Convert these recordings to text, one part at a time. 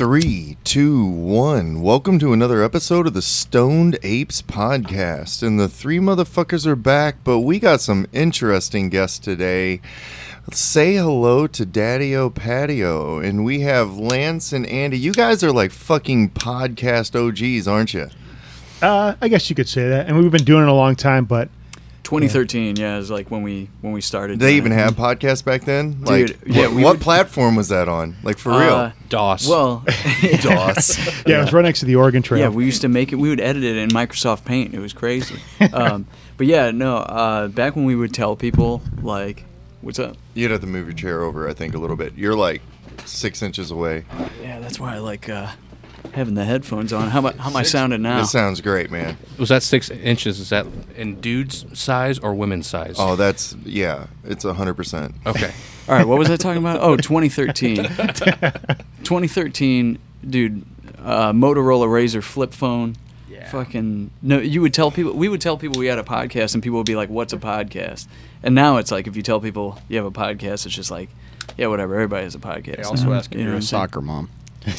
Three, two, one. Welcome to another episode of the Stoned Apes podcast. And the three motherfuckers are back, but we got some interesting guests today. Say hello to Daddio Patio. And we have Lance and Andy. You guys are like fucking podcast OGs, aren't you? Uh, I guess you could say that. And we've been doing it a long time, but 2013, yeah, is like when we when we started. Did they even it. have podcasts back then? Dude, like, yeah, what, we what would- platform was that on? Like, for Uh, real? DOS. Well, DOS. yeah, it was right next to the Oregon Trail. yeah, we used to make it. We would edit it in Microsoft Paint. It was crazy. um, but yeah, no. Uh, back when we would tell people like, "What's up?" You'd have to move your chair over, I think, a little bit. You're like six inches away. Yeah, that's why I like uh, having the headphones on. How am I, how am I sounding now? This sounds great, man. was that six inches? Is that in dude's size or women's size? Oh, that's yeah. It's a hundred percent. okay. All right, what was I talking about? Oh, 2013. 2013, dude. Uh, Motorola Razr flip phone. Yeah. Fucking no. You would tell people. We would tell people we had a podcast, and people would be like, "What's a podcast?" And now it's like if you tell people you have a podcast, it's just like, yeah, whatever. Everybody has a podcast. They also now. ask if You know you're what a I'm saying? soccer mom.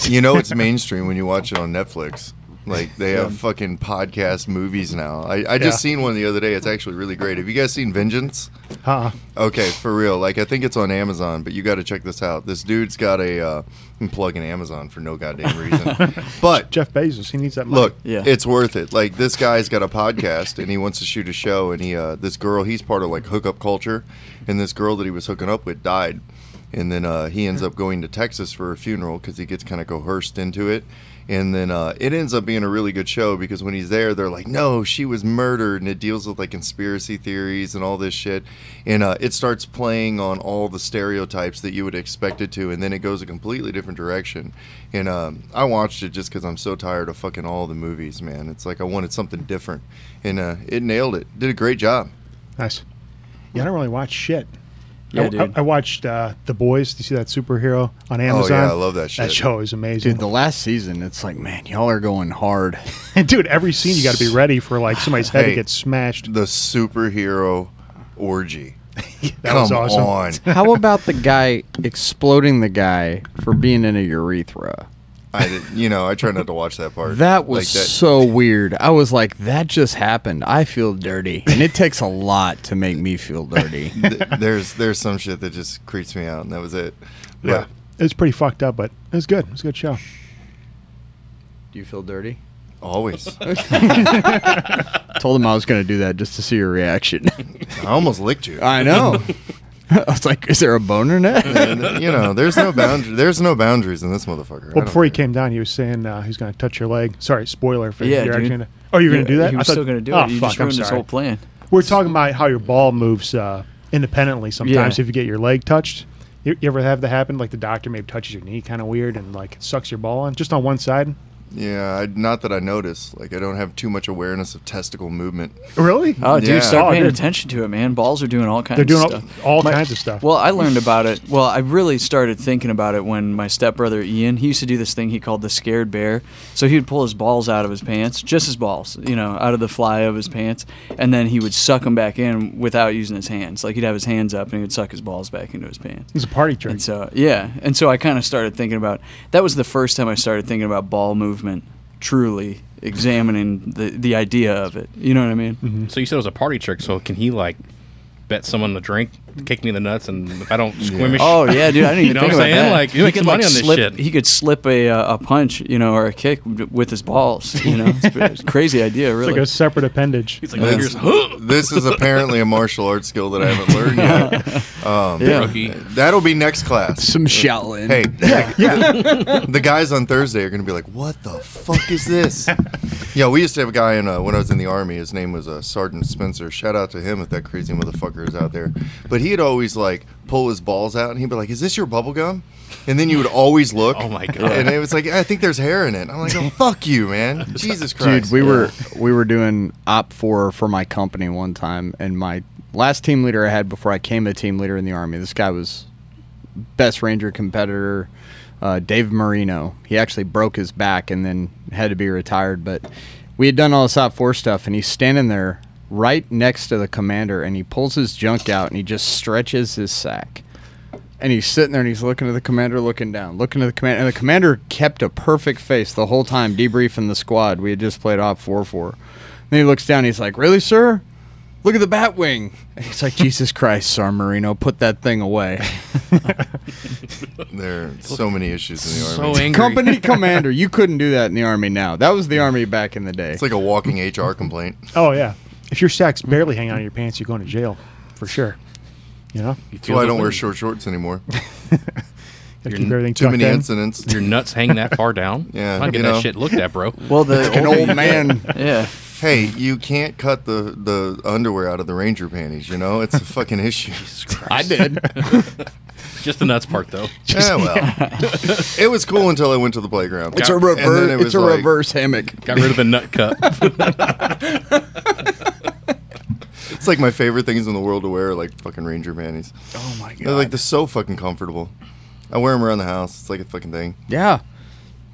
You know, it's mainstream when you watch it on Netflix. Like they have Yeah. fucking podcast movies now. I, I just Yeah. seen one the other day. It's actually really great. Have you guys seen Vengeance? Uh-uh. Okay, for real. Like I think it's on Amazon, but you got to check this out. This dude's got a uh, I'm plugging Amazon for no goddamn reason. but Jeff Bezos, he needs that money. Look, Yeah. it's worth it. Like this guy's got a podcast and he wants to shoot a show and he uh this girl, he's part of like hookup culture and this girl that he was hooking up with died. And then uh, he ends up going to Texas for a funeral because he gets kind of coerced into it. And then uh, it ends up being a really good show because when he's there, they're like, "No, she was murdered," and it deals with like conspiracy theories and all this shit. And uh, it starts playing on all the stereotypes that you would expect it to, and then it goes a completely different direction. And um, I watched it just because I'm so tired of fucking all the movies, man. It's like I wanted something different, and uh, it nailed it. Did a great job. Nice. Yeah, I don't really watch shit. Yeah, I, dude. I, I watched uh, The Boys. Do you see that superhero on Amazon? Oh yeah, I love that shit. That show is amazing. Dude, the last season, it's like, man, y'all are going hard. Dude, every scene you got to be ready for like somebody's head Hey. to get smashed. The superhero orgy. That Come was awesome. on. How about the guy exploding the guy for being in a urethra? I did, you know I try not to watch that part. That was like that. so weird. I was like, that just happened. I feel dirty. And it takes a lot to make me feel dirty. there's there's some shit that just creeps me out, and that was it. But Yeah. It was pretty fucked up, but it was good. It was a good show. Do you feel dirty? always, Told him I was going to do that just to see your reaction. I almost licked you. I know. I was like, is there a boner net? And, you know, there's no boundary. There's no boundaries in this motherfucker. Well, don't before he came down, he was saying uh, he's going to touch your leg. Sorry, spoiler for Yeah, you're dude. gonna, Oh, you're going to do that? He I was thought- still gonna do oh, it. You fuck, just I'm ruined his sorry. whole plan. We're talking about how your ball moves uh, independently sometimes Yeah. if you get your leg touched. You, you ever have that happen? Like the doctor maybe touches your knee kind of weird and like sucks your ball on just on one side? Yeah, I, not that I notice. Like I don't have too much awareness of testicle movement. Really? Oh, dude, Yeah. start Oh, paying dude. attention to it, man. Balls are doing all kinds They're doing of all, stuff. all My- kinds of stuff. Well, I learned about it. Well, I really started thinking about it when my stepbrother Ian, he used to do this thing he called the scared bear. So he would pull his balls out of his pants, just his balls, you know, out of the fly of his pants, and then he would suck them back in without using his hands. Like he'd have his hands up and he would suck his balls back into his pants. it's a party trick. And so, yeah, and so I kind of started thinking about that was the first time I started thinking about ball movement, truly examining the the idea of it. You know what I mean? Mm-hmm. So you said it was a party trick. So can he like bet someone the drink, kick me in the nuts, and if I don't squimish, Oh yeah, dude! I didn't You even know think what I'm about saying? that. Like, you make could, some money on this slip, shit. He could slip a uh, a punch, you know, or a kick w- with his balls. You know, it's, it's a crazy idea, It's really. like a separate appendage. he's like, This, here's this is apparently a martial arts skill that I haven't learned yet. Um, yeah. rookie. That'll be next class. Some Shaolin. Hey, yeah. the guys on Thursday are going to be like, "What the fuck is this?" yeah, we used to have a guy in uh, when I was in the army. His name was uh, Sergeant Spencer. Shout out to him if that crazy motherfucker is out there. But he'd always like pull his balls out, and he'd be like, "Is this your bubble gum?" And then you would always look. Oh my God. And it was like, I think there's hair in it. I'm like, oh fuck you, man. Jesus Christ. Dude, we were we were doing OPFOR for my company one time, and my last team leader I had before I came a team leader in the army. This guy was best ranger competitor, uh, Dave Marino. He actually broke his back and then had to be retired. But we had done all this OPFOR stuff, and he's standing there right next to the commander, and he pulls his junk out and he just stretches his sack. and he's sitting there and he's looking at the commander, looking down, looking at the commander, and the commander kept a perfect face the whole time debriefing the squad. We had just played off four four. Then he looks down. He's like, "Really, sir? Look at the bat wing." And he's like, "Jesus Christ, Sar Marino, put that thing away." There are so many issues in the Army. So army. angry. Company commander, you couldn't do that in the army now. That was the army back in the day. it's like a walking HR complaint. Oh yeah. If your sack's barely hanging out of your pants, you're going to jail for sure. You know, You That's feel why I don't wear short shorts anymore. Gotta You're keep everything Too many in. incidents. Your nuts hang that far down. Yeah, I get you that shit looked at, bro. Well, the Like an old man. Yeah. Hey, you can't cut the the underwear out of the ranger panties. You know, it's a fucking issue. I did. Just the nuts part, though. yeah, well, it was cool until I went to the playground. It's a And then reverse. it It's a like- reverse hammock. Got rid of the nut cup. It's like my favorite things in the world to wear, are like fucking ranger panties. Oh my They're like they're so fucking comfortable. I wear them around the house. It's like a fucking thing. Yeah.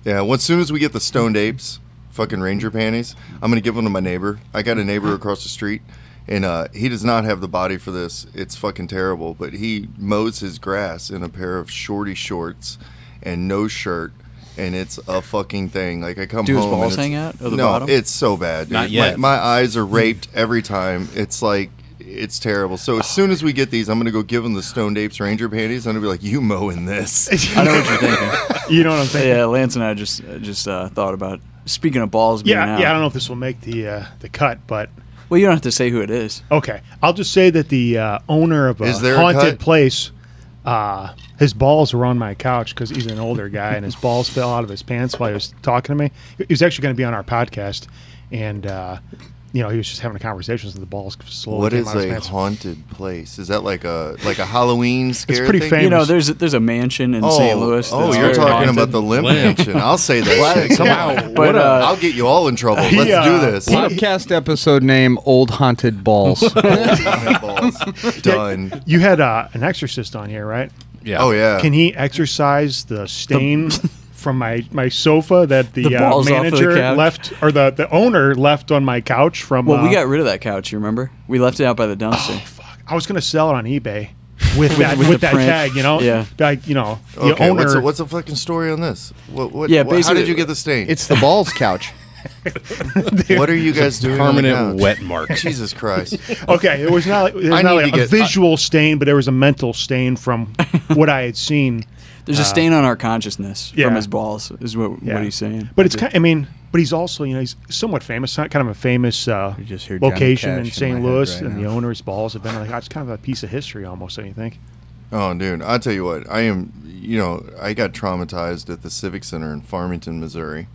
Yeah. Well, as soon as we get the stoned apes, fucking ranger panties, I'm gonna give them to my neighbor. I got a neighbor across the street, and uh, he does not have the body for this. It's fucking terrible. But he mows his grass in a pair of shorty shorts and no shirt. And it's a fucking thing. Like I come Do his home. and balls it's- hang out of the no, bottom? it's so bad. Not yet. My, my eyes are raped every time. It's like it's terrible. So as soon as we get these, I'm gonna go give him the Stoned Apes Ranger panties. I'm gonna be like, "You mowing this?" I know what you're thinking. You know what I'm saying? Yeah, Lance and I just uh, just uh, thought about speaking of balls being Yeah, out. yeah. I don't know if this will make the uh, the cut, but Well, you don't have to say who it is. okay. I'll just say that the uh, owner of a Is there a haunted cut? place, uh, his balls were on my couch because he's an older guy, and his balls fell out of his pants while he was talking to me. He was actually going to be on our podcast, and uh, you know he was just having a conversation, and the balls slowly What came is out of his a pants. haunted place? Is that like a like a Halloween scare? pretty thing? famous. You know, there's a, there's a mansion in Oh, St. Louis. oh, you're talking haunted. about the Lemp Lemp. Mansion. I'll say that. shit. Come Wow. on, But, uh, I'll get you all in trouble. Let's He, uh, do this. Podcast episode name: Old Haunted Balls. Balls. Done. You had uh, an exorcist on here, right? Yeah. Oh yeah. Can he exercise the stain from my, my sofa that the, The uh, balls off of the manager left or the, the owner left on my couch from? Well, we uh, got rid of that couch. You remember? We left it out by the dumpster. I was going to sell it on eBay with that with, with the that print. do, you know. Yeah. Like you know, the Okay. Owner. What's the, what's the fucking story on this? What? What? Yeah, what- how did you get the stain? it's the balls couch. what are you guys doing? on Permanent wet mark. Jesus Christ. okay, it was not like, it was I not need like to a get- visual stain, but there was a mental stain from what I had seen. There's a stain on our consciousness yeah. from his balls. Is what Yeah. what he's saying. But it's kind. I mean, but he's also you know he's somewhat famous. not Kind of a famous uh, You just hear Johnny location in Cash in St. my head Louis, right and the now. owner's balls have been like it's kind of a piece of history almost. Don't you think? Oh, dude, I'll tell you what. I am, you know, I got traumatized at the Civic Center in Farmington, Missouri.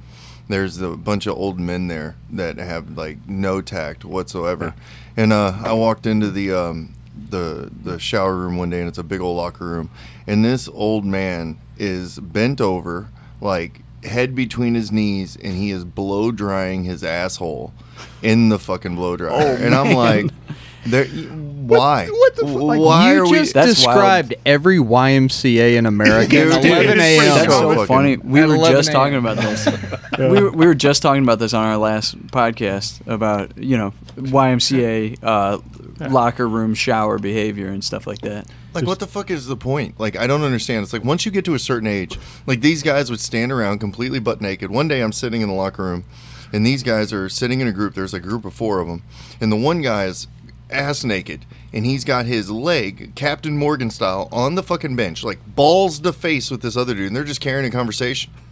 There's a bunch of old men there that have like no tact whatsoever. And uh, I walked into the um, the the shower room one day, and it's a big old locker room. And this old man is bent over, like head between his knees, and he is blow drying his asshole in the fucking blow dryer. and I'm like, there. Why? what the fu- like, Why you are we? just That's wild. described every YMCA in America Dude, at 11 a.m. That's so funny. We at were just talking about this. we, were, we were just talking about this on our last podcast about you know YMCA uh, locker room shower behavior and stuff like that. Like, what the fuck is the point? Like, I don't understand. It's like once you get to a certain age, like these guys would stand around completely butt naked. One day I'm sitting in the locker room, and these guys are sitting in a group. There's a group of four of them, and the one guy is ass naked, and he's got his leg, Captain Morgan style, on the fucking bench, like balls to face with this other dude, and they're just carrying a conversation.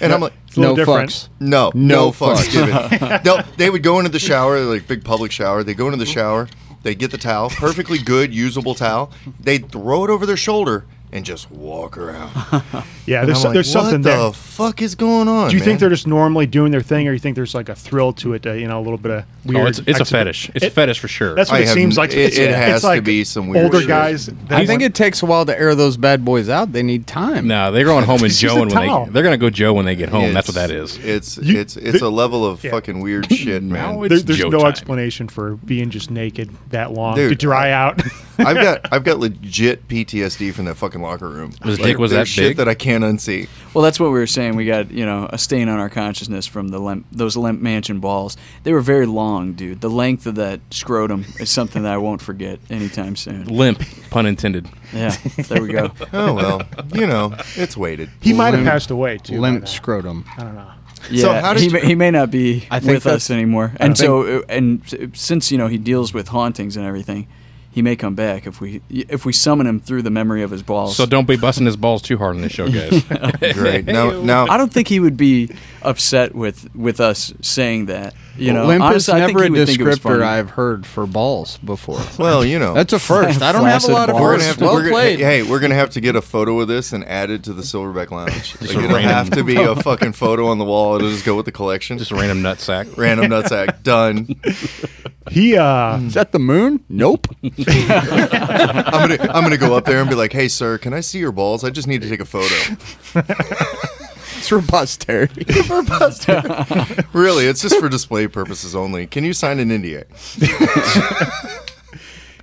and I'm like, It's a little No different. fucks. no, No no, fucks given. no, they would go into the shower, like big public shower. They go into the shower. They get the towel, perfectly good, usable towel. They throw it over their shoulder and just walk around. Yeah, And there's so- like, there's something what there. the fuck is going on? Do you think they're just normally doing their thing, or you think there's like a thrill to it? Uh, you know, a little bit of weird. Oh, it's, it's a fetish. It's a fetish for sure. That's what I it seems n- like. it- It's- it it's has to be some weird older shit. guys. that I think want- it takes a while to air those bad boys out. They need time. no, they're going home and It's Joe when towel. they they're gonna go Joe when they get home. That's what that is. It's You- it's it's the- a level of yeah. fucking weird shit, Now man. it's there, there's Joe no time. explanation for being just naked that long to dry out. I've got I've got legit PTSD from that fucking fucking locker room. His dick was that shit big? that I can't unsee. Well, that's what we were saying. We got you know a stain on our consciousness from the limp, those limp mansion balls. They were very long, dude. The length of that scrotum is something that I won't forget anytime soon. Limp, pun intended. Yeah, there we go. Oh well, you know, it's weighted. He might have passed away too. Limp scrotum. I don't know. Yeah, So how did he, you- may, he may not be I think with us anymore. And so, uh, and since you know he deals with hauntings and everything, he may come back if we if we summon him through the memory of his balls. So don't be busting his balls too hard on this show, guys. Great. Now, now I don't think he would be upset with with us saying that. You know, Limp honestly, is I think never a would think it was descriptor. I've heard for balls before. well, you know, That's a first. I don't have a lot of balls. we're gonna have to. well we're gonna, played. hey, we're gonna have to get a photo of this and add it to the Silverback Lounge. Like, a it'll random- have to be a fucking photo on the wall. It'll just go with the collection. Just a random nutsack. random nutsack. Done. He uh Is that the moon? Nope. I'm gonna I'm gonna go up there and be like, "Hey, sir, can I see your balls? I just need to take a photo." It's for posterity. really, it's just for display purposes only. Can you sign an NDA?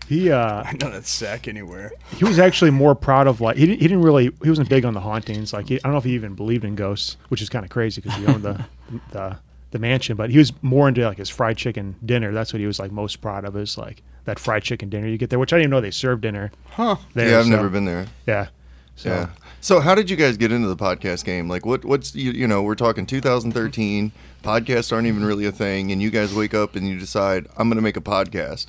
he uh I know that sack anywhere. he was actually more proud of like he didn't, he didn't really he wasn't big on the hauntings like he, I don't know if he even believed in ghosts which is kind of crazy because he owned the the the mansion but he was more into like his fried chicken dinner that's what he was like most proud of is like that fried chicken dinner you get there which I didn't even know they served dinner Huh. there yeah, I've so- never been there. yeah so Yeah. So how did you guys get into the podcast game? Like what what's you, you know, we're talking 2013, podcasts aren't even really a thing and you guys wake up and you decide I'm going to make a podcast.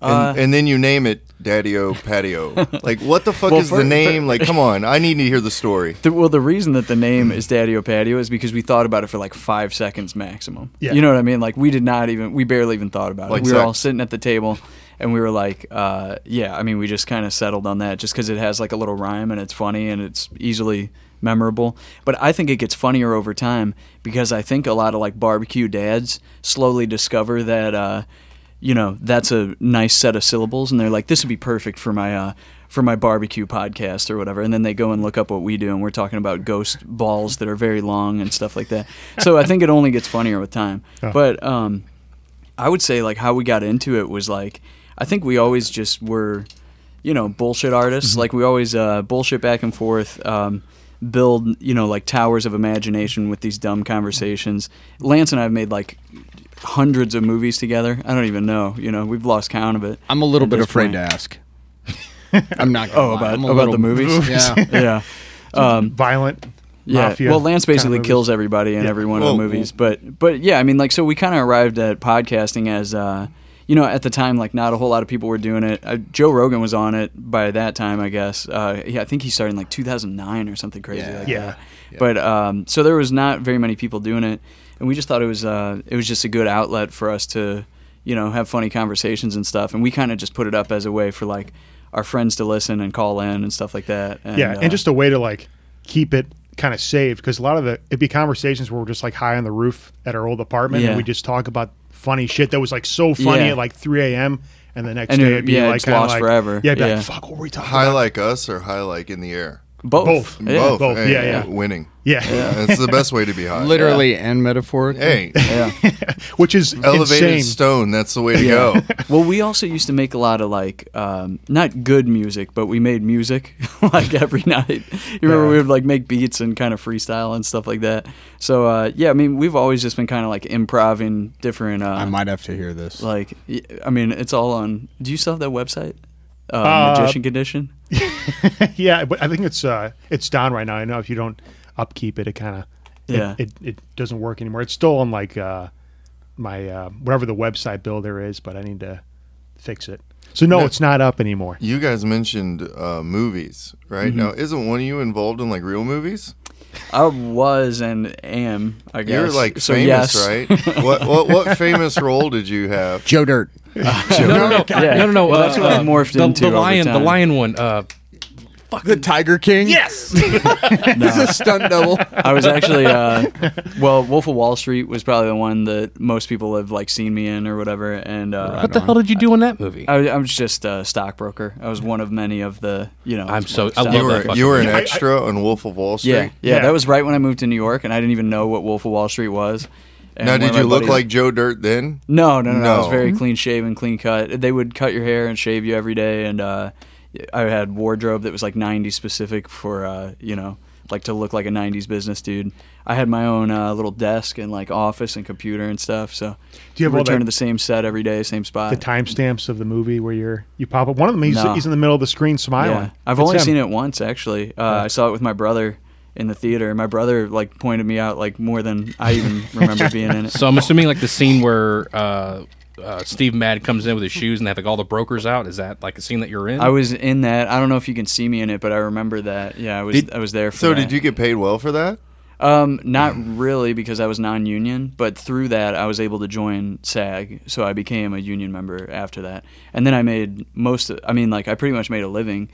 And, Uh, and then you name it Daddio Patio. like what the fuck Well, is for- the name? like come on, I need to hear the story. The, well, the reason that the name is Daddio Patio is because we thought about it for like five seconds maximum. Yeah. You know what I mean? Like we did not even, we barely even thought about Like it. We were all sitting at the table, and we were like, uh, yeah. I mean, we just kind of settled on that just because it has like a little rhyme and it's funny and it's easily memorable. But I think it gets funnier over time because I think a lot of like barbecue dads slowly discover that. Uh, you know that's a nice set of syllables and they're like this would be perfect for my uh for my barbecue podcast or whatever and then they go and look up what we do and we're talking about ghost balls that are very long and stuff like that so i think it only gets funnier with time Oh. but um i would say like how we got into it was like i think we always just were you know bullshit artists like we always uh bullshit back and forth um build you know like towers of imagination with these dumb conversations lance and i have made like hundreds of movies together i don't even know you know we've lost count of it I'm a little bit afraid point. to ask. I'm not. Gonna Oh, lie. about- about little- the movies? Yeah. yeah um violent yeah mafia well lance kind of basically kills everybody in Yeah. every one Well, of the movies but but yeah i mean like so we kind of arrived at podcasting as uh you know at the time like not a whole lot of people were doing it uh, joe rogan was on it by that time i guess uh yeah, i think he started in like 2009 or something crazy Yeah. like Yeah. that but um so there was not very many people doing it and we just thought it was uh it was just a good outlet for us to you know have funny conversations and stuff and we kind of just put it up as a way for like our friends to listen and call in and stuff like that and, yeah uh, and just a way to like keep it kind of saved because a lot of the it'd be conversations where we're just like high on the roof at our old apartment Yeah. and we just talk about funny shit that was like so funny Yeah. at like 3 a.m and the next And day it- it'd be yeah, like it's lost like, forever. yeah, it'd be Yeah. like, fuck what were we talking High about like us or high like in the air? Both Both. Yeah. Both. both. Hey, Yeah, yeah. Winning. yeah, It's the best way to be high. Literally and metaphorically. Hey, yeah which is elevated insane stone. That's the way to Yeah. go. well, we also used to make a lot of like um, not good music, but we made music like every night. You remember Yeah. we would like make beats and kind of freestyle and stuff like that. So uh, yeah, I mean we've always just been kind of like improving different. Uh, I might have to hear this. like I mean it's all on. Do you still have that website? Uh, Uh, Magician Condition. yeah but i think it's uh it's down right now i know if you don't upkeep it it kind of Yeah. it, it, it doesn't work anymore it's still on like uh my uh whatever the website builder is but i need to fix it so no No. it's not up anymore You guys mentioned uh, movies, right? Mm-hmm. Now, isn't one of you involved in like real movies? I was and am. I guess You're like so. famous, yes. right? what, what what famous role did you have? Joe Dirt. No, no, no, Yeah. no, no, no. Well, uh, that's what I uh, morphed the, into The lion, the time. lion one. Uh, The Tiger King. yes. He's a stunt double. I was actually, uh, well, Wolf of Wall Street was probably the one that most people have like seen me in or whatever. And uh, what the hell did you do in that movie? I, I was just a stockbroker. I was one of many of the, you know. I'm so- I love You that were fucking you were an movie. I- I- extra on Wolf of Wall Street. Yeah, yeah, Yeah. That was right when I moved to New York, and I didn't even know what Wolf of Wall Street was. And Now, one did of you look buddies- like Joe Dirt then? No, no, no, no. I was No. very clean shaven, clean cut. They would cut your hair and shave you every day, and uh, I had wardrobe that was like 90s specific for uh, you know like to look like a 90s business dude. I had my own uh, little desk and like office and computer and stuff. So Do you have return to the same set every day, same spot. the timestamps of the movie where you're you pop up. One of them, he's, No. he's in the middle of the screen smiling. Yeah, I've It's only him. seen it once actually. Uh, I saw it with my brother in the theater. My brother like pointed me out like more than I even remember being in it. So I'm assuming like the scene where uh, uh, Steve Mad comes in with his shoes and they have like all the brokers out. Is that like a scene that you're in? I was in that. I don't know if you can see me in it, but I remember that. Yeah, I was. Did- I was there. For So that. did you get paid well for that? Um, not really because I was non-union, but through that I was able to join SAG, so I became a union member after that. And then I made most. Of, I mean, like I pretty much made a living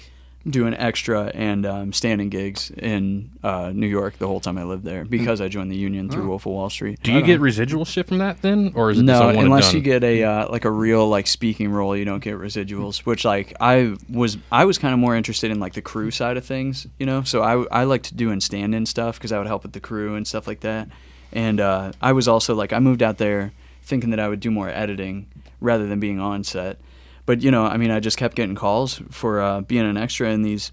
doing extra and um, standing gigs in uh, New York the whole time I lived there because I joined the union through Wolf of Wall Street. Do you get residual shit from that then, or is it No, unless you get a uh, like a real like speaking role, you don't get residuals. Which like I was I was kind of more interested in like the crew side of things, you know. So I I liked doing stand in stuff because I would help with the crew and stuff like that. And uh, I was also like I moved out there thinking that I would do more editing rather than being on set. But you know, I mean, I just kept getting calls for uh, being an extra in these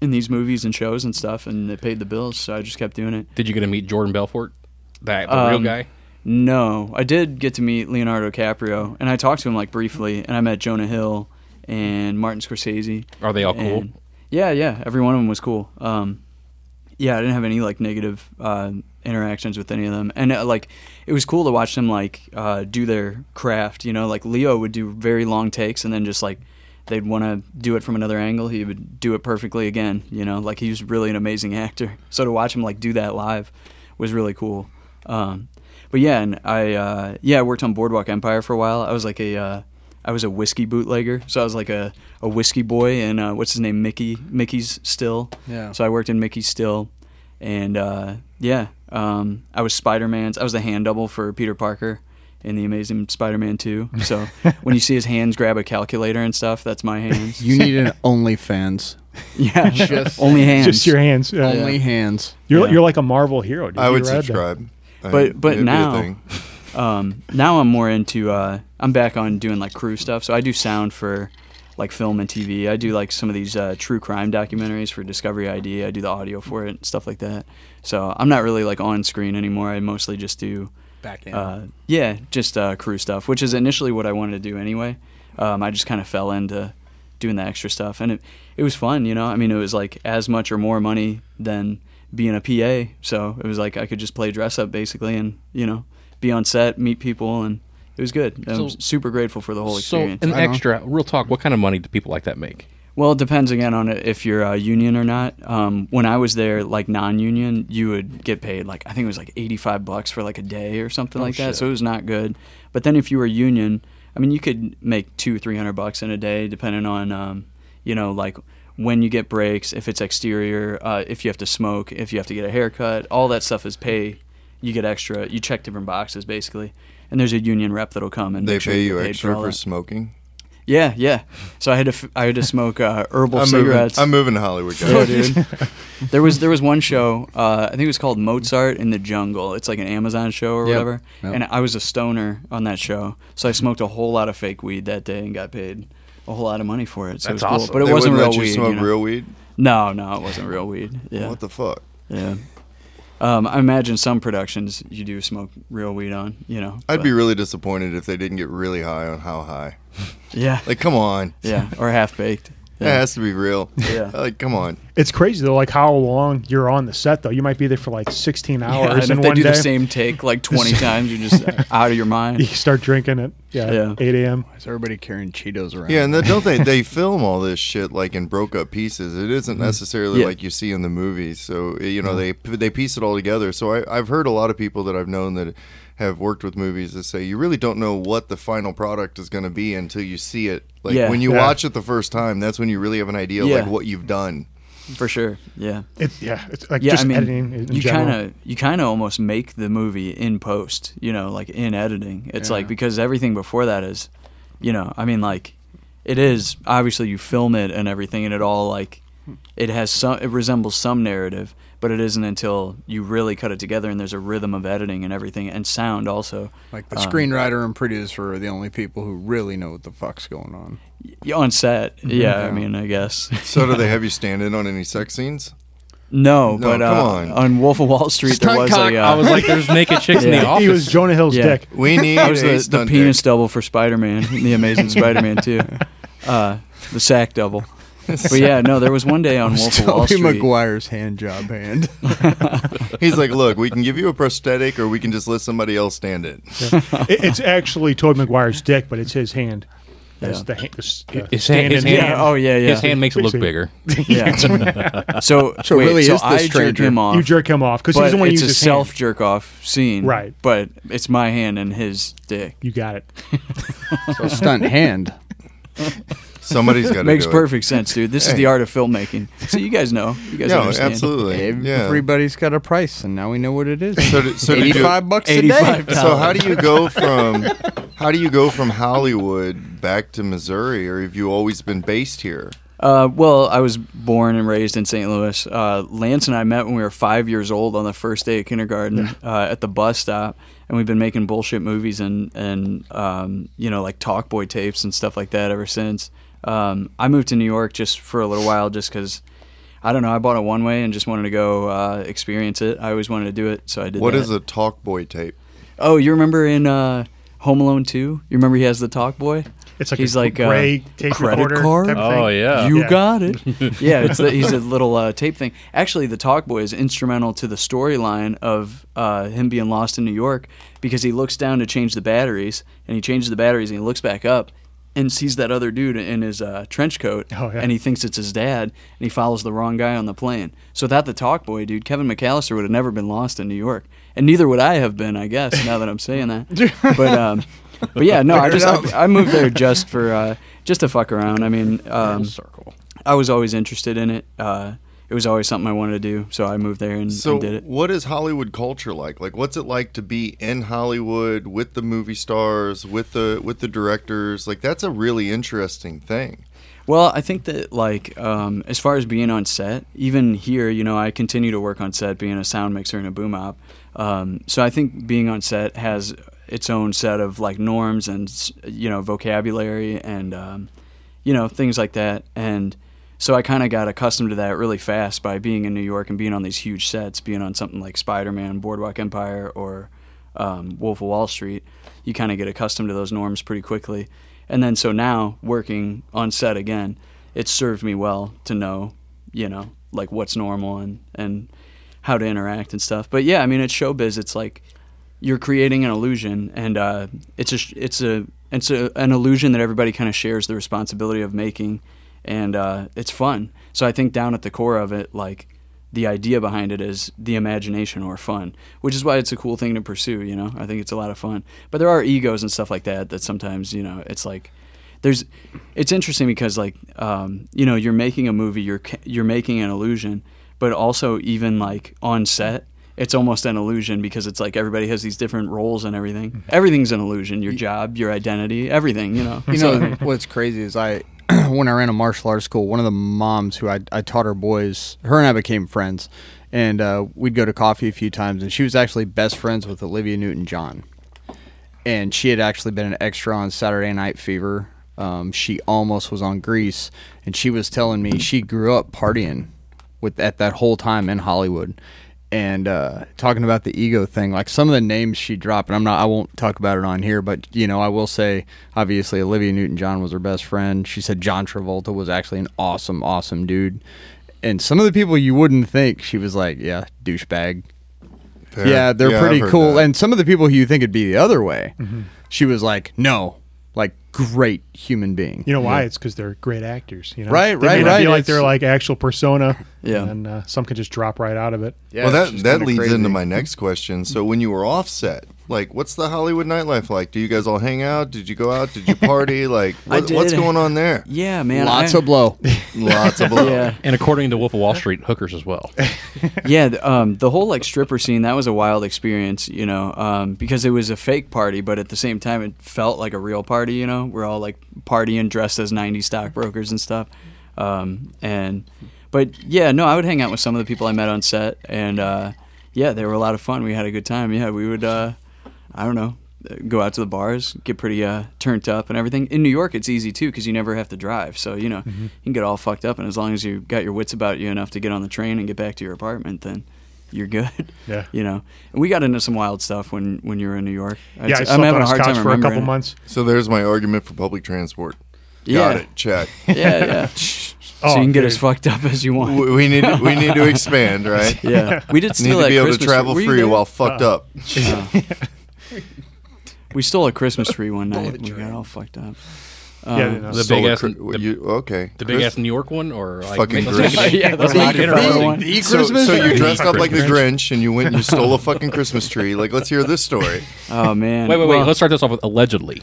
in these movies and shows and stuff, and it paid the bills. So I just kept doing it. Did you get to meet Jordan Belfort, that the real Um, guy? No, I did get to meet Leonardo DiCaprio, and I talked to him like briefly, and I met Jonah Hill and Martin Scorsese. Are they all cool? Yeah, yeah, every one of them was cool. Um, yeah, I didn't have any like negative uh, interactions with any of them, and uh, like it was cool to watch them like uh, do their craft. You know, like Leo would do very long takes, and then just like they'd want to do it from another angle, he would do it perfectly again. You know, like he was really an amazing actor. So to watch him like do that live was really cool. Um, but yeah, and I uh, yeah I worked on Boardwalk Empire for a while. I was like a uh, I was a whiskey bootlegger, so I was like a, a whiskey boy, and uh, what's his name, Mickey Mickey's Still. Yeah. So I worked in Mickey's Still, and uh, yeah, um, I was Spider Man's. I was the hand double for Peter Parker in the Amazing Spider Man Two. So when you see his hands grab a calculator and stuff, that's my hands. You need an OnlyFans. yeah, Just- only hands. Just your hands. Yeah. Only hands. You're Yeah. you're like a Marvel hero. Dude. I would subscribe. I- But- but it'd be a now- um, now I'm more into uh, I'm back on doing like crew stuff. So I do sound for like film and TV. I do like some of these uh, true crime documentaries for Discovery ID. I do the audio for it, and stuff like that. So I'm not really like on screen anymore. I mostly just do Back end. uh, yeah, just uh, crew stuff, which is initially what I wanted to do anyway. Um, I just kind of fell into doing the extra stuff, and it it was fun. You know, I mean, it was like as much or more money than being a PA. So it was like I could just play dress up basically, and you know, be on set, meet people, and it was good. I'm super grateful for the whole experience. So experience. an extra, real talk. What kind of money do people like that make? Well, it depends again on if you're uh, union or not. Um, when I was there, like non-union, you would get paid like I think it was like 85 bucks for like a day or something Oh, like that. So it was not good. But then if you were union, I mean, you could make two, three hundred bucks in a day, depending on, um, you know, like when you get breaks, if it's exterior, uh, if you have to smoke, if you have to get a haircut, all that stuff is pay. You get extra. You check different boxes basically, and there's a union rep that'll come and They make sure pay you you extra for that. smoking. Yeah, yeah. So I had to f- I had to smoke uh, herbal I'm moving. cigarettes. I'm moving to Hollywood, guys. Yeah, dude. there was there was one show. Uh, I think it was called Mozart in the Jungle. It's like an Amazon show or Yep. whatever. Yep. And I was a stoner on that show, so I smoked a whole lot of fake weed that day and got paid a whole lot of money for it. So That's it was awesome. cool. But it They wasn't wouldn't real let you weed. smoke you know? real weed. No, no, it wasn't real weed. Yeah, What the fuck? yeah. Um, I imagine some productions you do smoke real weed on. You know, I'd but- be really disappointed if they didn't get really high on how high. Yeah, Like, come on. yeah, or half baked. It has to be real. Yeah. Like, come on. It's crazy though, like how long you're on the set though. You might be there for like 16 Yeah, hours and in if they one do day. the same take like 20 times, you're just out of your mind. You start drinking at yeah, Yeah. 8 a.m. Is everybody carrying Cheetos around? Yeah, and then don't they they film all this shit like in broke up pieces? It isn't mm-hmm. necessarily Yeah. like you see in the movies. So you know mm-hmm. they they piece it all together. So I, I've heard a lot of people that I've known that have worked with movies that say you really don't know what the final product is going to be until you see it. Like Yeah. when you Yeah. watch it the first time, that's when you really have an idea of Yeah. like what you've done. For sure. Yeah. It, yeah, it's like yeah, just I mean, editing. In you kind of you kind of almost make the movie in post, you know, like in editing. It's Yeah. like because everything before that is, you know, I mean, like it is obviously you film it and everything, and it all like it has some it resembles some narrative, but it isn't until you really cut it together and there's a rhythm of editing and everything and sound also. Like the Um, screenwriter and producer are the only people who really know what the fuck's going on. y- on set. Yeah, I mean, I guess. So do they have you stand in on any sex scenes? No, No, but come uh, on. Wolf of Wall Street there was cock. a. Uh, I was like, "There's naked chicks in the Yeah. office." He was Jonah Hill's Yeah. dick. We need I was a the, the penis dick. double for Spider-Man, the Amazing Spider-Man too. Uh, the sack double. But yeah, no, there was one day on Wolf of Wall Tobey Street. Maguire's hand job hand. He's like, look, we can give you a prosthetic, or we can just let somebody else stand it. It- it's actually Tobey Maguire's dick, but it's his hand. That's Yeah. the, ha- the, s- the His hand- his stand-in hand- Oh yeah, yeah. His hand makes it look See. bigger. Yeah. so, So it wait, really so is the I jerk stranger. him off. You jerk him off because but he's the one who it's uses a self jerk off scene, Right. But it's my hand and his dick. You got it. so stunt hand. Somebody's got to Makes do it. perfect sense, dude. This is the art of filmmaking. So you guys know. You guys Yeah, understand. absolutely. Yeah. Everybody's got a price, and now we know what it is. So did- so did you- Eighty-five bucks a 85 day. So how do you go from how do you go from Hollywood back to Missouri, or have you always been based here? Uh, well, I was born and raised in St. Louis. Uh, Lance and I met when we were five years old on the first day of kindergarten uh, at the bus stop, and we've been making bullshit movies and and um, you know like talk boy tapes and stuff like that ever since. Um, I moved to New York just for a little while, just because I don't know. I bought a one way and just wanted to go uh, experience it. I always wanted to do it, so I did. What that. is a talk boy tape? Oh, you remember in uh, Home Alone two? You remember he has the talk boy? It's like He's a like, uh, gray tape credit recorder card? type Oh thing. yeah. You Yeah. got it. yeah, it's the, he's a little uh, tape thing. Actually, the Talk Boy is instrumental to the storyline of uh, him being lost in New York because he looks down to change the batteries and he changes the batteries and he looks back up and sees that other dude in his uh, trench coat Oh, yeah. and he thinks it's his dad and he follows the wrong guy on the plane. So without the Talk Boy, dude, Kevin McCallister would have never been lost in New York, and neither would I have been, I guess. Now that I'm saying that, but um, but yeah, no, I just I, I moved there just for uh, just to fuck around. I mean, um, circle. I was always interested in it. Uh, it was always something I wanted to do, so I moved there and, So, and did it. what is Hollywood culture like? Like, what's it like to be in Hollywood with the movie stars, with the with the directors? Like, that's a really interesting thing. Well, I think that like um, as far as being on set, even here, you know, I continue to work on set, being a sound mixer and a boom op. Um, so I think being on set has its own set of like norms and you know vocabulary and um, you know things like that. And so I kind of got accustomed to that really fast by being in New York and being on these huge sets, being on something like Spider-Man, Boardwalk Empire, or um, Wolf of Wall Street. You kind of get accustomed to those norms pretty quickly. And then so now working on set again, it served me well to know, you know, like what's normal and and how to interact and stuff. But yeah, I mean, it's showbiz. It's like you're creating an illusion, and uh, it's a it's a it's a, an illusion that everybody kind of shares the responsibility of making, and uh, it's fun. So I think down at the core of it, like the idea behind it is the imagination or fun, which is why it's a cool thing to pursue. You know, I think it's a lot of fun. But there are egos and stuff like that that sometimes you know it's like there's it's interesting because like um, you know you're making a movie, you're you're making an illusion, but also even like on set. It's almost an illusion because it's like everybody has these different roles and everything. Everything's an illusion. Your job, your identity, everything. You know. You know what's crazy is I when I ran a martial arts school, one of the moms who I, I taught her boys, her and I became friends, and uh, we'd go to coffee a few times, and she was actually best friends with Olivia Newton John, and she had actually been an extra on Saturday Night Fever. Um, she almost was on Grease, and she was telling me she grew up partying with at that whole time in Hollywood. And uh, talking about the ego thing, like some of the names she dropped, and I'm not, I won't talk about it on here, but you know, I will say, obviously, Olivia Newton-John was her best friend. She said John Travolta was actually an awesome, awesome dude. And some of the people you wouldn't think, she was like, yeah, douchebag. Fair. Yeah, they're I've pretty cool. that. And some of the people who you think would be the other way, she was like, no, like great human being. You know why? It's because they're great actors. You know, Right, They right, may not Be right. like they're like actual persona. Yeah. and uh, some can just drop right out of it. Yeah, well, that that leads crazy. into my next question. So, when you were offset, like, what's the Hollywood nightlife like? Do you guys all hang out? Did you go out? Did you party? Like, I what, what's going on there? yeah, man. Lots I- of blow. Lots of blow. Yeah. And according to Wolf of Wall Street, hookers as well. yeah, th- um, the whole like stripper scene that was a wild experience, you know, um, because it was a fake party, but at the same time it felt like a real party. You know, we're all like partying dressed as '90s stockbrokers and stuff, um, and but yeah, no, I would hang out with some of the people I met on set, and uh, yeah, they were a lot of fun. We had a good time. Yeah, we would, uh, I don't know, go out to the bars, get pretty uh, turned up and everything. In New York, it's easy too because you never have to drive, so you know Mm-hmm. you can get all fucked up, and as long as you got your wits about you enough to get on the train and get back to your apartment, then you're good. Yeah. you know. And we got into some wild stuff when when you were in New York. Yeah, I I'd- slept I'm having on a his hard couch time for a couple remembering it. months. So there's my argument for public transport. Yeah. Got it. Check. Yeah, yeah. so Oh, you can get dude. as fucked up as you want. we we need to, we need to expand, right? Yeah, we did Need steal to that be able Christmas to travel tree. Were you free while fucked Uh, up. We stole a Christmas tree one night. we got all fucked up. Um, Yeah, no. The Stole big ass- cri- the- you, okay. The big Chris- ass New York one, or like Fucking let's Grinch. Yeah, that's let's the it Grinch. interesting. one. The So, Christmas so you dressed up like the Christmas. Grinch and you went and you stole a fucking Christmas tree. Like, let's hear this story. Oh man. Wait, wait, wait. Well, Let's start this off with allegedly.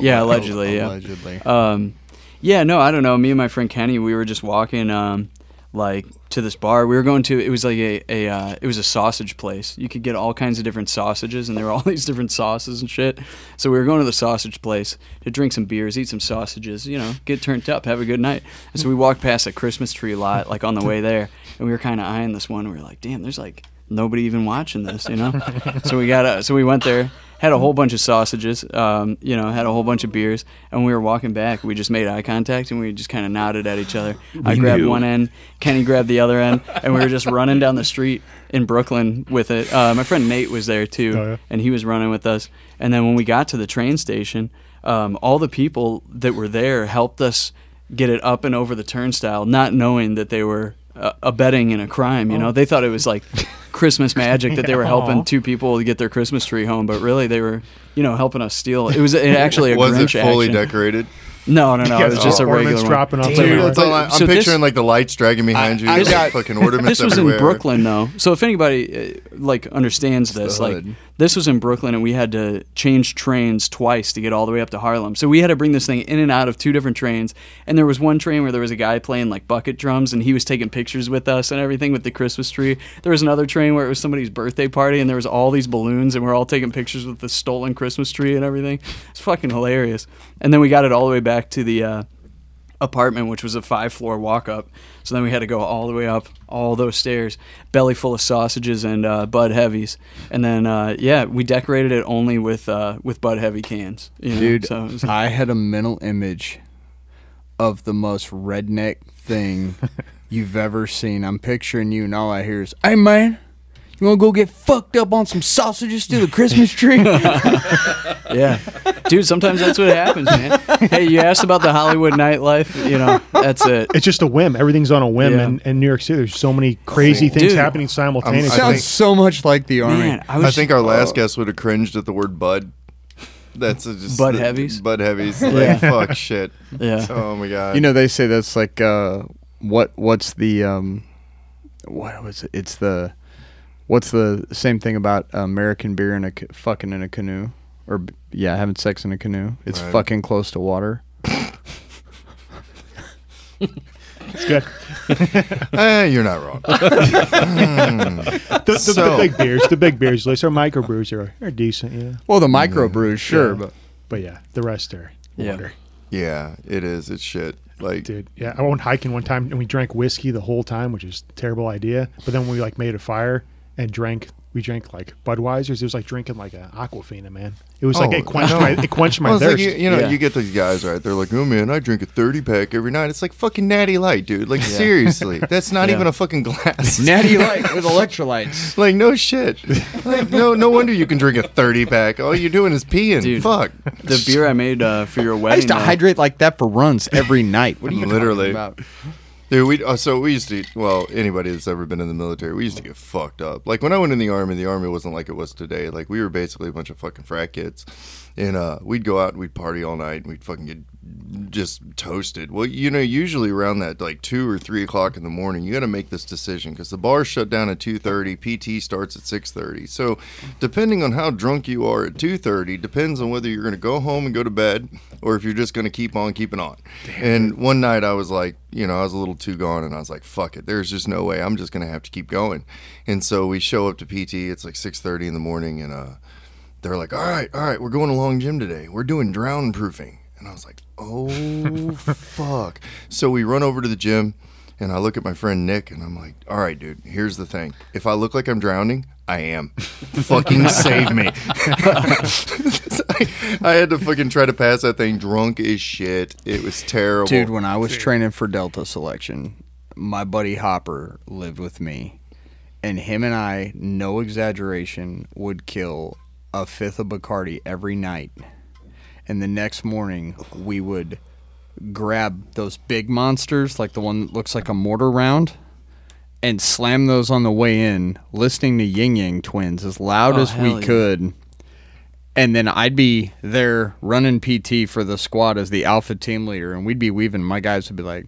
Yeah, allegedly. Yeah. Allegedly. Um, yeah, no, I don't know. Me and my friend Kenny, we were just walking, um, like to this bar. We were going to. It was like a, a uh, it was a sausage place. You could get all kinds of different sausages, and there were all these different sauces and shit. So we were going to the sausage place to drink some beers, eat some sausages, you know, get turned up, have a good night. And so we walked past a Christmas tree lot, like on the way there, and we were kind of eyeing this one. We were like, damn, there's like nobody even watching this, you know. so we got a, so we went there, had a whole bunch of sausages, um, you know, had a whole bunch of beers, and we were walking back. We just made eye contact and we just kind of nodded at each other. I grabbed one end, Kenny grabbed the other end, and we were just running down the street in Brooklyn with it. Uh, my friend Nate was there too, Oh, yeah. and he was running with us. And then when we got to the train station, um, all the people that were there helped us get it up and over the turnstile, not knowing that they were uh, abetting in a crime. You know, they thought it was like Christmas magic that they were helping two people to get their Christmas tree home, but really they were, you know, helping us steal. It was actually a Was it fully action. decorated? No, no, no. It was just a ornaments regular one. dropping off Dude, that's all I, I'm So this- picturing like the lights dragging behind you. I like, got- fucking ornaments This was everywhere. in Brooklyn, though. So if anybody uh, like understands this, like hood. This was in Brooklyn, and we had to change trains twice to get all the way up to Harlem. So we had to bring this thing in and out of two different trains. And there was one train where there was a guy playing like bucket drums, and he was taking pictures with us and everything with the Christmas tree. There was another train where it was somebody's birthday party, and there was all these balloons, and we're all taking pictures with the stolen Christmas tree and everything. It's fucking hilarious. And then we got it all the way back to the. Uh, apartment, which was a five floor walk up. So then we had to go all the way up all those stairs, belly full of sausages and uh, Bud Heavies. And then uh, yeah, we decorated it only with uh, with Bud Heavy cans. You know? Dude, so was- I had a mental image of the most redneck thing you've ever seen. I'm picturing you, and all I hear is, "Hey man, you want to go get fucked up on some sausages to the Christmas tree?" yeah, dude. Sometimes that's what happens, man. Hey, you asked about the Hollywood nightlife. You know, that's it. It's just a whim. Everything's on a whim Yeah. in, in New York City. There's so many crazy things Dude. happening simultaneously. I Sounds think- so much like the army. Man, I was. I think our last guest would have cringed at the word bud. That's a just Bud the- heavies? Bud heavies. Like Yeah. fuck shit. yeah. Oh my god. You know, they say that's like uh, what? What's the um, what was it? It's the what's the same thing about American beer and a fucking in a canoe, or yeah, having sex in a canoe. It's Right. fucking close to water. it's good. Eh, you're not wrong. The, the, So- the big beers, the big beers, at least our microbrews are, are decent, yeah. Well, the microbrews, sure, Yeah. but But yeah, the rest are Yeah. water. yeah, it is. It's shit. Like Dude, yeah, I went hiking one time and we drank whiskey the whole time, which is a terrible idea. But then we like made a fire and drank. We drank like Budweisers. It was like drinking like an Aquafina, man. It was like Oh, it quenched no. my it quenched my Well, it's like thirst. you, you know, Yeah. you get these guys right. They're like, "Oh man, I drink a thirty pack every night." It's like fucking Natty Light, dude. Like seriously, that's not Yeah. even a fucking glass. natty light with electrolytes. like no shit. Like no, no wonder you can drink a thirty pack. All you're doing is peeing. Dude. Fuck. The beer I made uh, for your wedding. I used to though- hydrate like that for runs every night. What are you Literally. talking about? Dude, we uh, so we used to well anybody that's ever been in the military, we used to get fucked up. Like when I went in the army, the army wasn't like it was today. Like we were basically a bunch of fucking frat kids, and uh, we'd go out and we'd party all night and we'd fucking get just toasted. Well, you know, usually around that like two or three o'clock in the morning, you got to make this decision because the bar shut down at two thirty. PT starts at six thirty. So depending on how drunk you are at two thirty, depends on whether you're going to go home and go to bed or if you're just going to keep on keeping on. And one night I was like, you know, I was a little too gone, and I was like, fuck it. There's just no way. I'm just going to have to keep going. And so we show up to PT. It's like six thirty in the morning, and uh, they're like, all right, all right, we're going to Long Gym today. We're doing drown proofing. And I was like, oh, fuck. So we run over to the gym And I look at my friend Nick and I'm like, all right, dude, here's the thing. If I look like I'm drowning, I am. fucking save me. I had to fucking try to pass that thing drunk as shit. It was terrible. Dude, when I was training for Delta selection, my buddy Hopper lived with me, and him and I, no exaggeration, would kill a fifth of Bacardi every night. And the next morning, we would grab those big monsters, like the one that looks like a mortar round, and slam those on the way in, listening to Ying Yang Twins as loud Oh, as we yeah. could. And then I'd be there running PT for the squad as the alpha team leader, and we'd be weaving. My guys would be like,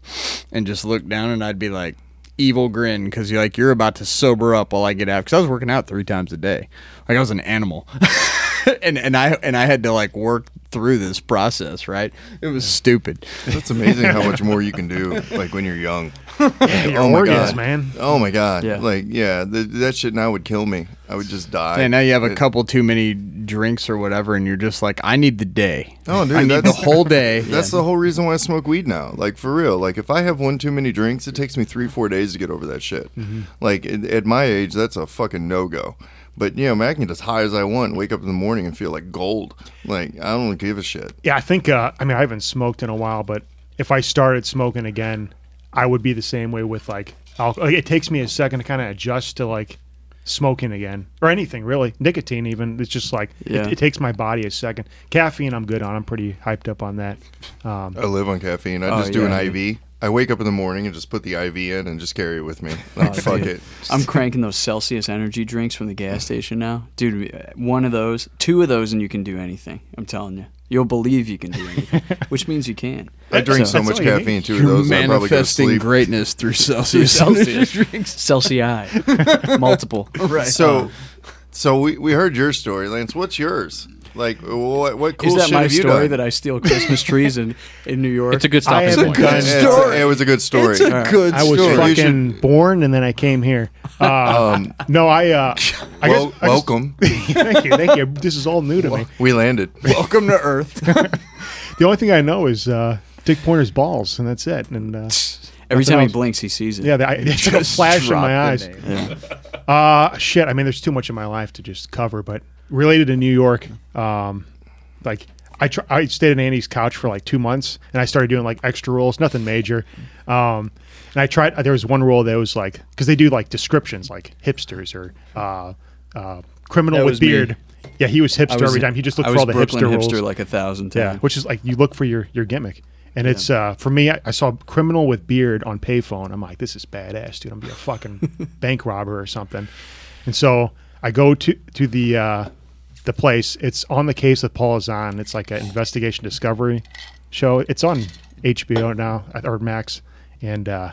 and just look down, and I'd be like, evil grin, because you're like, you're about to sober up while I get out. Because I was working out three times a day, like I was an animal, and and I and I had to like work through this process. Right? It was stupid. That's amazing how much more you can do, like when you're young. Your oh my organs, god, man. Oh my god. Yeah. Like yeah, th- that shit now would kill me. I would just die. And now you have a It- couple too many drinks or whatever, and you're just like, I need the day. Oh, dude, I need the whole day. That's the whole reason why I smoke weed now. Like for real. Like if I have one too many drinks, it takes me three, four days to get over that shit. Mm-hmm. Like at, at my age, that's a fucking no go. But you know, man, I can get as high as I want, wake up in the morning and feel like gold. Like I don't give a shit. Yeah, I think. Uh, I mean, I haven't smoked in a while, but if I started smoking again, I would be the same way with like alcohol. Like, it takes me a second to kind of adjust to like smoking again or anything really. Nicotine, even it's just like Yeah. it, it takes my body a second. Caffeine, I'm good on. I'm pretty hyped up on that. Um, I live on caffeine. I Oh, just do yeah. an IV. I wake up in the morning and just put the IV in and just carry it with me. Like Oh, fuck dude. it. I'm cranking those Celsius energy drinks from the gas station now. Dude, uh, one of those, two of those, and you can do anything. I'm telling you. You'll believe you can do anything, which means you can. I drink so That's much all you need. caffeine too. You're Those I probably go to manifesting sleep. greatness through Celsius. Celsius. drinks. Celsius. I multiple. Right. So, uh, so we, we heard your story, Lance. What's yours? Like, what what cool Is that shit my have you story done? that I steal Christmas trees in, in New York? It's a good I stopping haven't point. done- It's- story. It was a good story. It's a Alright. good I was story. You fucking born and then I came here. Uh, Um, no, I. Uh, I well, guess, I just- welcome. thank you, thank you. This is all new to me. we landed. Welcome to Earth. The only thing I know is uh, Dick Pointer's balls, and that's it. And uh, Every time he else. blinks, he sees it. yeah, I, it's like a flash in my eyes. name. Yeah. Uh, shit. I mean, there's too much in my life to just cover, but related to New York, um, like I tr- I stayed on Andy's couch for like two months, and I started doing like extra rules, nothing major. Um, and I tried. There was one rule that was like because they do like descriptions, like hipsters or uh, uh, criminal with was me. beard. Yeah, he was hipster was- every time. He just looked for all the Brooklyn hipster hipster rules. like a thousand times. Yeah, which is like you look for your your gimmick, and it's uh for me. I, I saw criminal with beard on payphone. I'm like, this is badass, dude. I'm gonna be a fucking bank robber or something. And so I go to to the uh, the place. It's on the case with Paula Zahn. It's like an investigation discovery show. It's on HBO now or Max, and uh,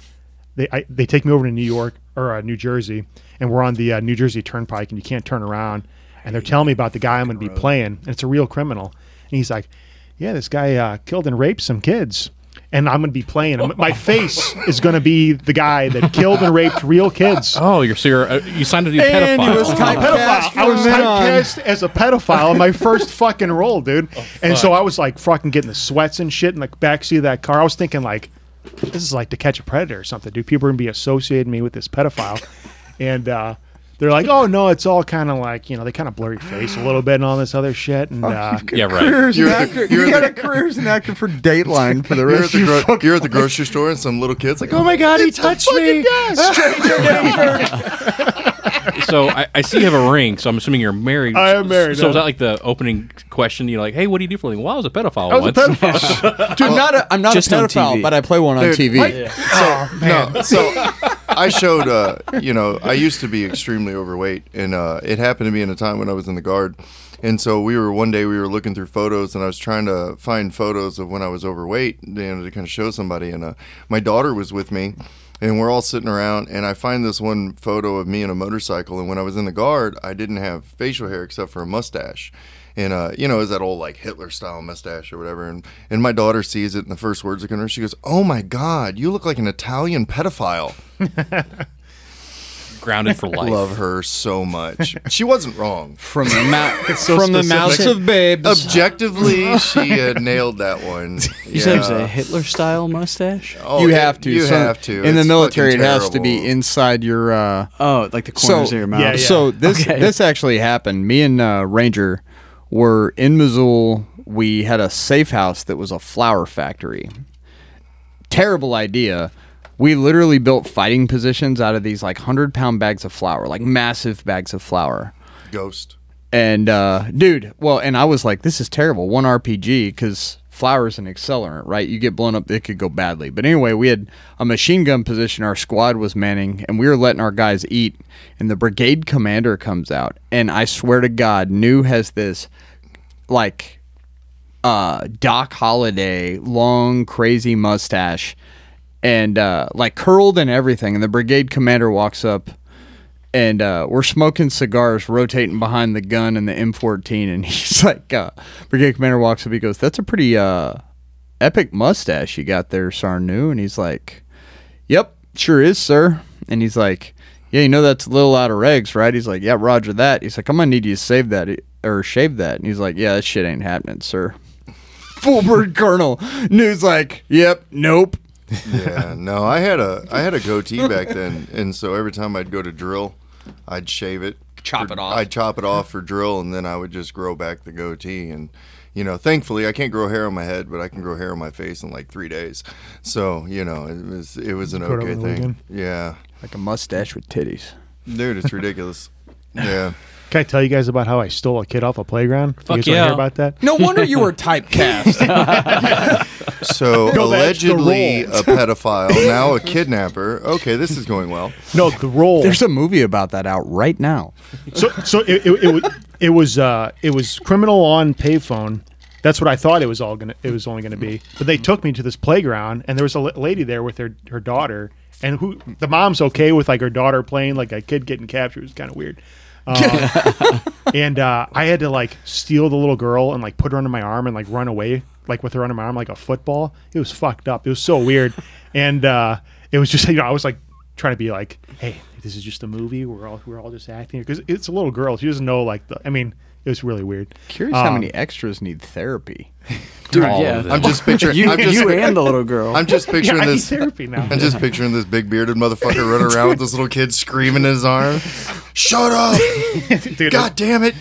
they I, they take me over to New York or uh, New Jersey, and we're on the uh, New Jersey Turnpike, and you can't turn around. And they're telling me about the guy I'm going to be playing, and it's a real criminal. And he's like, "Yeah, this guy uh, killed and raped some kids." And I'm going to be playing him. My face is going to be the guy that killed and raped real kids. Oh, you're so you're, uh, you signed to do And he pedophile. was typed- pedophile. I was from then on. typecast as a pedophile in my first fucking role, dude. Oh, and so I was like fucking getting the sweats and shit in the backseat of that car. I was thinking like, this is like to catch a predator or something, dude. People are gonna be associating me with this pedophile, and uh, they're like, oh no, it's all kind of like you know they kind of blur your face a little bit and all this other shit. And uh, yeah, right. Career as an You're the- actor. you're you got the- a career as an actor for Dateline for the You're at rest the of your gro- you're at the grocery store and some little kid's like, "Oh my god, he touched me!" So I, I see you have a ring. So I'm assuming you're married. I am married, So is that like the opening question? You're like, hey, what do you do for a living? Well, I was a pedophile I was a once. pedophile. Dude, I'm not a, I'm not Just a on pedophile, TV. but I play one on Dude, TV. like- oh No, so I showed, uh, you know, I used to be extremely overweight, and uh, it happened to me in a time when I was in the guard. And so we were one day we were looking through photos, and I was trying to find photos of when I was overweight, you know, to kind of show somebody. And uh, my daughter was with me, and we're all sitting around, and I find this one photo of me in a motorcycle. And when I was in the guard, I didn't have facial hair except for a mustache. And uh, you know, is that old like Hitler style mustache or whatever? And and my daughter sees it, and the first words that come to her, she goes, "Oh my God, you look like an Italian pedophile." grounded for life. I love her so much. She wasn't wrong. From the mouth, so from the mouths of babes. Objectively, she had nailed that one. You said it was a Hitler style mustache. Oh, you it- have to. You So have to. In the military, it has to be inside your. Uh, Oh, like the corners so, of your mouth. Yeah, yeah. So this Okay. this actually happened. Me and uh, Ranger were in Missoula. We had a safe house that was a flour factory. Terrible idea. We literally built fighting positions out of these like hundred pound bags of flour, like massive bags of flour. Ghost. And uh, dude, well, and I was like, this is terrible. One RPG because flour is an accelerant, right? You get blown up, it could go badly. But anyway, we had a machine gun position. Our squad was manning, and we were letting our guys eat. And the brigade commander comes out, and I swear to God, New has this like uh, Doc Holliday long crazy mustache, and uh, like curled and everything. And the brigade commander walks up and uh, we're smoking cigars, rotating behind the gun and the M14, and he's like, uh, Brigade Commander walks up, he goes, "That's a pretty uh, epic mustache you got there, Sarnu," and he's like, "Yep, sure is, sir," and he's like, "Yeah, you know that's a little out of regs, right?" He's like, "Yeah, Roger that." He's like, "I'm gonna need you to save that or shave that," and he's like, "Yeah, that shit ain't happening, sir." Full bird colonel. New's like, "Yep, nope." Yeah, no, I had a I had a goatee back then, and so every time I'd go to drill, I'd shave it, Chop for- it off. I'd chop it off for drill, and then I would just grow back the goatee. And you know, thankfully, I can't grow hair on my head, but I can grow hair on my face in like three days. So you know, it was it was an okay thing. weekend. Yeah, Like a mustache with titties. dude, it's ridiculous. yeah, Can I tell you guys about how I stole a kid off a playground? Fuck you guys yeah. hear about that? No wonder you were typecast. so No, allegedly a pedophile, now a kidnapper. Okay, this is going well. No, the role. There's a movie about that out right now. so so it, it, it, it was uh, it was criminal on payphone. That's what I thought it was all gonna it was only gonna be. But they took me to this playground, and there was a lady there with her her daughter, and who the mom's okay with like her daughter playing like a kid getting captured. It's kind of weird. Uh, and uh, I had to like steal the little girl and like put her under my arm and like run away like with her under my arm like a football. It was fucked up. It was so weird, and uh, it was just you know I was like trying to be like, hey, this is just a movie. We're all we're all just acting because it's a little girl. She doesn't know like the. I mean, it was really weird. Curious how Um, many extras need therapy. Dude, All yeah. of it. I'm just picturing. You, I'm just, you and the little girl. I'm just Yeah, picturing I need this. therapy now. I'm just picturing this big bearded motherfucker running around with this little kid screaming in his arm. Shut up! Dude, God damn it!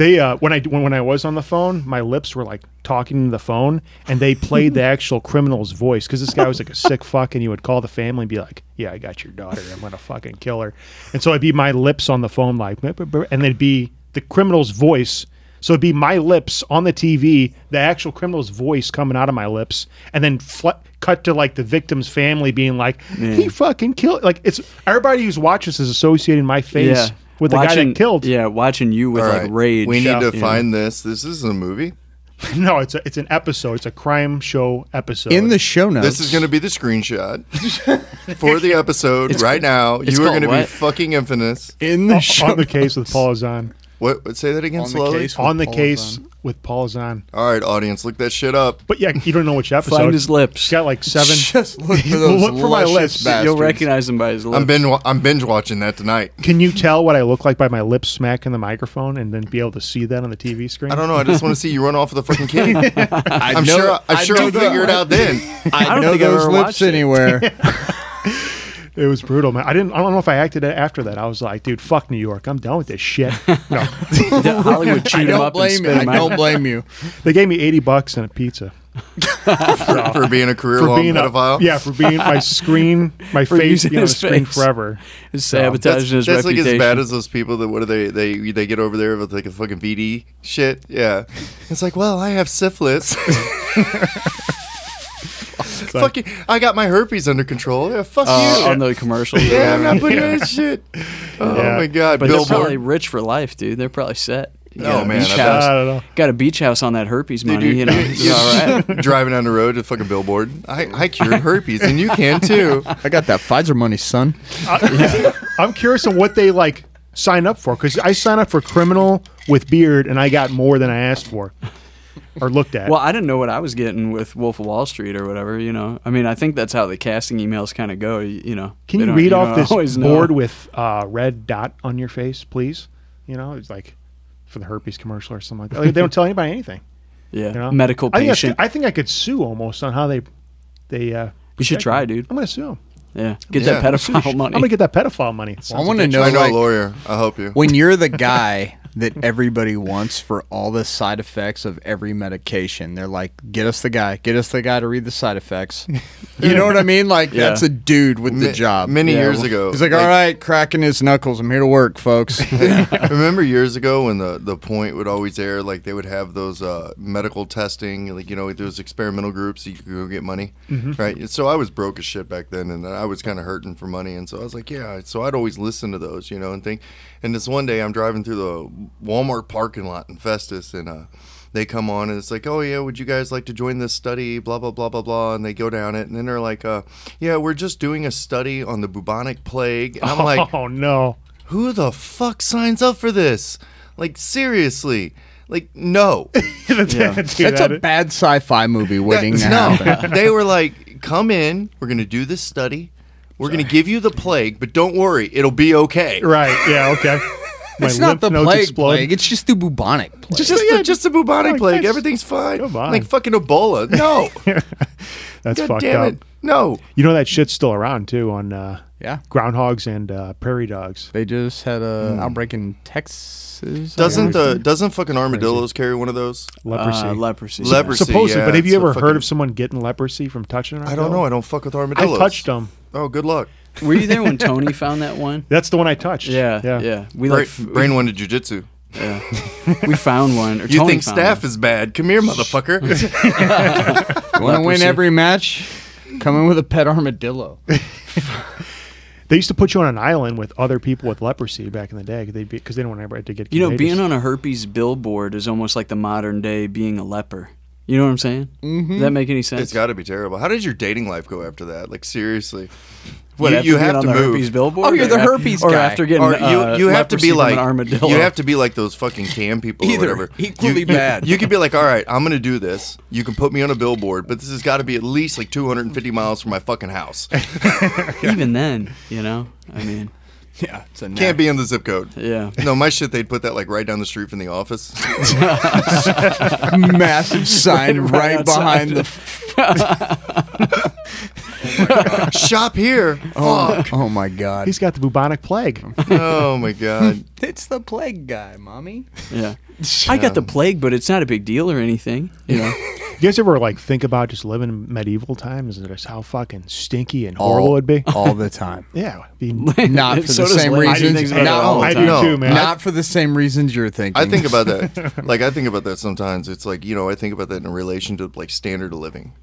They uh, when I when, when I was on the phone, my lips were like talking to the phone, and they played the actual criminal's voice because this guy was like a sick fuck, and he would call the family and be like, "Yeah, I got your daughter. I'm gonna fucking kill her." And so it'd be my lips on the phone, like, and they'd be the criminal's voice. So it'd be my lips on the TV, the actual criminal's voice coming out of my lips, and then fl- cut to like the victim's family being like, "He fucking killed." Like it's everybody who's watching this is associating my face yeah. With the guy watching, that killed. Yeah, watching you with All like right, rage. We need Yeah. to find this. This is a movie. No, it's a, it's an episode. It's a crime show episode. In the show notes, This is going to be the screenshot for the episode right now. You are going to be fucking infamous. in the on, show on the case with Paula Zahn. What? what- Say that again On the slowly. case. On the Paul case Zahn. With Paula Zahn. All right, audience, look that shit up. But yeah, you don't know which episode. Find his lips. It's got like seven. Just look for those Look for my lips. bastards. You'll recognize him by his lips. I'm binge, I'm binge watching that tonight. Can you tell what I look like by my lips smacking the microphone and then be able to see that on the TV screen? I don't know. I just want to see you run off with a fucking kid. I I'm know- sure. I'm I sure I'll figure it out then. I, don't know think those ever lips anywhere. It was brutal, man. I didn't. I don't know if I acted it after that. I was like, dude, fuck New York. I'm done with this shit. No, Hollywood I chewed him up and blame you. spit I him don't blame you. they gave me eighty bucks and a pizza for being a career for long being a, pedophile. yeah for being my screen, my For face using being on the his screen face. forever. His That's, sabotaging his that's like as bad as those people that what do they they they get over there with like a fucking VD shit. Yeah, it's like, well, I have syphilis. Fucking, I got my herpes under control. Yeah, fuck uh, you. on the commercials. yeah, I'm not putting that shit. Oh Yeah. my god, But they're billboard. probably rich for life, dude. They're probably set. You Oh, got a man, beach house. I don't know. Got a beach house on that herpes money. Dude, you know, it's all right. Driving down the road with a fucking billboard. I, I cured herpes, and you can too. I got that Pfizer money, son. I'm curious on what they like sign up for because I signed up for criminal with beard and I got more than I asked for. Or looked at. Well, I didn't know what I was getting with Wolf of Wall Street or whatever. You know, I mean, I think that's how the casting emails kind of go. You, you know, Can you read don't off this always know. board with uh, red dot on your face, please? You know, it's like for the herpes commercial or something like that. Like, they don't tell anybody anything. Yeah, You know? medical I think, that's- patient. I think I could sue almost on how they they. Uh, You should try, me. dude. I'm gonna sue them. yeah, get Yeah. that pedophile money. I'm gonna get that pedophile money. I want to know I know like, a lawyer. I hope you. when you're the guy that everybody wants for all the side effects of every medication. They're like, get us the guy, get us the guy to read the side effects. You know what I mean? Like Yeah. that's a dude with the job. Many Yeah, years ago, He's like, all right, cracking his knuckles. I'm here to work, folks. Remember years ago when the, the point would always air, like they would have those uh, medical testing, like you know those experimental groups you could go get money, right? So I was broke as shit back then, and I was kind of hurting for money, and so I was like, yeah. So I'd always listen to those, you know, and think. And this one day I'm driving through the Walmart parking lot in Festus, and uh, they come on, and it's like, oh yeah, would you guys like to join this study? Blah blah blah blah blah, and they go down it, and then they're like, uh, yeah, we're just doing a study on the bubonic plague, and I'm like oh no. who the fuck signs up for this? Like seriously, like no, Dude, That's that a bad sci-fi movie waiting to no. happen. they were like, come in, we're gonna do this study, we're gonna give you the plague, but don't worry, it'll be okay. right. Yeah. Okay. My It's not lymph the nodes plague, explode. plague. It's just the bubonic plague. Just, just, the, just the bubonic Like, plague, that's- everything's fine. come on. Like fucking Ebola. No, That's god fucked damn up. it. No, You know that shit's still around too on uh, yeah. groundhogs and uh, prairie dogs. They just had a outbreak in Texas. I doesn't the doesn't fucking armadillos carry one of those? Leprosy. Uh, leprosy. Leprosy. Supposedly, yeah, but have you it's a ever fucking- heard of someone getting leprosy from touching an I don't know. I don't fuck with armadillos. I've touched them. Oh, good luck. Were you there when Tony found that one? That's the one I touched. Yeah, Yeah. yeah. We Brain, like f- brain one to jujitsu. Yeah. we found one. Or You Tony think staff one. is bad? Come here, motherfucker. You want to win every match? Come in with a pet armadillo. They used to put you on an island with other people with leprosy back in the day because they didn't want anybody to get. You know, being on a herpes billboard is almost like the modern day being a leper. You know what I'm saying? Mm-hmm. Does that make any sense? It's got to be terrible. How did your dating life go after that? Like seriously, What, you, after you have on to the move. herpes billboard. Oh, you're the af- herpes or guy. after getting Or you, uh, have to be like an armadillo. you have to be like those fucking cam people Either or whatever. equally you, bad. You, you could be like, all right, I'm gonna do this. You can put me on a billboard, but this has got to be at least like 250 miles from my fucking house. even then. You know, I mean, Yeah, it's a Can't be in the zip code. yeah. No, my shit, they'd put that like right down the street from the office. massive sign Right right, behind the. Oh Shop here. Oh, oh my god! He's got the bubonic plague. Oh my god. it's the plague guy, mommy. Yeah. I got the plague, but it's not a big deal or anything. You know. You guys ever like think about just living in medieval times and just how fucking stinky and horrible all, it'd be? all the time. Yeah, be Not for So the does same Lane. I do reasons. things about No, it all the I do No, too, man. not for the same reasons you're thinking. I think about that. Like I think about that sometimes. It's like you know I think about that in relation to like standard of living.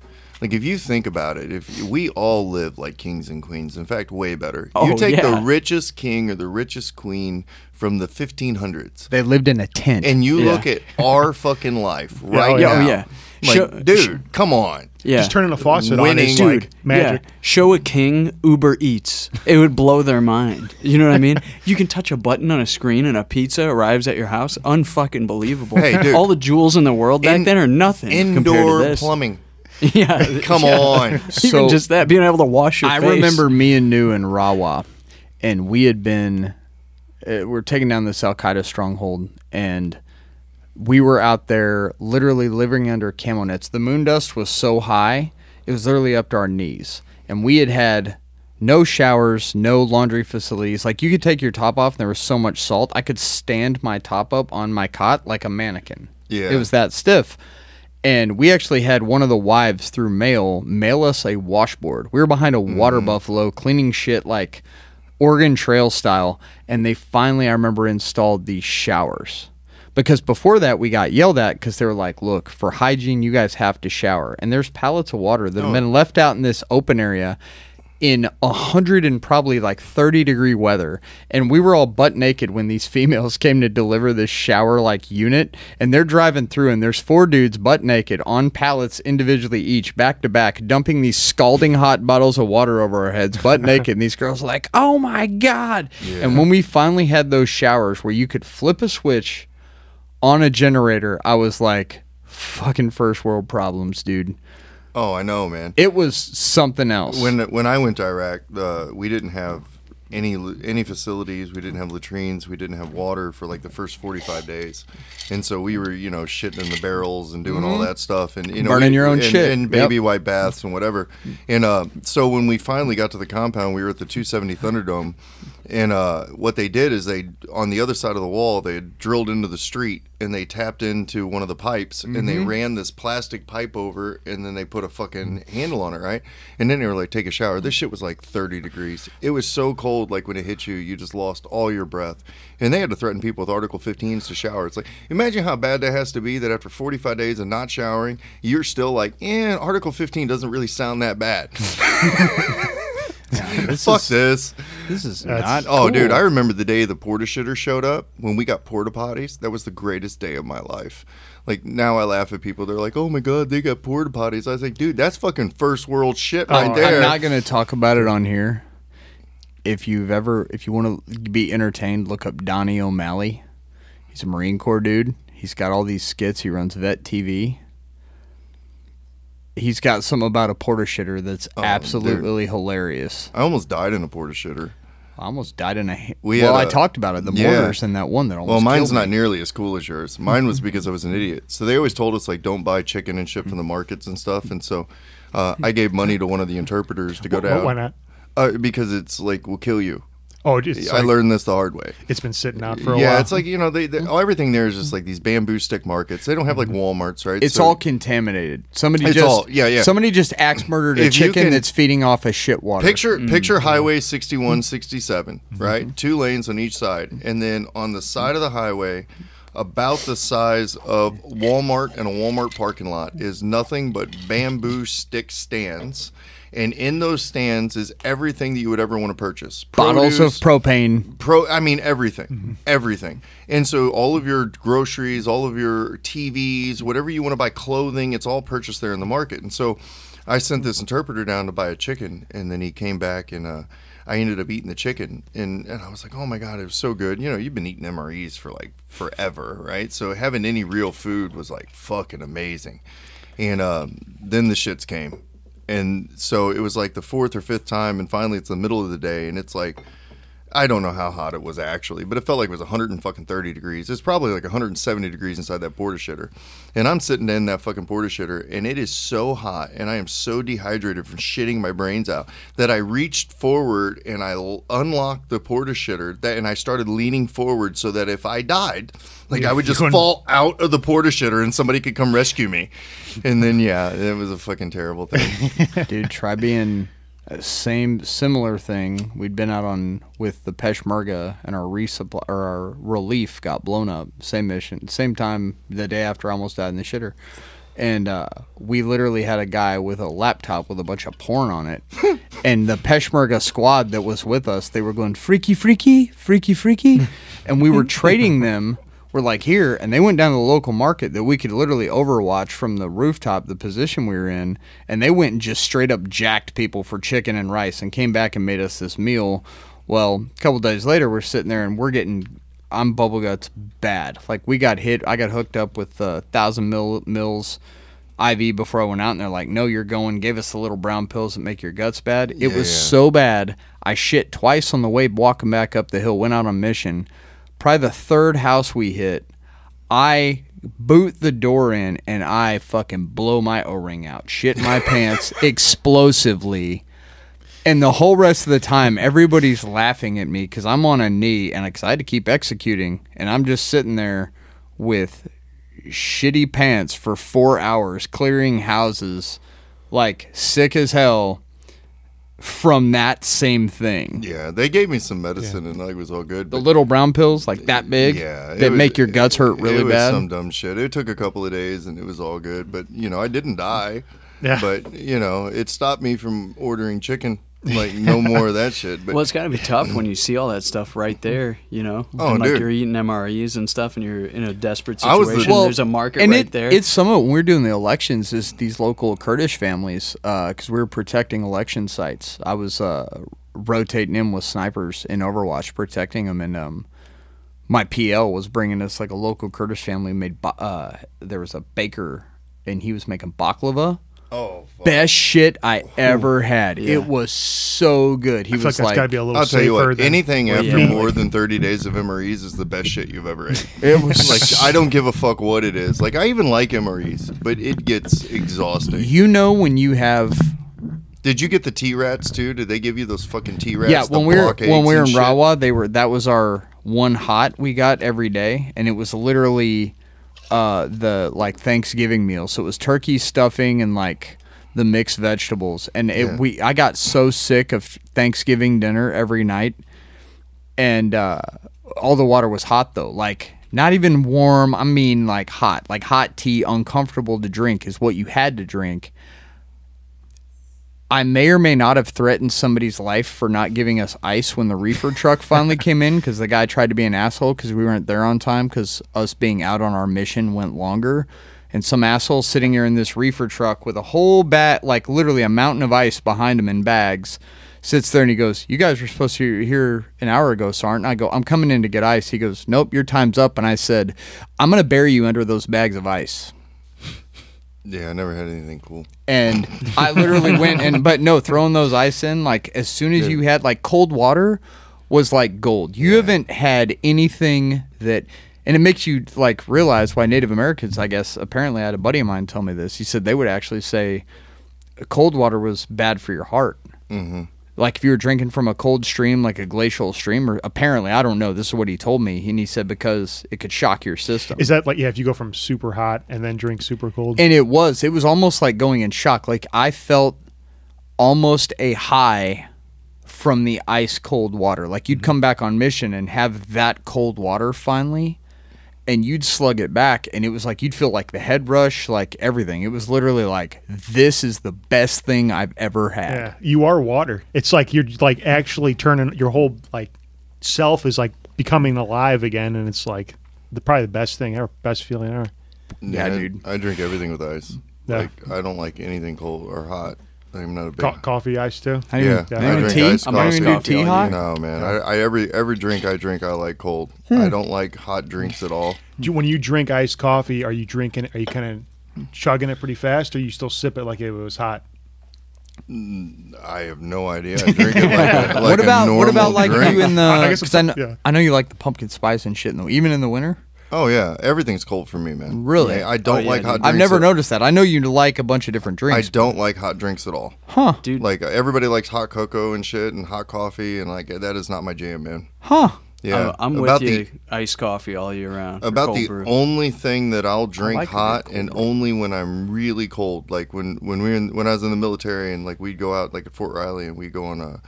Like if you think about it, if we all live like kings and queens, in fact, way better. Oh, you take yeah. the richest king or the richest queen from the 1500s, they lived in a tent. and you Yeah. look at our fucking life oh, right oh, now. yeah. Yeah. Like, Show- dude, come on. Yeah. just turning a faucet Winning. on is Dude, like magic. Yeah. Show a king Uber Eats. It would blow their mind. You know what I mean? You can touch a button on a screen and a pizza arrives at your house. Unfucking believable. Hey, dude. All the jewels in the world back In- then are nothing compared Indoor to this. plumbing. Yeah. Come yeah. on. Even So- just that, being able to wash your I face. remember me and New and Rawa, and we had been, uh, we're taking down this Al Qaeda stronghold, and we were out there literally living under camo nets. The moon dust was so high, it was literally up to our knees, and we had had no showers, no laundry facilities. Like you could take your top off, and there was so much salt, I could stand my top up on my cot like a mannequin. Yeah. it was that stiff. And we actually had one of the wives through mail mail us a washboard. We were behind a water mm-hmm. buffalo cleaning shit like Oregon Trail style. And they finally, I remember, installed these showers. Because before that, we got yelled at because they were like, look, for hygiene, you guys have to shower. And there's pallets of water that have oh. been left out in this open area in a hundred and probably like 30 degree weather. And we were all butt naked when these females came to deliver this shower like unit. And they're driving through and there's four dudes butt naked on pallets individually each back to back dumping these scalding hot bottles of water over our heads butt naked. And these girls are like oh my god. And when we finally had those showers where you could flip a switch on a generator i was like fucking first world problems, dude. Oh, I know, man. It was something else. When when I went to Iraq, uh, we didn't have any any facilities. We didn't have latrines. We didn't have water for like the first forty five days, and so we were you know shitting in the barrels and doing all that stuff and you know Mm-hmm. Burning we- your own and, shit. and baby Yep. white baths and whatever. And uh, so when we finally got to the compound, we were at the two seventy Thunderdome, and uh, what they did is they on the other side of the wall they had drilled into the street and they tapped into one of the pipes and they ran this plastic pipe over and then they put a fucking handle on it right? And then they were like take a shower. This shit was like 30 degrees. It was so cold like when it hit you you just lost all your breath. And they had to threaten people with article 15s to shower. It's like imagine how bad that has to be that after 45 days of not showering you're still like yeah article 15 doesn't really sound that bad this fuck is, this This is That's- not. Oh, dude. I remember the day the porta shitter showed up when we got porta potties. That was the greatest day of my life. Like now, I laugh at people. They're like, "Oh my god, they got porta potties." I was like, "Dude, that's fucking first world shit oh, right Oh, there." I'm not gonna talk about it on here. If you've ever, if you want to be entertained, look up Donnie O'Malley. He's a Marine Corps dude. He's got all these skits. He runs Vet TV. He's got something about a porta shitter that's Oh, absolutely hilarious. I almost died in a porta shitter. I almost died in a. We well, I talked about it. The Yeah. mortars and that one that almost. Well, mine's killed not nearly as cool as yours. Mine was because I was an idiot. So they always told us like, don't buy chicken and shit from the markets and stuff. And so uh, I gave money to one of the interpreters to go Wh- down Why not? Uh, because it's like will kill you. Oh, it's I like- learned this the hard way. It's been sitting out for a yeah, while. Yeah, it's like you know, they, they oh, everything there is just like these bamboo stick markets. They don't have like mm-hmm. Walmart's, right? It's So- all contaminated. Somebody It's just all- yeah, yeah. Somebody just axe murdered a If chicken can- that's feeding off a shit water. Picture mm-hmm. picture Highway 61, 67, right? Two lanes on each side, and then on the side of the highway, about the size of Walmart and a Walmart parking lot, is nothing but bamboo stick stands. And in those stands is everything that you would ever want to purchase. bottles of propane. Pro, I mean everything, everything, and so all of your groceries, all of your TVs, whatever you want to buy, clothing, it's all purchased there in the market. And so, I sent this interpreter down to buy a chicken, and then he came back, and uh, I ended up eating the chicken, and and I was like, oh my god, it was so good. You know, you've been eating MREs for like forever, right? So having any real food was like fucking amazing, and um, then the shits came, and so it was like the fourth or fifth time, and finally it's the middle of the day, and it's like. I don't know how hot it was actually, but it felt like it was 130 degrees. It's probably like 170 degrees inside that porta shitter. And I'm sitting in that fucking porta shitter, and it is so hot, and I am so dehydrated from shitting my brains out that I reached forward and I l- unlocked the porta shitter, that, and I started leaning forward so that if I died, like I would just couldn't- fall out of the porta shitter and somebody could come rescue me. And then, yeah, it was a fucking terrible thing. Dude, try being same similar thing. We'd been out on with the Peshmerga and our resupply or our relief got blown up. Same mission, same time the day after I almost died in the shitter. And uh, we literally had a guy with a laptop with a bunch of porn on it. and the Peshmerga squad that was with us, they were going freaky, freaky, freaky, freaky. and we were trading them we're like here and they went down to the local market that we could literally overwatch from the rooftop the position we were in and they went and just straight up jacked people for chicken and rice and came back and made us this meal well a couple days later we're sitting there and we're getting i'm bubble guts bad like we got hit i got hooked up with a thousand mil mils IV before I went out, and they're like, "No, you're going." Gave us the little brown pills that make your guts bad. It was Yeah. so bad, I shit twice on the way walking back up the hill. Went out on mission. Probably the third house we hit, I boot the door in and I fucking blow my O ring out, shit my pants explosively. And the whole rest of the time, everybody's laughing at me because I'm on a knee and because I had to keep executing, and I'm just sitting there with shitty pants for four hours, clearing houses, like sick as hell from that same thing. yeah, they gave me some medicine and like, it was all good. The little brown pills, like that big, Yeah, that was- make your guts hurt really it was bad. Some dumb shit. It took a couple of days and it was all good, but you know I didn't die. Yeah. But you know it stopped me from ordering chicken. Like no more of that shit. But Well, it's got to be tough when you see all that stuff right there, you know. Oh, and like dude. you're eating MREs and stuff, and you're in a desperate I was the- situation. Well, There's a market and right it, there. It's some of when we're doing the elections is these local Kurdish families because we were protecting election sites. I was uh, rotating in with snipers in Overwatch, protecting them, and um, my PL was bringing us like a local Kurdish family made. ba- Uh, there was a baker, and he was making baklava. Oh, fuck. Best shit I ever had. Yeah. It was so good. He I feel like was that's like, got to be a little I'll tell safer you what. than Anything after yeah. more than 30 days of MREs is the best shit you've ever ate. it was like I don't give a fuck what it is. Like I even like MREs, but it gets exhausting. You know when you have Did you get the T rats too? Did they give you those fucking T rats? yeah when we were when we were in Rawa they were that was our one hot we got every day and it was literally uh the like Thanksgiving meal so it was turkey stuffing and like the mixed vegetables. And it, Yeah. we I got so sick of Thanksgiving dinner every night. And uh all the water was hot though. Like not even warm I mean like hot. Like hot tea uncomfortable to drink is what you had to drink I may or may not have threatened somebody's life for not giving us ice when the reefer truck finally came in because the guy tried to be an asshole because we weren't there on time because us being out on our mission went longer. And some asshole sitting here in this reefer truck with a whole bat, like literally a mountain of ice behind him in bags, sits there and he goes, You guys were supposed to be here an hour ago, so I? I go, I'm coming in to get ice. He goes, Nope, your time's up. And I said, I'm going to bury you under those bags of ice Yeah, I never had anything cool. and I literally went and but no, throwing those ice in like as soon as you had like cold water was like gold. You haven't had anything that and it makes you like realize why Native Americans, I guess, apparently I had a buddy of mine tell me this. He said they would actually say cold water was bad for your heart. hmm Like if you were drinking from a cold stream, like a glacial stream, or apparently I don't know. This is what he told me, and he said because it could shock your system. Is that like yeah? If you go from super hot and then drink super cold, And it was. It was almost like going in shock. Like I felt almost a high from the ice cold water. Like you'd come back on mission and have that cold water finally and you'd slug it back and it was like you'd feel like the head rush, like everything. It was literally like this is the best thing I've ever had. yeah, you are water. It's like you're like actually turning your whole like self is like becoming alive again, and it's like the probably the best thing ever, best feeling ever. Yeah, I, dude. I drink everything with ice. Yeah. Like I don't like anything cold or hot. I'm not a big. Co- coffee, ice too. I Yeah, even, yeah, I don't I drink tea. iced I'm not even do coffee tea hot. no man, I, I every every drink I drink I like cold. Hmm. I don't like hot drinks at all. Do you, when you drink iced coffee, are you drinking? Are you kind of chugging it pretty fast, or you still sip it like it was hot? I have no idea. I drink it like, a, like what a about what about like drink. you in the? I guess I, know, yeah. I know you like the pumpkin spice and shit. Though, even in the winter. Oh yeah, everything's cold for me, man. Really? Yeah, I don't Oh, yeah, like dude. hot. I've never noticed that. I know you like a bunch of different drinks. I don't like hot drinks at all. huh? Dude, Like uh, everybody likes hot cocoa and shit and hot coffee and like that is not my jam, man. Huh? Yeah, I'm, I'm about with you. the iced coffee all year round. about the brew. only thing that I'll drink like hot and brew. only when I'm really cold. Like when when we were in, when I was in the military and like we'd go out like at Fort Riley and we'd go on a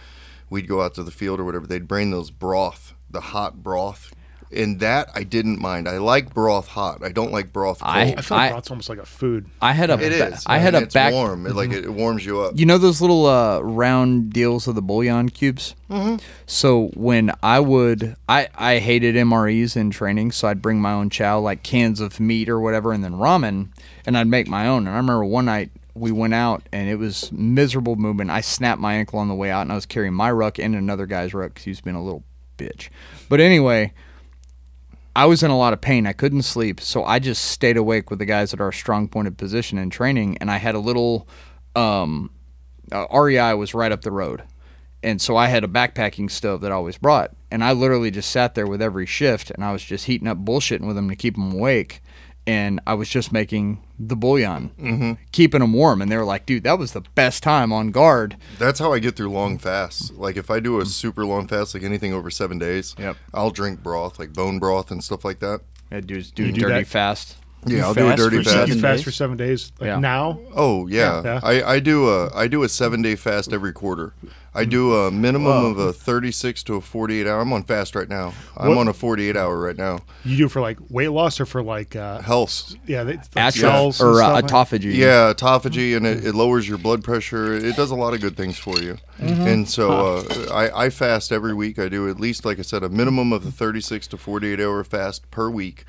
we'd go out to the field or whatever. They'd bring those broth, the hot broth. And that I didn't mind. I like broth hot. I don't like broth cold. I- I feel like broth's almost like a food. I had a it ba- is. I had and a it's back. warm. It, like it warms you up. You know those little uh, round deals of the bouillon cubes. Mm-hmm. So when I would, I I hated MREs in training, so I'd bring my own chow, like cans of meat or whatever, and then ramen, and I'd make my own. And I remember one night we went out and it was miserable movement. I snapped my ankle on the way out, and I was carrying my ruck and another guy's ruck because he was being a little bitch. But anyway. I was in a lot of pain. I couldn't sleep, so I just stayed awake with the guys at our strong pointed position in training. And I had a little um, uh, REI was right up the road, and so I had a backpacking stove that I always brought. And I literally just sat there with every shift, and I was just heating up bullshitting with them to keep them awake. And I was just making the bouillon, mm-hmm. keeping them warm. And they were like, "Dude, that was the best time on guard." That's how I get through long fasts. Like if I do a super long fast, like anything over seven days, Yep. I'll drink broth, like bone broth and stuff like that. I do do You do dirty that? fast. Yeah, I'll do a dirty fast. You fast for seven days. Like Yeah. now, Oh yeah, Yeah. I, I do a I do a seven day fast every quarter. I do a minimum of a thirty six to a forty eight hour. I'm on fast right now. I'm What- on a forty eight hour right now. you do it for like weight loss or for like uh, Health. yeah, they, like Astro cells and or uh, stuff like- autophagy. Yeah, autophagy, and it, it lowers your blood pressure. It does a lot of good things for you. And so uh, I, I fast every week. I do at least, like I said, a minimum of a 36 to 48 hour fast per week.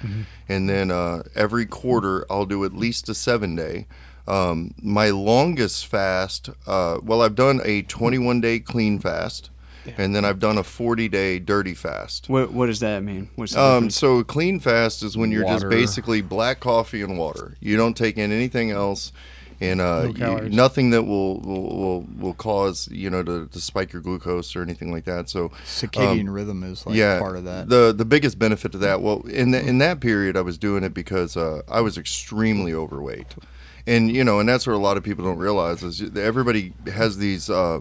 And then uh, every quarter, I'll do at least a seven day. Um, my longest fast, uh, well, I've done a 21 day clean fast. and then I've done a 40 day dirty fast. What What does that mean? What's the Um, difference? so clean fast is when you're Water. just basically black coffee and water. You don't take in anything else, and uh, No you- nothing that will, will will will cause you know to, to spike your glucose or anything like that. So Circadian rhythm is like yeah, part of that. The the biggest benefit to that, well, in the, in that period, I was doing it because uh, I was extremely overweight, and you know, and that's where a lot of people don't realize is everybody has these uh,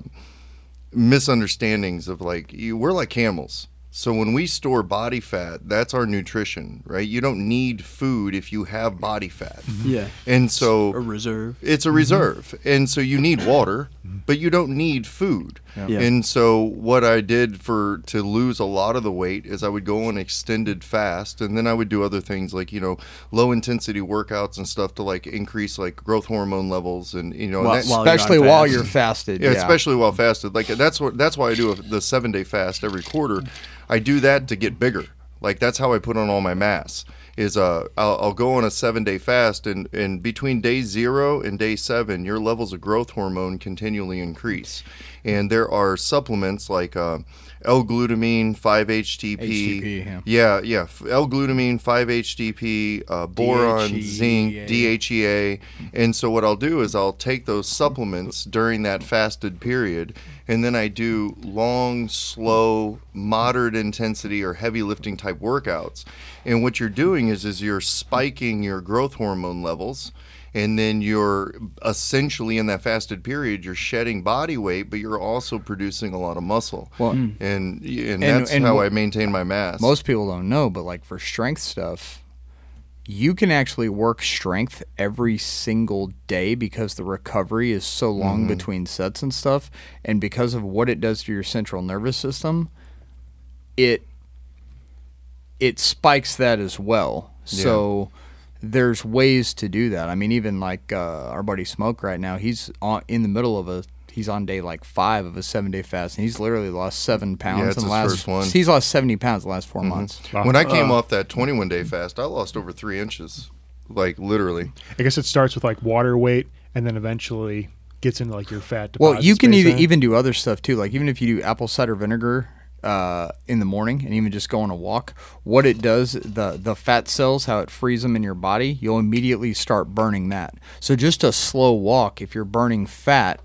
misunderstandings of like we're like camels. So when we store body fat, that's our nutrition, right? You don't need food if you have body fat, mm-hmm. yeah, and so a reserve. it's a mm-hmm. reserve, and so you need water, mm-hmm. but you don't need food. Yeah. And so what I did for to lose a lot of the weight is I would go on extended fast, and then I would do other things like you know low intensity workouts and stuff to like increase like growth hormone levels, and you know, and that- while you're Especially while fast. you're fasted. yeah, Yeah, especially while fasted. Like that's what that's why I do a, the seven day fast every quarter. I do that to get bigger. Like that's how I put on all my mass. Is uh I'll, I'll go on a seven day fast and and between day zero and day seven, your levels of growth hormone continually increase. And there are supplements like uh, L-glutamine, 5-HTP. HTP, yeah. Yeah, yeah. L-glutamine, 5-HTP, uh, boron, DHEA. zinc, DHEA. And so what I'll do is I'll take those supplements during that fasted period, and then I do long, slow, moderate intensity or heavy lifting type workouts. And what you're doing is is you're spiking your growth hormone levels. And then you're essentially in that fasted period, you're shedding body weight, but you're also producing a lot of muscle. Well, and and, And- that's and how wh- I maintain my mass. Most people don't know, but like for strength stuff, you can actually work strength every single day because the recovery is so long Mm-hmm. between sets and stuff. And because of what it does to your central nervous system, it it spikes that as well. So there's ways to do that. I mean, even like uh, our buddy Smoke right now, he's on in the middle of a he's on day like five of a seven day fast, and he's literally lost seven pounds it's in the his last. first one. He's lost seventy pounds the last 4 Mm-hmm. months. When I came off that 21 day fast, I lost over three inches, like literally. I guess it starts with like water weight, and then eventually gets into like your fat. Well, you can even even do other stuff too. Like even if you do apple cider vinegar uh, in the morning and even just go on a walk, what it does the the fat cells how it frees them in your body, you'll immediately start burning that. So just a slow walk, if you're burning fat,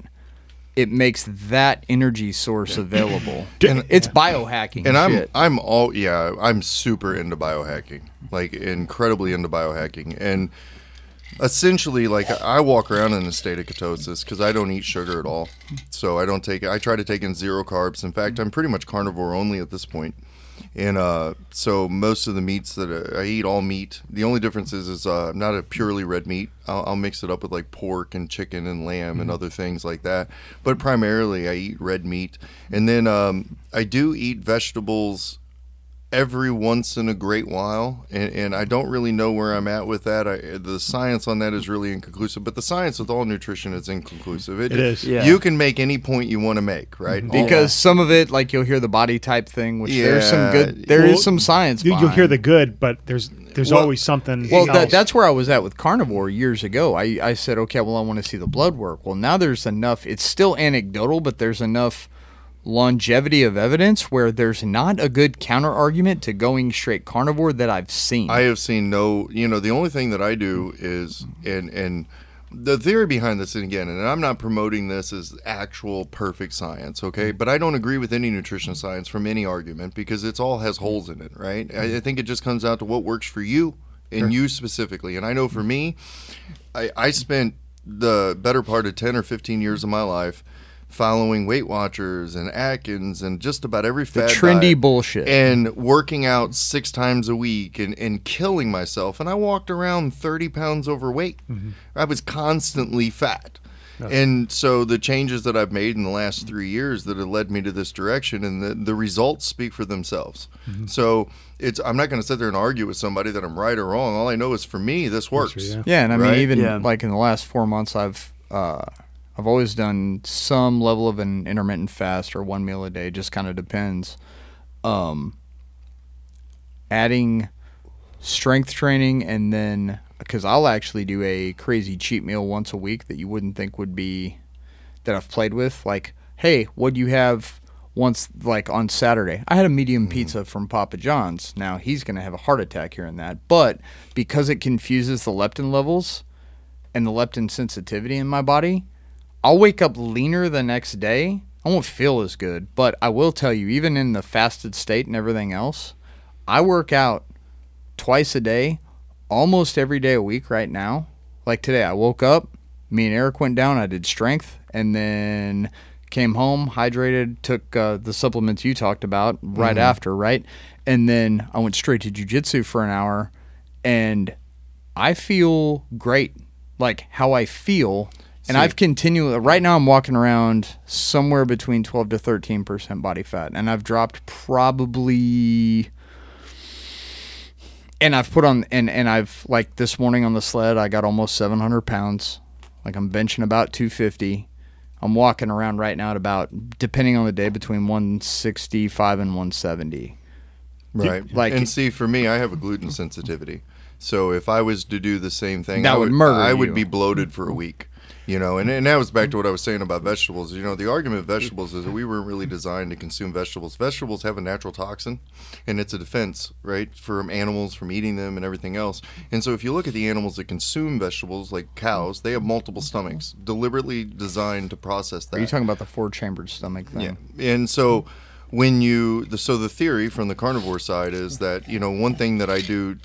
it makes that energy source available. And- it's biohacking. And I'm. I'm all yeah, I'm super into biohacking. Like incredibly into biohacking. And essentially like I walk around in a state of ketosis cuz I don't eat sugar at all. So I don't take I try to take in zero carbs. In fact, I'm pretty much carnivore only at this point. And uh, so most of the meats that I, I eat, all meat. The only difference is, is uh, I'm not a purely red meat. I'll, I'll mix it up with like pork and chicken and lamb and other things like that. But primarily, I eat red meat, and then um, I do eat vegetables every once in a great while, and, and I don't really know where I'm at with that. I, the science on that is really inconclusive, but the science with all nutrition is inconclusive. It is. Yeah. You can make any point you want to make, mm-hmm. right? All- because some of it, like you'll hear the body type thing, which there's some good, there is Well, some science. You, you'll hear the good, but there's there's Well- always something. Well, that, that's where I was at with carnivore years ago. I, I said, okay, well, I want to see the blood work. Well, now there's enough. It's still anecdotal, but there's enough longevity of evidence where there's not a good counter argument to going straight carnivore that I've seen. I have seen no. You know, the only thing that I do is and and the theory behind this, and again, and I'm not promoting this as actual perfect science, okay? But I don't agree with any nutrition science from any argument because it's all has holes in it, right? I, I think it just comes out to what works for you and you specifically. And I know for me, I, I spent the better part of 10 or 15 years of my life following Weight Watchers and Atkins and just about every the trendy diet bullshit. and working out six times a week and, and killing myself. And I walked around 30 pounds overweight. I was constantly fat. And so the changes that I've made in the last three years that have led me to this direction, and the, the results speak for themselves. So it's I'm not going to sit there and argue with somebody that I'm right or wrong. All I know is for me, this works. yeah. yeah, and I mean, even Yeah. like in the last four months, I've uh, I've always done some level of an intermittent fast or one meal a day. Just kind of depends. Um, adding strength training and then because I'll actually do a crazy cheat meal once a week that you wouldn't think would be that I've played with. Like, hey, what do you have once like on Saturday. I had a medium pizza from Papa John's. Now he's going to have a heart attack here and that, but because it confuses the leptin levels and the leptin sensitivity in my body, I'll wake up leaner the next day. I won't feel as good, but I will tell you even in the fasted state and everything else, I work out twice a day, almost every day a week right now. Like today, I woke up, me and Eric went down, I did strength, and then came home, hydrated, took uh, the supplements you talked about right after, right? And then I went straight to jujitsu for an hour, and I feel great, like how I feel. And I've continually, right now, I'm walking around somewhere between 12 to 13% body fat. And I've dropped probably and I've put on and and I've like this morning on the sled I got almost 700 pounds like I'm benching about 250 I'm walking around right now at about depending on the day between 165 and 170 Right. like- and see, for me, I have a gluten sensitivity. So if I was to do the same thing, That I would murder I you. would be bloated for a week. You know, and, and that was back to mm-hmm. what I was saying about vegetables. You know, the argument of vegetables is that we weren't really designed to consume vegetables. Vegetables have a natural toxin, and it's a defense, right, from animals from eating them and everything else. And so, if you look at the animals that consume vegetables, like cows, they have multiple mm-hmm. stomachs, deliberately designed to process that. Are you talking about the four chambered stomach thing? Yeah, and so mm-hmm. When you the, so the theory from the carnivore side is that you know one thing that I do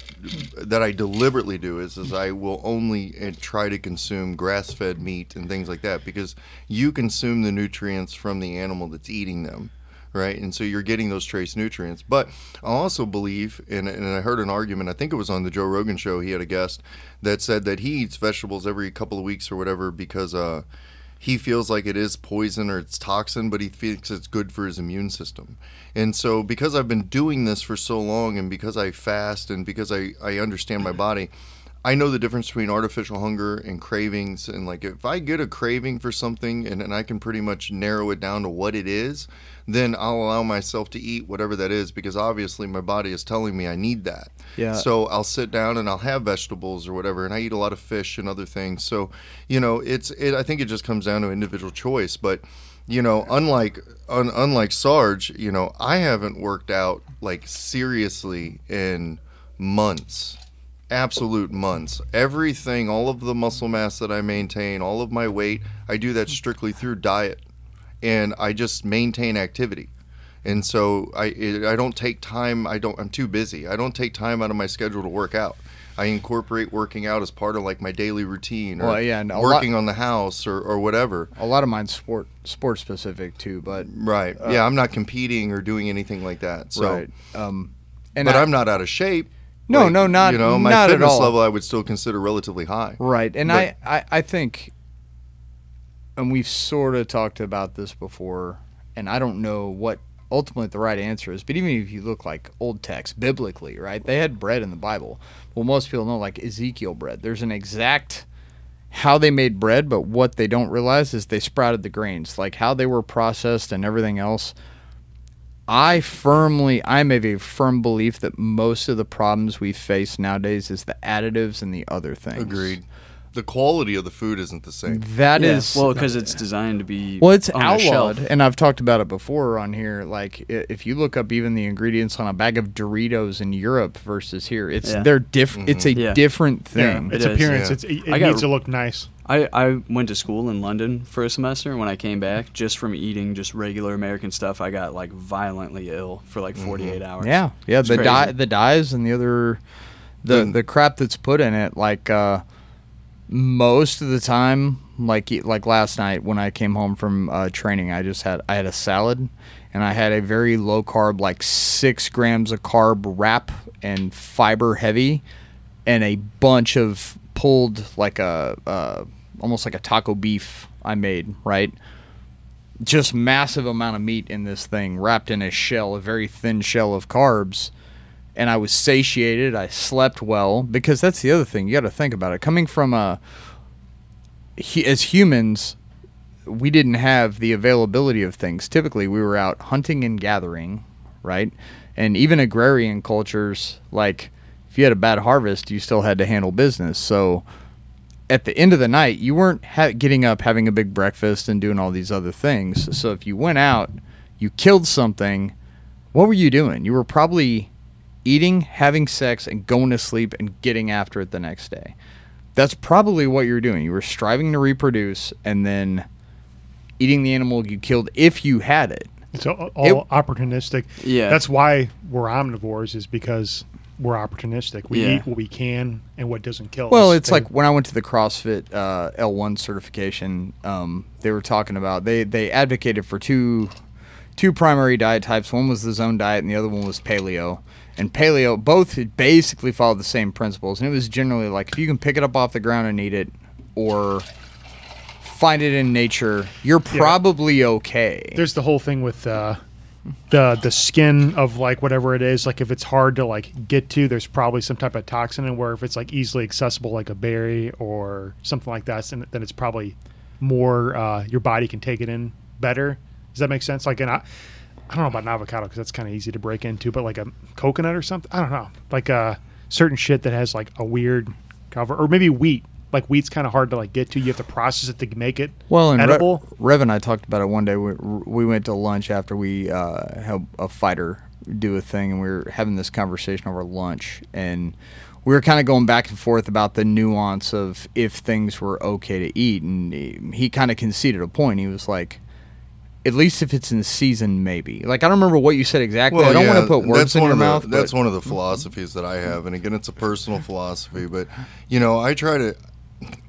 that I deliberately do is is I will only uh, try to consume grass fed meat and things like that because you consume the nutrients from the animal that's eating them. Right, and so you're getting those trace nutrients. But I also believe, and, and I heard an argument. I think it was on the Joe Rogan show. He had a guest that said that he eats vegetables every couple of weeks or whatever because uh, he feels like it is poison or it's toxin, but he thinks it's good for his immune system. And so, because I've been doing this for so long, and because I fast, and because I, I understand my body, I know the difference between artificial hunger and cravings. And like, if I get a craving for something and, and I can pretty much narrow it down to what it is, then I'll allow myself to eat whatever that is because obviously my body is telling me I need that. Yeah. So I'll sit down and I'll have vegetables or whatever, and I eat a lot of fish and other things. So, you know, it's it. I think it just comes down to individual choice. But, you know, unlike un, unlike Sarge, you know, I haven't worked out like seriously in months. Absolute months. Everything, all of the muscle mass that I maintain, all of my weight, I do that strictly through diet, and I just maintain activity and so I it, I don't take time. I don't. I'm too busy. I don't take time out of my schedule to work out. I incorporate working out as part of like my daily routine, or Well, yeah, and a lot- working on the house, or, or whatever. A lot of mine's sport sport specific too, but Right. yeah, I'm not competing or doing anything like that. So, Uh, right. Um, and but I, I'm not out of shape. No, Like, no, not- you know my not at all. level. I would still consider relatively high. Right. And I, I, I think, and we've sort of talked about this before, and I don't know what ultimately the right answer is, but even if you look like old text, biblically, right, they had bread in the Bible. Well, most people know like Ezekiel bread. There's an exact how they made bread, but what they don't realize is they sprouted the grains, like how they were processed and everything else. I firmly, I'm of a firm belief that most of the problems we face nowadays is the additives and the other things. Agreed. The quality of the food isn't the same. That Yeah, is well because it's designed to be well, it's on a shelf. outlawed, and I've talked about it before on here. Like, if you look up even the ingredients on a bag of Doritos in Europe versus here, it's Yeah. they're different. It's mm-hmm. a Yeah. different Yeah, thing. its It is, appearance. yeah. It's, it, it I got- needs to look nice. I, I went to school in London for a semester. And when I came back, just from eating just regular American stuff, I got like violently ill for like 48 hours. Yeah, yeah. It's The dye, the dyes, and the other, the Mm. the crap that's put in it. Like uh, most of the time, like like last night when I came home from uh, training, I just had I had a salad, and I had a very low carb, like six grams of carb wrap and fiber heavy, and a bunch of pulled like a uh, almost like a taco beef I made right just massive amount of meat in this thing wrapped in a shell, a very thin shell of carbs. And I was satiated. I slept well because that's the other thing you got to think about it. Coming from a as humans, we didn't have the availability of things. Typically, we were out hunting and gathering, right? And even agrarian cultures, like if you had a bad harvest, you still had to handle business. So at the end of the night, you weren't ha- getting up, having a big breakfast, and doing all these other things. So if you went out, you killed something. What were you doing? You were probably eating, having sex, and going to sleep and getting after it the next day. That's probably what you're doing. You were striving to reproduce and then eating the animal you killed if you had it. It's all, all opportunistic. Yeah. That's why we're omnivores, is because we're opportunistic. We Yeah. eat what we can and what doesn't kill Well, us. Well, it's They- like when I went to the CrossFit uh, L1 certification, um, they were talking about they they advocated for two two primary diet types. One was the zone diet, and the other one was paleo. And paleo, both basically followed the same principles, and it was generally like if you can pick it up off the ground and eat it, or find it in nature, you're probably okay. there's the whole thing with uh, the the skin of like whatever it is. Like if it's hard to like get to, there's probably some type of toxin in. Where if it's like easily accessible, like a berry or something like that, then, it's probably more uh, your body can take it in better. Does that make sense? Like an I I don't know about an avocado because that's kind of easy to break into, but like a coconut or something. I don't know. Like uh, certain shit that has like a weird cover, or maybe wheat. Like wheat's kind of hard to like get to. You have to process it to make it Well, and Re- edible. Rev and I talked about it one day. We, we went to lunch after we uh, had a fighter do a thing, and we were having this conversation over lunch, and we were kind of going back and forth about the nuance of if things were okay to eat, and he, he kind of conceded a point. He was like. At least if it's in season, maybe. Like I don't remember what you said exactly. I don't want to put words that's in your of the, mouth. That's but- one of the philosophies that I have, and again, it's a personal philosophy. But you know, I try to,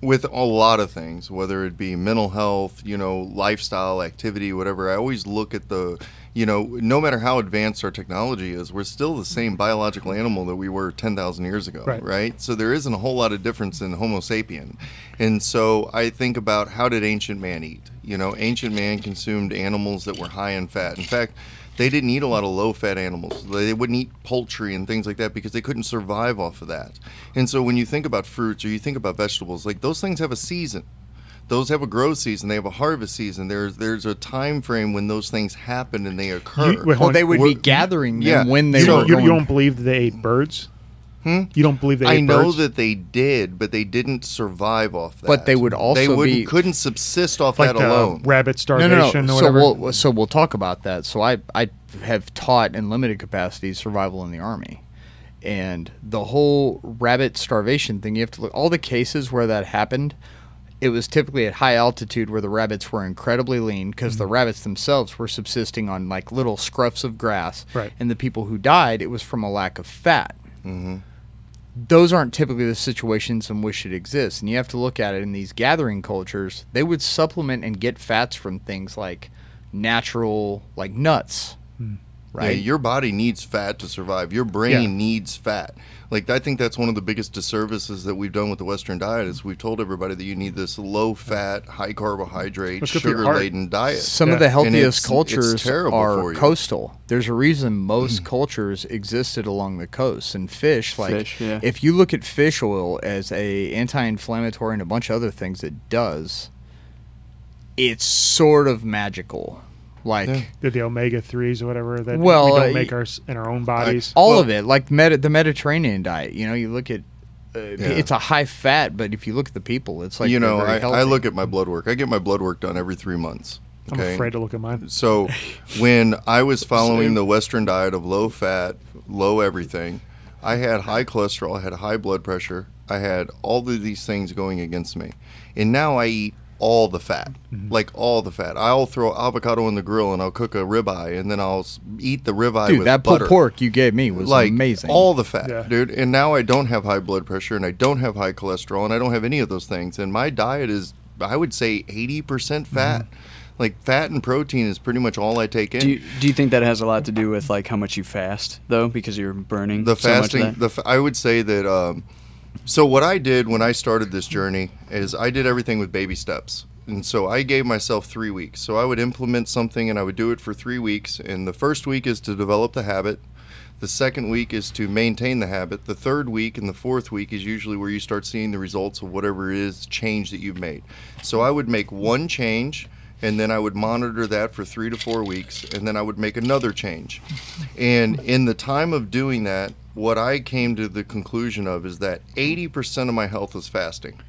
with a lot of things, whether it be mental health, you know, lifestyle, activity, whatever. I always look at the, you know, no matter how advanced our technology is, we're still the same mm-hmm. biological animal that we were ten thousand years ago, Right. right? So there isn't a whole lot of difference in Homo sapien, and so I think about how did ancient man eat? You know, ancient man consumed animals that were high in fat. In fact, they didn't eat a lot of low fat animals. They wouldn't eat poultry and things like that because they couldn't survive off of that. And so when you think about fruits or you think about vegetables, like those things have a season. Those have a growth season. They have a harvest season. There's there's a time frame when those things happen and they occur. You- wait, well, hold they on. would be We're- gathering them yeah. when they you, were don't, you, going. you don't believe that they ate birds? Hmm? You don't believe they I ate know birds? that they did, but they didn't survive off that. But they would also they wouldn't, be- couldn't subsist off like that alone. rabbit starvation no, no. or So whatever. we'll so we'll talk about that. So I I have taught in limited capacity survival in the army, and the whole rabbit starvation thing. You have to look all the cases where that happened. It was typically at high altitude where the rabbits were incredibly lean because the rabbits themselves were subsisting on like little scruffs of grass. Right. And the people who died, it was from a lack of fat. hmm those aren't typically the situations in which it exists. And you have to look at it in these gathering cultures, they would supplement and get fats from things like natural, like nuts. Hmm. Right. Right? your body needs fat to survive. Your brain Yeah. needs fat. Like I think that's one of the biggest disservices that we've done with the Western diet is we've told everybody that you need this low fat, high carbohydrate, It's good for your sugar laden diet. Some Yeah. of the it's- healthiest it's cultures for are coastal. There's a reason most mm. cultures existed along the coast. And fish, like Fish, yeah. if you look at fish oil as a anti-inflammatory and a bunch of other things it does, it's sort of magical. Like Yeah. Did the omega threes or whatever that Well, we uh, don't make our in our own bodies. all Well- of it like Medi- the mediterranean diet you know you look at uh, it's a high fat but if you look at the people it's like you know, very I, I look at my blood work. I get my blood work done every three months. I'm afraid to look at mine. So when I was following the Western diet of low fat, low everything, I had high cholesterol, I had high blood pressure, I had all of these things going against me. And now I eat all the fat, Mm-hmm. like all the fat. I'll throw avocado in the grill and I'll cook a ribeye and then I'll eat the ribeye dude with that butter pork you gave me was like amazing all the fat, Yeah. dude. And now I don't have high blood pressure and I don't have high cholesterol and I don't have any of those things. And my diet is, I would say, eighty percent fat. Like fat and protein is pretty much all I take in. Do you, do you think that has a lot to do with like how much you fast though, because you're burning the so much of fasting, that? the I would say that. Um, so what I did when I started this journey is I did everything with baby steps. And so I gave myself three weeks. So I would implement something and I would do it for three weeks. And the first week is to develop the habit. The second week is to maintain the habit. The third week and the fourth week is usually where you start seeing the results of whatever it is change that you've made. So I would make one change and then I would monitor that for three to four weeks and then I would make another change. And in the time of doing that, what I came to the conclusion of is that 80% of my health is fasting.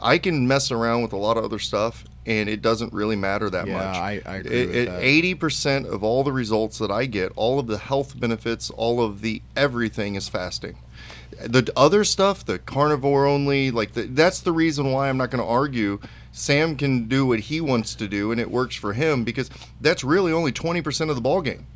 I can mess around with a lot of other stuff and it doesn't really matter that Yeah, much. I- I agree with that. Eighty percent of all the results that I get, all of the health benefits, all of the everything is fasting. The other stuff, the carnivore only, like the, that's the reason why I'm not going to argue. Sam can do what he wants to do, and it works for him because that's really only twenty percent of the ball game.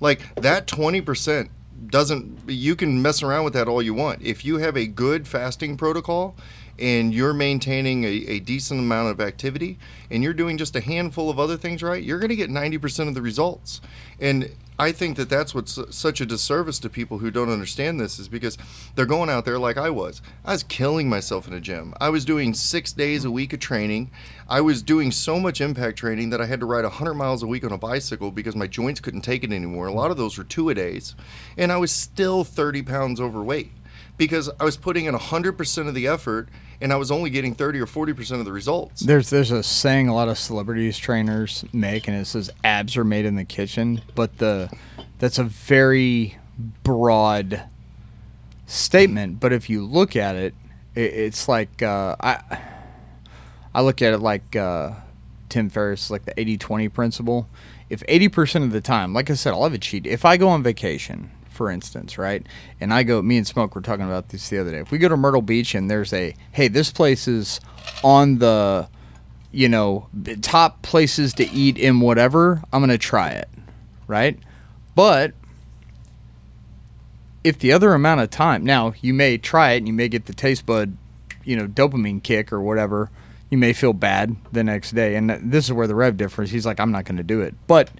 Like that twenty percent doesn't. You can mess around with that all you want. If you have a good fasting protocol and you're maintaining a, a decent amount of activity and you're doing just a handful of other things right, you're going to get ninety percent of the results. And I think that that's what's such a disservice to people who don't understand this is because they're going out there like I was. I was killing myself in a gym. I was doing six days a week of training. I was doing so much impact training that I had to ride 100 miles a week on a bicycle because my joints couldn't take it anymore. A lot of those were two a days. And I was still 30 pounds overweight because I was putting in 100% of the effort and I was only getting 30 or 40% of the results. There's there's a saying a lot of celebrities trainers make, and it says abs are made in the kitchen. But the that's a very broad statement. But if you look at it, it it's like uh, I I look at it like uh, Tim Ferriss, like the 80-20 principle. If 80% of the time, like I said, I'll have a cheat. If I go on vacation, for instance, right? And I go, me and Smoke were talking about this the other day. If we go to Myrtle Beach and there's a, hey, this place is on the, you know, top places to eat in whatever, I'm going to try it, right? But if the other amount of time, now you may try it and you may get the taste bud, you know, dopamine kick or whatever. You may feel bad the next day, and this is where the rev difference. He's like, I'm not going to do it. But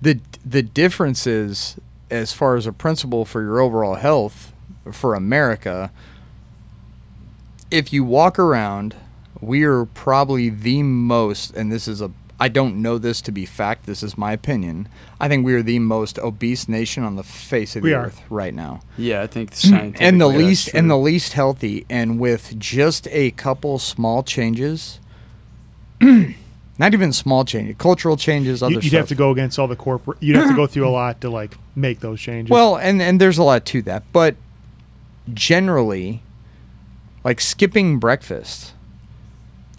the the difference is, as far as a principle for your overall health for America, if you walk around, we are probably the most, and this is a, I don't know this to be fact, this is my opinion. I think we are the most obese nation on the face of We the are. earth right now. Yeah, I think scientifically And the that's least and the least healthy and with just a couple small changes not even small changes, cultural changes, other You- You'd stuff. have to go against all the corporate. You'd have to go through a lot to like make those changes. Well, and and there's a lot to that, but generally, like skipping breakfast,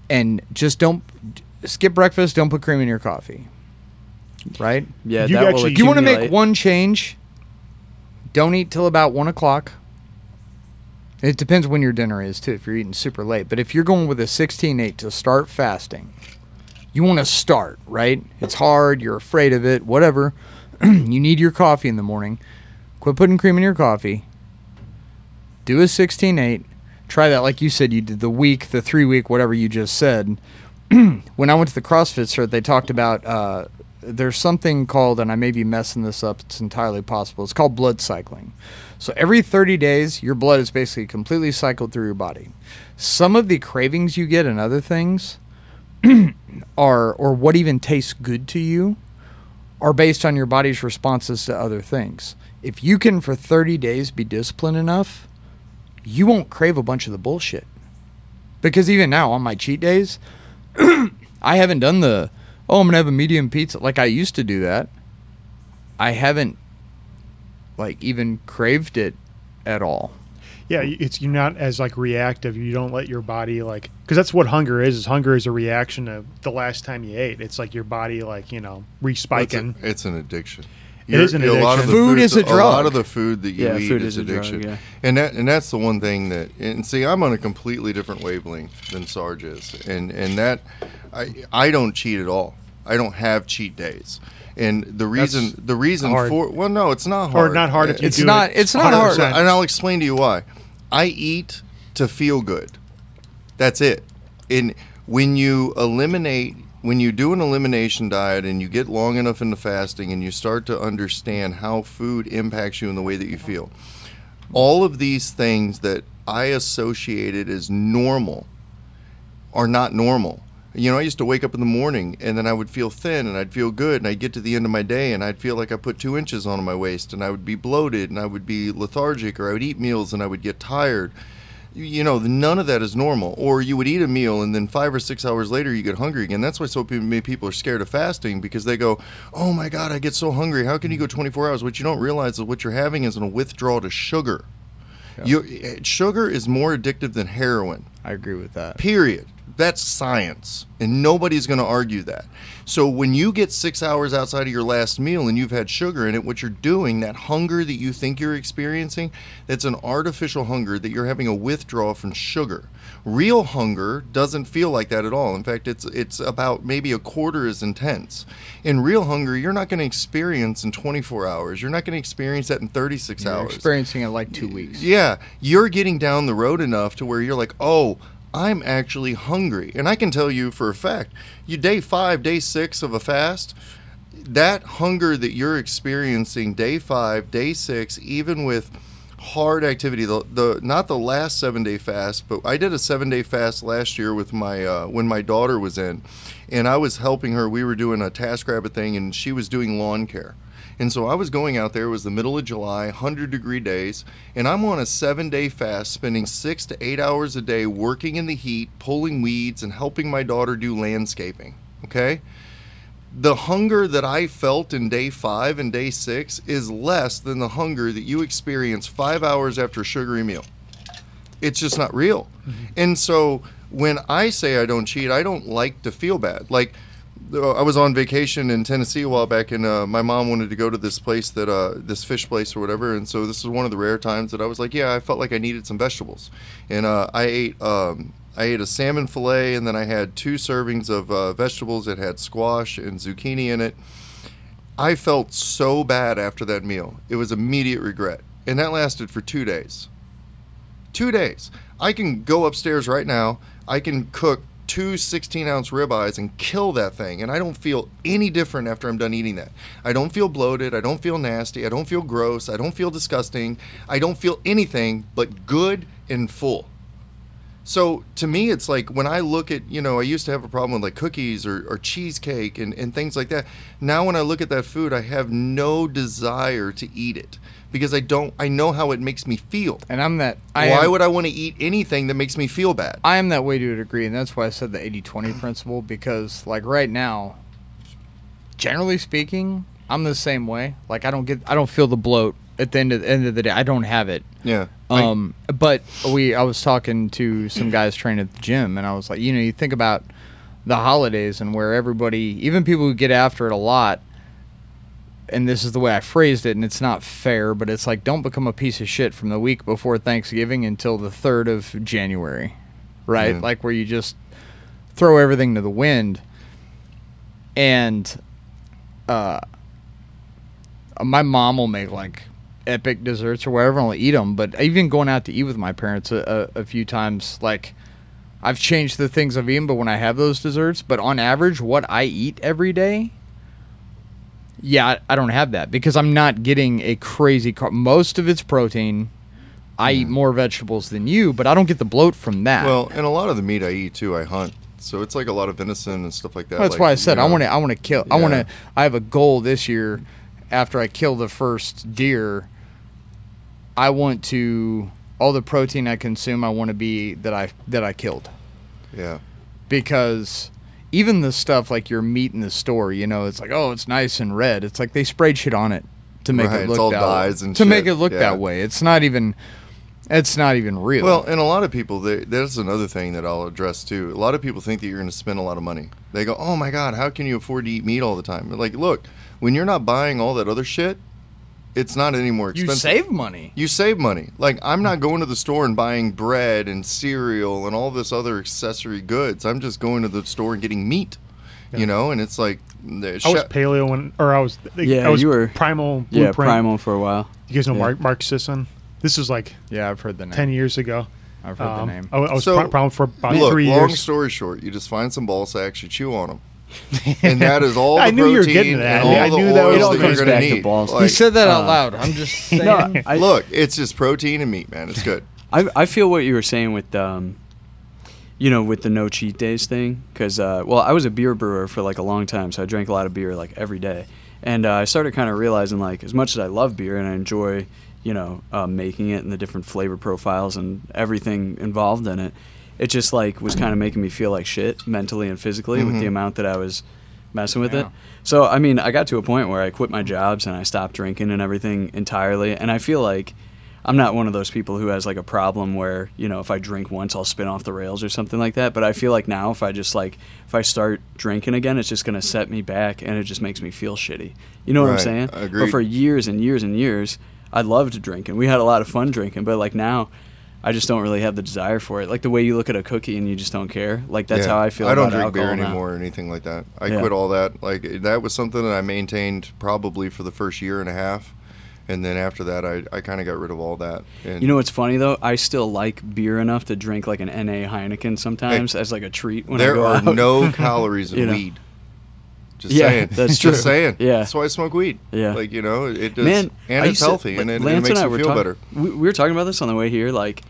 and just don't skip breakfast. Don't put cream in your coffee. Right? yeah, You that will actually- You want to make one change. Don't eat till about one o'clock. It depends when your dinner is too. If you're eating super late, but if you're going with a 16-8 to start fasting, you want to start right. It's hard. You're afraid of it. Whatever. you need your coffee in the morning. Quit putting cream in your coffee. Do a 16-8. Try that like you said you did the week, the three week, whatever you just said. when I went to the CrossFit cert, they talked about uh, there's something called, and I may be messing this up. It's entirely possible. It's called blood cycling. So every 30 days, your blood is basically completely cycled through your body. Some of the cravings you get and other things are, or what even tastes good to you, are based on your body's responses to other things. If you can, for 30 days, be disciplined enough, you won't crave a bunch of the bullshit. Because even now, on my cheat days, I haven't done the oh I'm gonna have a medium pizza like I used to do that. I haven't like even craved it at all. Yeah, it's you're not as like reactive. You don't let your body like because that's what hunger is. Is hunger is a reaction to the last time you ate. It's like your body like you know It's, respiking. a- it's an addiction. It is an A lot of addiction. the Food foods- is a drug. A lot of the food that you Yeah, eat food is is a drug, addiction, yeah. and that and that's the one thing that and see I'm on a completely different wavelength than Sarge is, and and that I I don't cheat at all. I don't have cheat days, and the reason the reason hard. for well no it's not Or hard. not hard if you It's do not- It it's not hard. 100%. and I'll explain to you why. I eat to feel good. That's it. And when you eliminate, when you do an elimination diet and you get long enough into fasting and you start to understand how food impacts you in the way that you feel, all of these things that I associated as normal are not normal. You know, I used to wake up in the morning and then I would feel thin and I'd feel good and I'd get to the end of my day and I'd feel like I put two inches on my waist and I would be bloated and I would be lethargic or I would eat meals and I would get tired. You- know, none of that is normal. Or you would eat a meal and then five or six hours later you get hungry again. That's why so many people are scared of fasting because they go, "Oh my God, I get so hungry. How can you go 24 hours?" What you don't realize is what you're having is a withdrawal to sugar. You, eh, sugar is more addictive than heroin. I agree with that. Period. That's science, and nobody's going to argue that. So when you get six hours outside of your last meal and you've had sugar in it, what you're doing, that hunger that you think you're experiencing, that's an artificial hunger that you're having a withdrawal from sugar. Real hunger doesn't feel like that at all. In fact, it's it's about maybe a quarter as intense. In real hunger, you're not going to experience in 24 hours. You're not going to experience that in 36 You're hours. experiencing it like two weeks. Yeah, you're getting down the road enough to where you're like, oh, I'm actually hungry. And I can tell you for a fact, you day five, day six of a fast, that hunger that you're experiencing day five, day six, even with hard activity, the, the not the last seven day fast, but I did a seven day fast last year with my uh, when my daughter was in, and I was helping her. We were doing a task rabbit thing, and she was doing lawn care. And so I was going out there, it was the middle of July, 100 degree days, and I'm on a seven day fast, spending six to eight hours a day working in the heat, pulling weeds, and helping my daughter do landscaping. Okay? The hunger that I felt in day five and day six is less than the hunger that you experience five hours after a sugary meal. It's just not real. Mm-hmm. And so when I say I don't cheat, I don't like to feel bad. Like, I was on vacation in Tennessee a while back, and uh, my mom wanted to go to this place that uh, this fish place or whatever. And so this is one of the rare times that I was like, yeah, I felt like I needed some vegetables, and uh, I ate um, I ate a salmon fillet, and then I had two servings of uh, vegetables that had squash and zucchini in it. I felt so bad after that meal; it was immediate regret, and that lasted for two days. Two days. I can go upstairs right now. I can cook two 16 ounce ribeyes and kill that thing. And I don't feel any different after I'm done eating that. I don't feel bloated. I don't feel nasty. I don't feel gross. I don't feel disgusting. I don't feel anything but good and full. So to me, it's like when I look at, you know, I used to have a problem with like cookies or, or cheesecake and, and things like that. Now, when I look at that food, I have no desire to eat it because I don't, I know how it makes me feel. And I'm that. I Why am, would I want to eat anything that makes me feel bad? I am that way to a degree, and that's why I said the 80-20 principle. Because like right now, generally speaking, I'm the same way. Like I don't get, I don't feel the bloat at the end of, the end of the day. I don't have it. Yeah. I- Um, but we, I was talking to some guys training at the gym, and I was like, you know, you think about the holidays and where everybody, even people who get after it a lot, and this is the way I phrased it, and it's not fair, but it's like, don't become a piece of shit from the week before Thanksgiving until the third of January, right? Like where you just throw everything to the wind, and uh, my mom will make like epic desserts or whatever, and I'll eat them. But even going out to eat with my parents a, a, a few times, like I've changed the things I've eaten, but when I have those desserts, but on average, what I eat every day, yeah, I, don't have that because I'm not getting a crazy. Car- Most of it's protein. I eat mm. more vegetables than you, but I don't get the bloat from that. Well, and a lot of the meat I eat too, I hunt. So it's like a lot of venison and stuff like that. that's like, why I said you I want to. I want to kill. I want to. I have a goal this year. After I kill the first deer, I want to all the protein I consume. I want to be that I that I killed Yeah. because even the stuff like your meat in the store, you know, it's like oh, it's nice and red. It's like they sprayed shit on it to make Right, it it's look all that dyes way. and to make it look yeah. that way. It's not even. It's not even real. Well, and a lot of people, they, that's another thing that I'll address too. A lot of people think that you're going to spend a lot of money. They go, "Oh my God, how can you afford to eat meat all the time?" Like, look, when you're not buying all that other shit, it's not any more expensive. you save money. You save money. Like I'm not going to the store and buying bread and cereal and all this other accessory goods. I'm just going to the store and getting meat. You know, and it's like the I was paleo when, or I was, Yeah, I was you were- primal. Yeah, Primal for a while. You guys know Yeah. Mark Mark Sisson? This was like Yeah, I've heard the name. ten years ago. I've heard Um, the name. I, I was So, pri- primal for about Look, three long years. Long story short, you just find some ball sacks, you chew on them, and that is all the I knew you were protein getting to that. and all I the knew that was oils the- that you're comes going to to need. balls. he said that out uh, loud. I'm just saying. No, I, look, it's just protein and meat, man. It's good. I, I feel what you were saying with um, you know, with the no cheat days thing. Because uh, well, I was a beer brewer for like a long time, so I drank a lot of beer like every day, and uh, I started kind of realizing like as much as I love beer and I enjoy, you know, uh, making it and the different flavor profiles and everything involved in it, it just like was kind of making me feel like shit mentally and physically with the Mhm. amount that I was messing with it. So I mean, I got to a point where I quit my jobs and I stopped drinking and everything entirely, and I feel like I'm not one of those people who has like a problem where you know if I drink once I'll spin off the rails or something like that. But I feel like now if I just like if I start drinking again, it's just gonna set me back and it just makes me feel shitty. You know what I'm Right, saying? agreed. But for years and years and years, I loved drinking. We had a lot of fun drinking, but like now. I just don't really have the desire for it. Like the way you look at a cookie and you just don't care. Like that's Yeah. how I feel. I don't drink beer alcohol now. anymore or anything like that. I Yeah. quit all that. Like that was something that I maintained probably for the first year and a half, and then after that, I, I kind of got rid of all that. And You know what's funny though? I still like beer enough to drink like an NA Heineken sometimes as like a treat when I there go are out. no calories in You know. weed. Just Yeah, saying. that's Just saying. Yeah. That's why I smoke weed. Yeah. Like you know, it does, Man, and I it's used to- healthy, like, and it, it makes and I you were feel talk- better. We, we were talking about this on the way here. Like,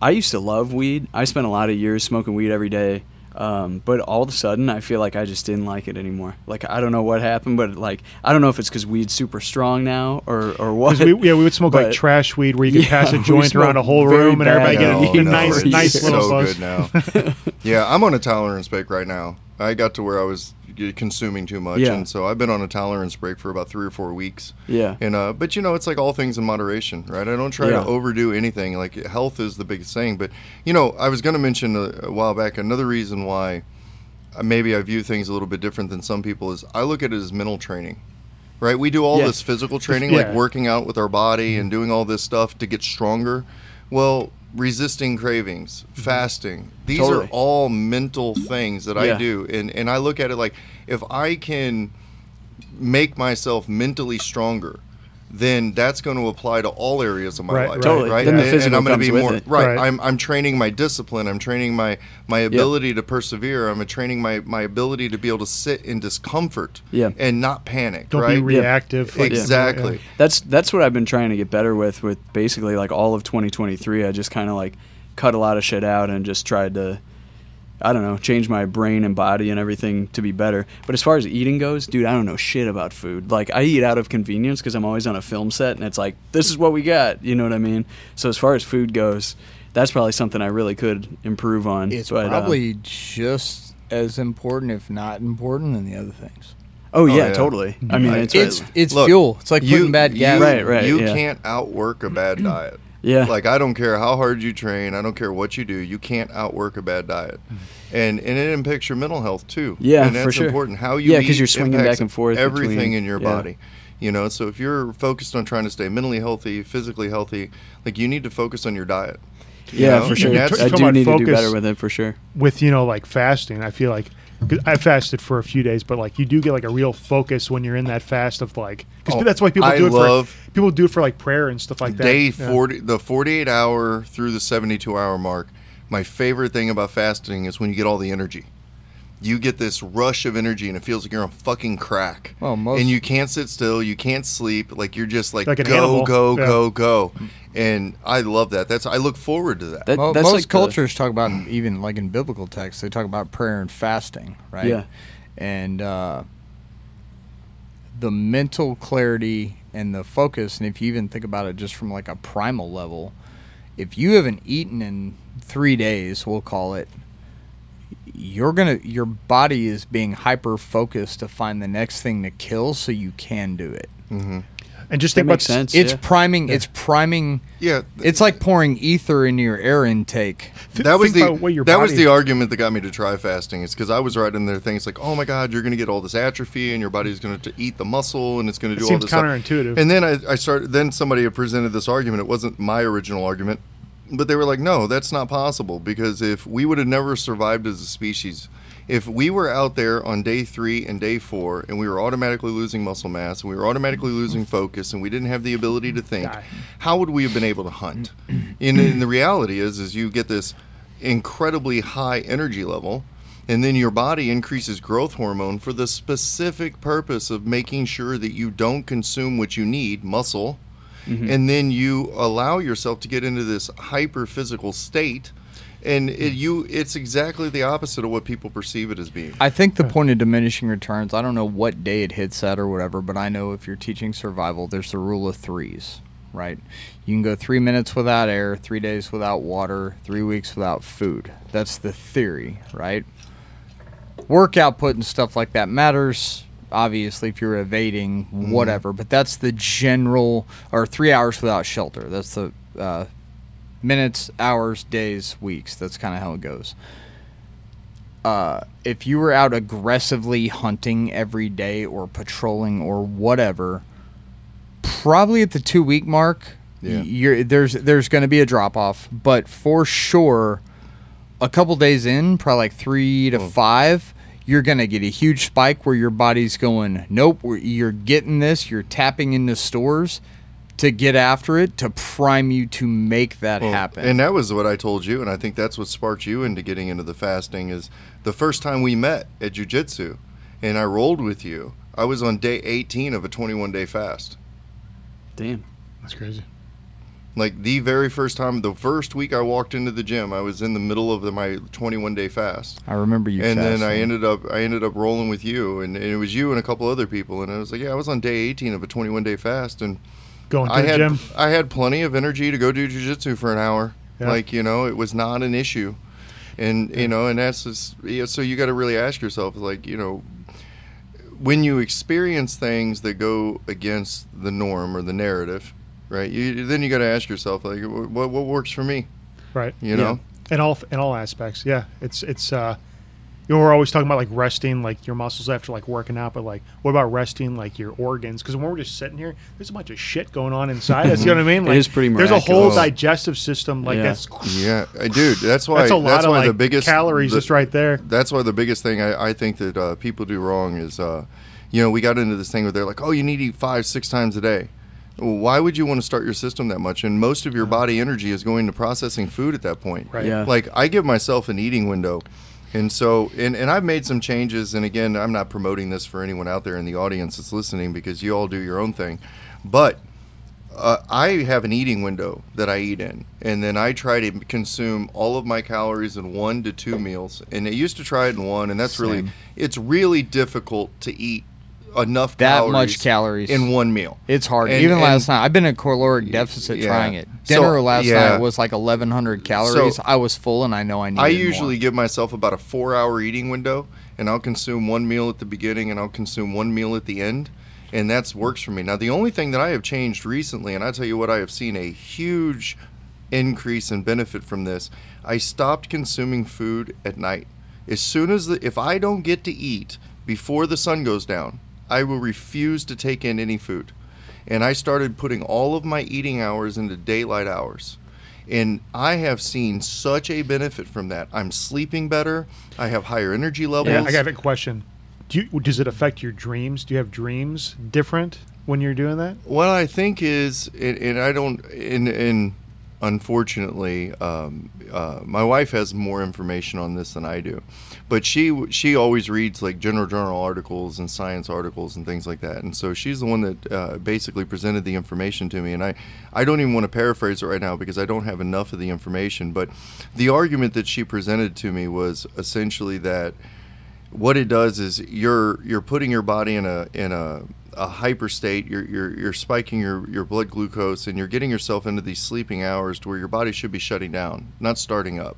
I used to love weed. I spent a lot of years smoking weed every day. Um, but all of a sudden, I feel like I just didn't like it anymore. Like, I don't know what happened, but like, I don't know if it's because weed's super strong now or or what. 'Cause we, yeah, we would smoke like trash weed where you could Yeah, pass a joint around a whole room and everybody get a, No, weed no, nice, it's nice little so buzz. good now. yeah, I'm on a tolerance break right now. I got to where I was consuming too much, Yeah. and so I've been on a tolerance break for about three or four weeks. yeah, And uh, but you know, it's like all things in moderation, right? I don't try Yeah. to overdo anything. Like health is the biggest thing. But you know, I was going to mention a, a while back another reason why uh, maybe I view things a little bit different than some people is I look at it as mental training. Right? We do all Yeah. this physical training, Yeah. like working out with our body and doing all this stuff to get stronger. Well, resisting cravings, mm-hmm. fasting, these Totally. are all mental things that I do. And and I look at it like if I can make myself mentally stronger, then that's going to apply to all areas of my Right, life. right. Totally. Right. Then the And- physical and I'm gonna be more right. Right. I'm I'm training my discipline. I'm training my my ability to persevere. I'm training my my ability to be able to sit in discomfort. Yeah. And not panic. Don't right. be reactive. like- Exactly. that's that's what I've been trying to get better with. With basically like all of 2023, I just kind of like cut a lot of shit out and just tried to. I don't know, change my brain and body and everything to be better. But as far as eating goes, dude, I don't know shit about food. Like I eat out of convenience because I'm always on a film set and it's like this is what we got. You know what I mean? So as far as food goes, that's probably something I really could improve on. It's but, uh, probably just as important, if not important, than the other things. oh yeah, yeah. totally. I mean, Right. it's It's it's Look, fuel. It's like you, putting bad gas. you- Right, right, You yeah. can't outwork a bad diet. Yeah, Like I don't care how hard you train, I don't care what you do, you can't outwork a bad diet. Mm-hmm. And and it impacts your mental health too. Yeah, and that's for sure. important. How you Yeah, 'cause eat you're swinging back and forth everything between- in your yeah. body. You know, so if you're focused on trying to stay mentally healthy, physically healthy, like you need to focus on your diet. you yeah, know? for sure. And that's- I do need to do better with it for sure. with you know like fasting i feel like 'cause i fasted for a few days but like you do get like a real focus when you're in that fast of like because Oh, that's why people I do it love- for people do it for like prayer and stuff like that day Yeah. the 48 hour through the 72 hour mark my favorite thing about fasting is when you get all the energy you get this rush of energy and it feels like you're on fucking crack Well, most- and you can't sit still you can't sleep like you're just like, Like an go animal. go Yeah. go go and i love that. That's i look forward to that. That- Mo- most like the- cultures talk about even like in biblical texts they talk about prayer and fasting right? Yeah. and uh, the mental clarity and the focus and if you even think about it just from like a primal level if you haven't eaten in three days we'll call it you're gonna your body is being hyper focused to find the next thing to kill so you can do it. Hmm and just That think about sense. it's yeah. priming it's priming yeah it's like pouring ether into your air intake that was think the about what your that was body- the argument that got me to try fasting. Is because I was right in there things like, "Oh my God, you're going to get all this atrophy, and your body's going to eat the muscle, and it's going to It do all seems this." stuff." counterintuitive. And then I, I started. Then somebody had presented this argument. It wasn't my original argument, but they were like, "No, that's not possible because if we would have never survived as a species." If we were out there on day three and day four, and we were automatically losing muscle mass, and we were automatically losing focus, and we didn't have the ability to think, how would we have been able to hunt? and, and the reality is, is you get this incredibly high energy level, and then your body increases growth hormone for the specific purpose of making sure that you don't consume what you need, muscle, mm-hmm. and then you allow yourself to get into this hyper physical state. And it, you, it's exactly the opposite of what people perceive it as being. I think the point of diminishing returns, I don't know what day it hits at or whatever, but I know if you're teaching survival, there's the rule of threes, right? You can go three minutes without air, three days without water, three weeks without food. That's the theory, right? Work output and stuff like that matters. Obviously, if you're evading, whatever, but that's the general, or three hours without shelter. That's the uh, minutes, hours, days, weeks. That's kind of how it goes. Uh, if you were out aggressively hunting every day or patrolling or whatever, probably at the two week mark, Yeah. you're there's there's going to be a drop off. But for sure, a couple days in, probably like three to five, you're going to get a huge spike where your body's going, nope, you're getting this, you're tapping into stores to get after it to prime you to make that Well, happen. And that was what I told you, and I think that's what sparked you into getting into the fasting. Is the first time we met at jujitsu, and I rolled with you. I was on day 18 of a 21 day fast. Damn. That's crazy. Like the very first time, the first week I walked into the gym, I was in the middle of the, my 21 day fast. I remember you. and then I ended up I ended up rolling with you, and, and it was you and a couple other people, and I was like, yeah, I was on day 18 of a 21 day fast, and Going to I the had gym. I had plenty of energy to go do jujitsu for an hour. Yeah. Like you know, it was not an issue, and you know, and that's just, yeah, so you got to really ask yourself, like you know, when you experience things that go against the norm or the narrative, right? You then you got to ask yourself, like, what what works for me? Right. You know, in all in all aspects. Yeah, it's it's uh, you know, we're always talking about like resting, like your muscles after like working out, but like what about resting like your organs? Because when we're just sitting here, there's a bunch of shit going on inside us. You know what I mean? It Like, is pretty There's a whole digestive system like Yeah. that's yeah, dude, that's why that's a lot that's of why like the biggest calories the- just right there. that's why the biggest thing I, I think that uh, people do wrong is, uh, you know, we got into this thing where they're like, oh, you need to eat five, six times a day. Why would you want to start your system that much? And most of your body energy is going to processing food at that point. Right. Yeah. Like I give myself an eating window. And so, and, and I've made some changes. And again, I'm not promoting this for anyone out there in the audience that's listening because you all do your own thing. But uh, I have an eating window that I eat in, and then I try to consume all of my calories in one to two meals. And I used to try it in one, and that's really it's really difficult to eat enough That calories much calories. in one meal. It's hard. And- Even and- last night, I've been in caloric deficit yeah. trying it. So, Dinner last yeah. night was like 1,100 calories. So- I was full, and I know I needed I more. usually give myself about a four-hour eating window, and I'll consume one meal at the beginning, and I'll consume one meal at the end, and that's works for me. Now, the only thing that I have changed recently, and I tell you what, I have seen a huge increase and benefit from this. I stopped consuming food at night. As soon as the, if I don't get to eat before the sun goes down, I will refuse to take in any food. And I started putting all of my eating hours into daylight hours. And I have seen such a benefit from that. I'm sleeping better. I have higher energy levels. Yeah, I got a question. Do you, does it affect your dreams? Do you have dreams different when you're doing that? What I think is, and, and I don't, and, and unfortunately, um, uh, my wife has more information on this than I do, but she she always reads like general journal articles and science articles and things like that, and so she's the one that uh, basically presented the information to me, and I I don't even want to paraphrase it right now because I don't have enough of the information, but the argument that she presented to me was essentially that what it does is you're you're putting your body in a in a, a hyper state. You're, you're you're spiking your, your blood glucose and you're getting yourself into these sleeping hours to where your body should be shutting down, not starting up.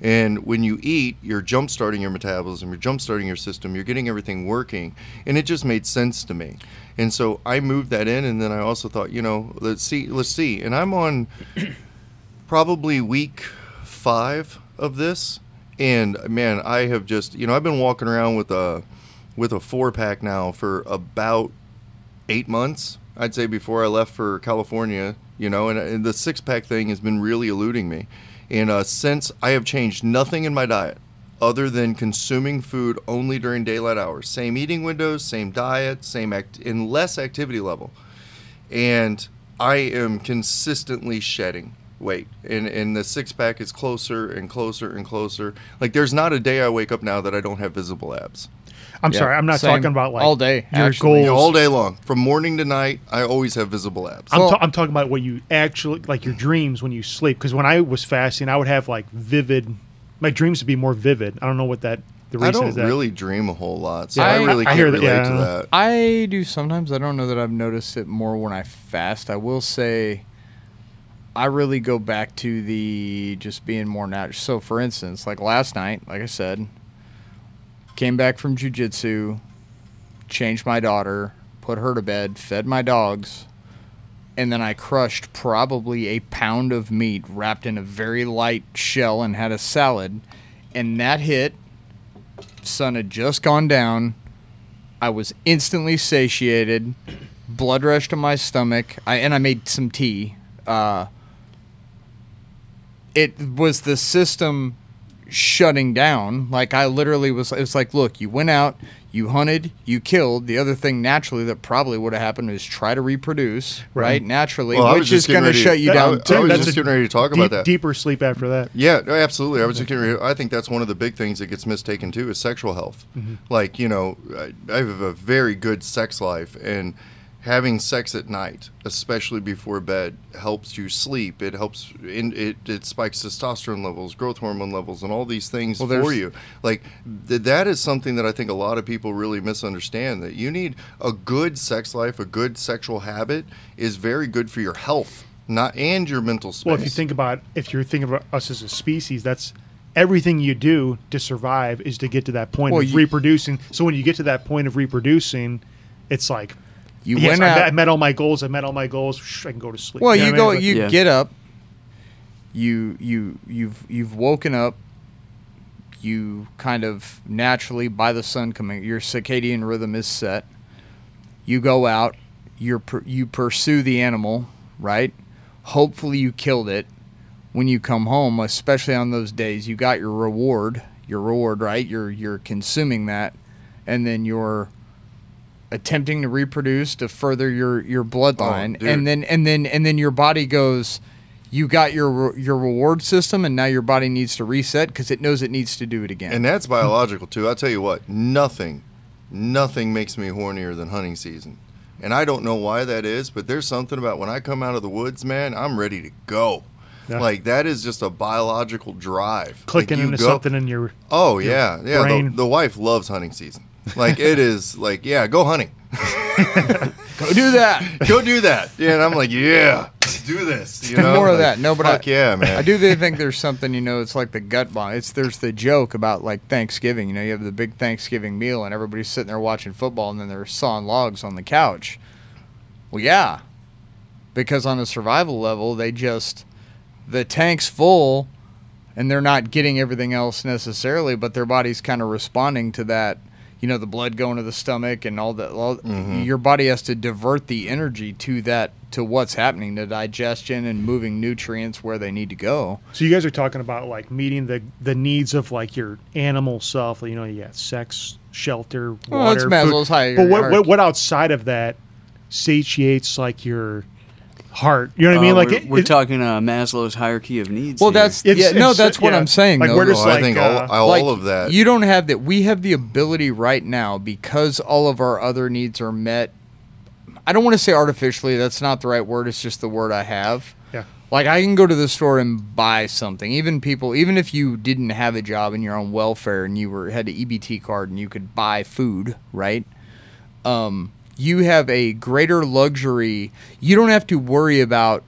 And when you eat, you're jump starting your metabolism, you're jump starting your system, you're getting everything working, and it just made sense to me. And so I moved that in, and then I also thought, you know, let's see, let's see. And I'm on probably week five of this, and man, I have just you know I've been walking around with a with a four pack now for about eight months. I'd say before I left for California, you know, and, and the six pack thing has been really eluding me. And uh, since I have changed nothing in my diet other than consuming food only during daylight hours, same eating windows, same diet, same act, in less activity level, and I am consistently shedding weight, and and the six pack is closer and closer and closer. Like there's not a day I wake up now that I don't have visible abs. I'm Yeah, sorry, I'm not same. talking about like All day, Your actually. goals. all day long, from morning to night, I always have visible abs. I'm, Well- ta- I'm talking about what you actually like your dreams when you sleep. Because when I was fasting, I would have like vivid. My dreams would be more vivid. I don't know what that the reason is. I don't is. That. really dream a whole lot, so Yeah, I, I- really I can't hear that, relate to that. I do sometimes. I don't know that I've noticed it more when I fast. I will say I really go back to the just being more natural. So, for instance, like last night, like I said, came back from jujitsu, changed my daughter, put her to bed, fed my dogs, and then I crushed probably a pound of meat wrapped in a very light shell and had a salad, and that hit. Sun had just gone down. I was instantly satiated, blood rush to my stomach. I and I made some tea. Uh, it was the system shutting down. Like I literally was. It's like, look, you went out, you hunted, you killed. The other thing naturally that probably would have happened is try to reproduce, right? Right. Naturally, Well, which is just getting going to shut you I- down I was too. just getting ready to talk about that. Deeper sleep after that. Yeah, no, absolutely. I was just getting. ready. I think that's one of the big things that gets mistaken too is sexual health. Mm-hmm. Like you know, I, I have a very good sex life, and having sex at night, especially before bed, helps you sleep. It helps. In, it it spikes testosterone levels, growth hormone levels, and all these things Well, for you. Like th- that is something that I think a lot of people really misunderstand. That you need a good sex life, a good sexual habit is very good for your health. Not and your mental space. Well, if you think about if you're thinking about us as a species, that's everything you do to survive is to get to that point Well, of you- reproducing. So when you get to that point of reproducing, it's like you yes, went I, out. met, I met all my goals. I met all my goals. Shh, I can go to sleep. Well, know you what I go, mean? you Yeah. get up, you you you've you've woken up. You kind of naturally by the sun coming, your circadian rhythm is set. You go out, you you pursue the animal, right? Hopefully, you killed it. When you come home, especially on those days, you got your reward. Your reward, right? You're you're consuming that, and then you're attempting to reproduce to further your your bloodline Oh, and then and then and then your body goes you got your your reward system and now your body needs to reset because it knows it needs to do it again And that's biological too. I'll tell you what, nothing, nothing makes me hornier than hunting season. And I don't know why that is, but there's something about when I come out of the woods, man, I'm ready to go. Yeah. Like that is just a biological drive. clicking like into go- something in your Oh yeah, yeah. The, brain. the wife loves hunting season. Like it is like yeah, go hunting, go do that go do that. Yeah, and I'm like yeah, let's do this. You know, more of Like, that no but fuck I, yeah, man. I do think there's something you know it's like the gut bomb it's there's the joke about like Thanksgiving you know you have the big Thanksgiving meal and everybody's sitting there watching football and then they're sawing logs on the couch well yeah because on a survival level they just the tank's full and they're not getting everything else necessarily, but their body's kind of responding to that. You know, the blood going to the stomach and all that. All, mm-hmm. Your body has to divert the energy to that, to what's happening, to digestion and moving nutrients where they need to go. So you guys are talking about like meeting the the needs of like your animal self. You know, you got sex, shelter, water. Well, it's food. Maslow's. But what, what what outside of that satiates like your heart? You know what I mean? Uh, Like we're, it- we're it- talking uh, Maslow's hierarchy of needs. Well, here. that's It's- yeah, no, that's what yeah. I'm saying. Like, though. we're just Oh, I like, think all, uh, all Like, of that. You don't have that. We have the ability right now because all of our other needs are met. I don't want to say artificially. That's not the right word. It's just the word I have. Yeah. Like I can go to the store and buy something. Even people, even if you didn't have a job and you're on welfare and you were had an EBT card and you could buy food, right? Um, you have a greater luxury. You don't have to worry about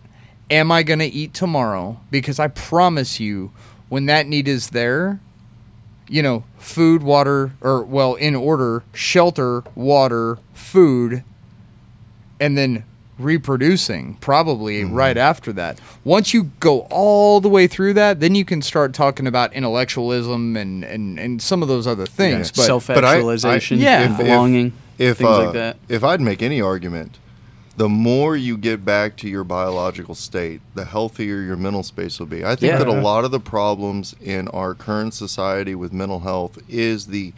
am I going to eat tomorrow because I promise you when that need is there, you know, food, water, or well, in order, shelter, water, food, and then reproducing probably right after that. Once you go all the way through that, then you can start talking about intellectualism and, and, and some of those other things. But self actualization, Yeah. and belonging, if things uh, like that. if I'd make any argument, the more you get back to your biological state, the healthier your mental space will be. I think Yeah. that a lot of the problems in our current society with mental health is the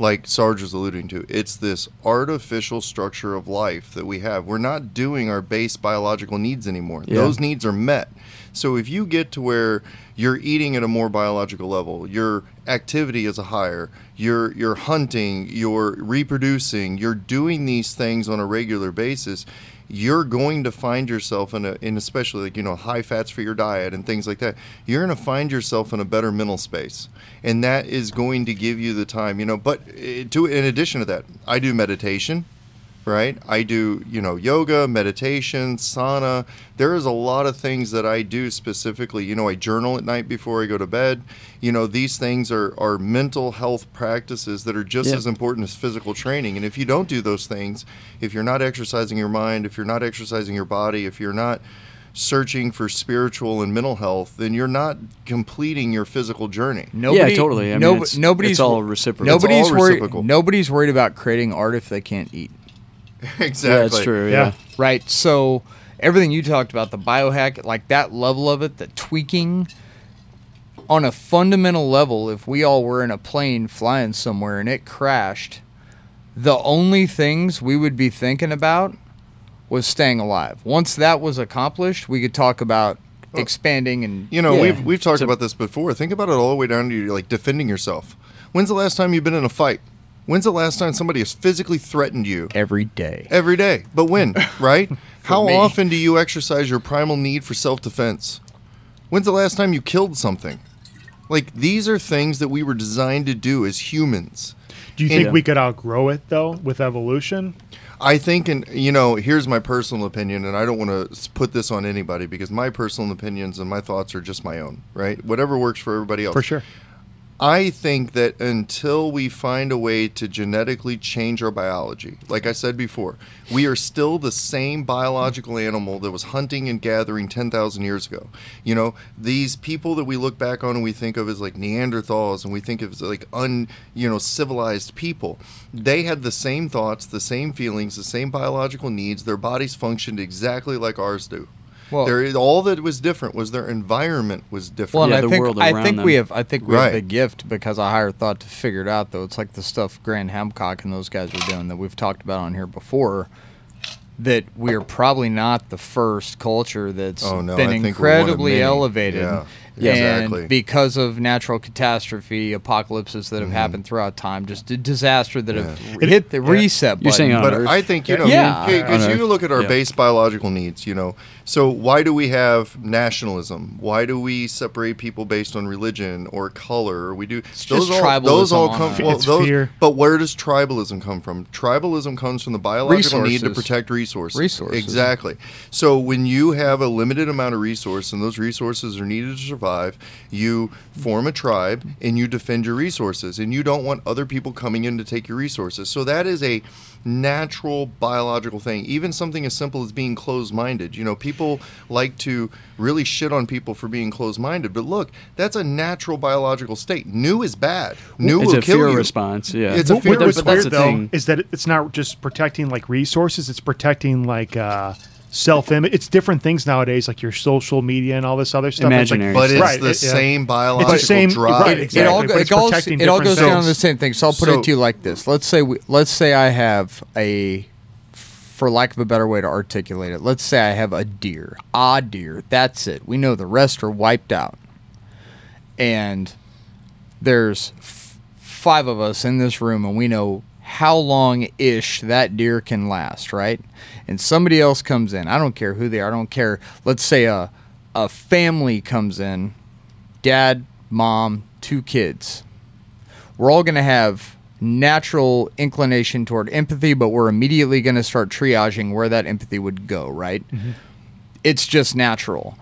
like Sarge was alluding to, it's this artificial structure of life that we have. We're not doing our base biological needs anymore. Yeah. Those needs are met. So if you get to where you're eating at a more biological level, your activity is a higher, you're you're hunting, you're reproducing, you're doing these things on a regular basis, you're going to find yourself in a in especially like you know high fats for your diet and things like that. You're going to find yourself in a better mental space, and that is going to give you the time, you know. But uh, to in addition to that, I do meditation right? I do, you know, yoga, meditation, sauna. There is a lot of things that I do specifically. You know, I journal at night before I go to bed. You know, these things are, are mental health practices that are just Yeah. as important as physical training. And if you don't do those things, if you're not exercising your mind, if you're not exercising your body, if you're not searching for spiritual and mental health, then you're not completing your physical journey. Nobody, totally. I mean, it's- nobody's it's all reciprocal. Nobody's It's all worried. reciprocal. Nobody's worried about creating art if they can't eat. exactly. Yeah, that's true. Yeah. Yeah. Right. So everything you talked about, the biohack, like that level of it, the tweaking on a fundamental level, if we all were in a plane flying somewhere and it crashed, the only things we would be thinking about was staying alive. Once that was accomplished, we could talk about expanding and You know, Yeah. we've we've talked So- about this before. Think about it all the way down to like defending yourself. When's the last time you've been in a fight? When's the last time somebody has physically threatened you? every day. Every day. But when, right? How me. often do you exercise your primal need for self-defense? When's the last time you killed something? Like these are things that we were designed to do as humans. Do you And- think we could outgrow it though with evolution? I think, and you know, here's my personal opinion, and I don't want to put this on anybody because my personal opinions and my thoughts are just my own, right? Whatever works for everybody else. For sure. I think that until we find a way to genetically change our biology, like I said before, we are still the same biological animal that was hunting and gathering 10,000 years ago. You know, these people that we look back on and we think of as like Neanderthals and we think of as like un, you know, civilized people, they had the same thoughts, the same feelings, the same biological needs. Their bodies functioned exactly like ours do. Well- there is, all that was different was their environment was different. Well, and Yeah, I the think world I think them. we have I think we have the gift because a higher thought to figure it out though. It's like the stuff Graham Hancock and those guys are doing that we've talked about on here before. That we are probably not the first culture that's Oh, no, been I think we're one of incredibly elevated. Yeah, And exactly. because of natural catastrophe, apocalypses that have happened throughout time, just a disaster that have Mm-hmm. Hit the Yeah. reset button. You're saying on but Earth. I think you know, Yeah. because On you look at our Yeah. base biological needs. You know, so why do we have nationalism? Why do we separate people based on religion or color? We do just those all those all come. a- Well, those, fear. but where does tribalism come from? Tribalism comes from the biological need to protect resources. Resources. exactly. So when you have a limited amount of resource and those resources are needed to survive, you form a tribe and you defend your resources, and you don't want other people coming in to take your resources. So that is a natural biological thing. Even something as simple as being closed-minded. You know, people like to really shit on people for being closed-minded, but look, that's a natural biological state. New is bad. New it's will a kill fear you. response. Yeah. It's a What- fear what- what's But that's weird though thing. is that it's not just protecting like resources; it's protecting like uh, self-image. It's different things nowadays, like your social media and all this other stuff. It's like- Imaginary But it's Right, the it- yeah. same biological It's the same- drive. right, it exactly, all, but go- it's it all, it all different goes down to the same thing. So I'll put So- it to you like this: Let's say we, let's say I have a, for lack of a better way to articulate it, let's say I have a deer, a deer. That's it. We know the rest are wiped out, and there's f- five of us in this room, and we know how long ish that deer can last, right? And somebody else comes in. I don't care who they are. I don't care. Let's say a a family comes in, dad, mom, two kids. We're all going to have natural inclination toward empathy, but we're immediately going to start triaging where that empathy would go, right? Mm-hmm. It's just natural.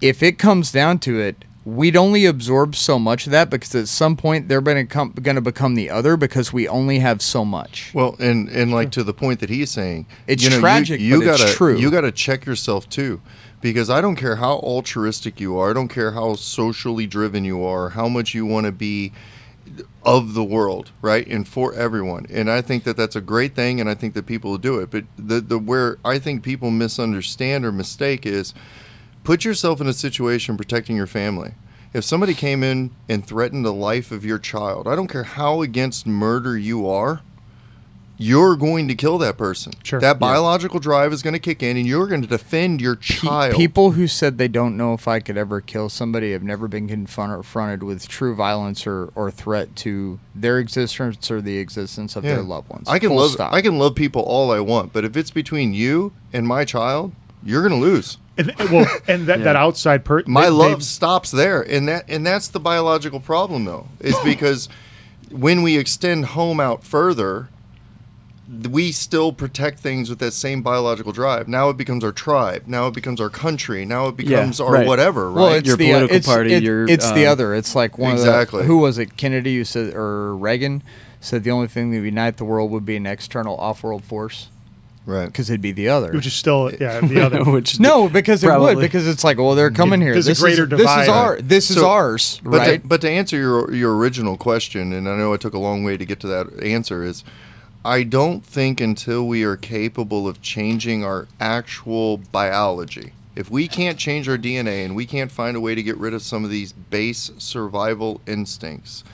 If it comes down to it, we'd only absorb so much of that because at some point they're going to to become the other because we only have so much. Well, and and like to the point that he's saying, It's you know, tragic, You, but it's gotta true. you gotta check yourself too, because I don't care how altruistic you are, I don't care how socially driven you are, how much you want to be of the world, right, and for everyone. And I think that that's a great thing, and I think that people do it. But the the where I think people misunderstand or mistake is put yourself in a situation protecting your family. If somebody came in and threatened the life of your child, I don't care how against murder you are, you're going to kill that person. Sure. That biological drive is going to kick in and you're going to defend your child. People who said they don't know if I could ever kill somebody have never been confronted with true violence or, or threat to their existence or the existence of Yeah. their loved ones. I can Full love stop. I can love people all I want, but if it's between you and my child, you're going to lose. And, well, and that, that outside per my they- love they- stops there and that and that's the biological problem though is because when we extend home out further we still protect things with that same biological drive. Now it becomes our tribe. Now it becomes our country. Now it becomes our right. whatever. Right? Well, it's Your the political it's, party, it- your, it's the uh, other. It's like one Exactly. of the who was it? Kennedy who said or Reagan said the only thing that would unite the world would be an external off-world force right. because it'd be the other. which is still yeah the other. Which no, because it would because it's like well they're coming here. There's a This greater is, this is our this is ours, But right? to, but to answer your your original question, and I know it took a long way to get to that answer, is I don't think until we are capable of changing our actual biology, if we can't change our DNA and we can't find a way to get rid of some of these base survival instincts,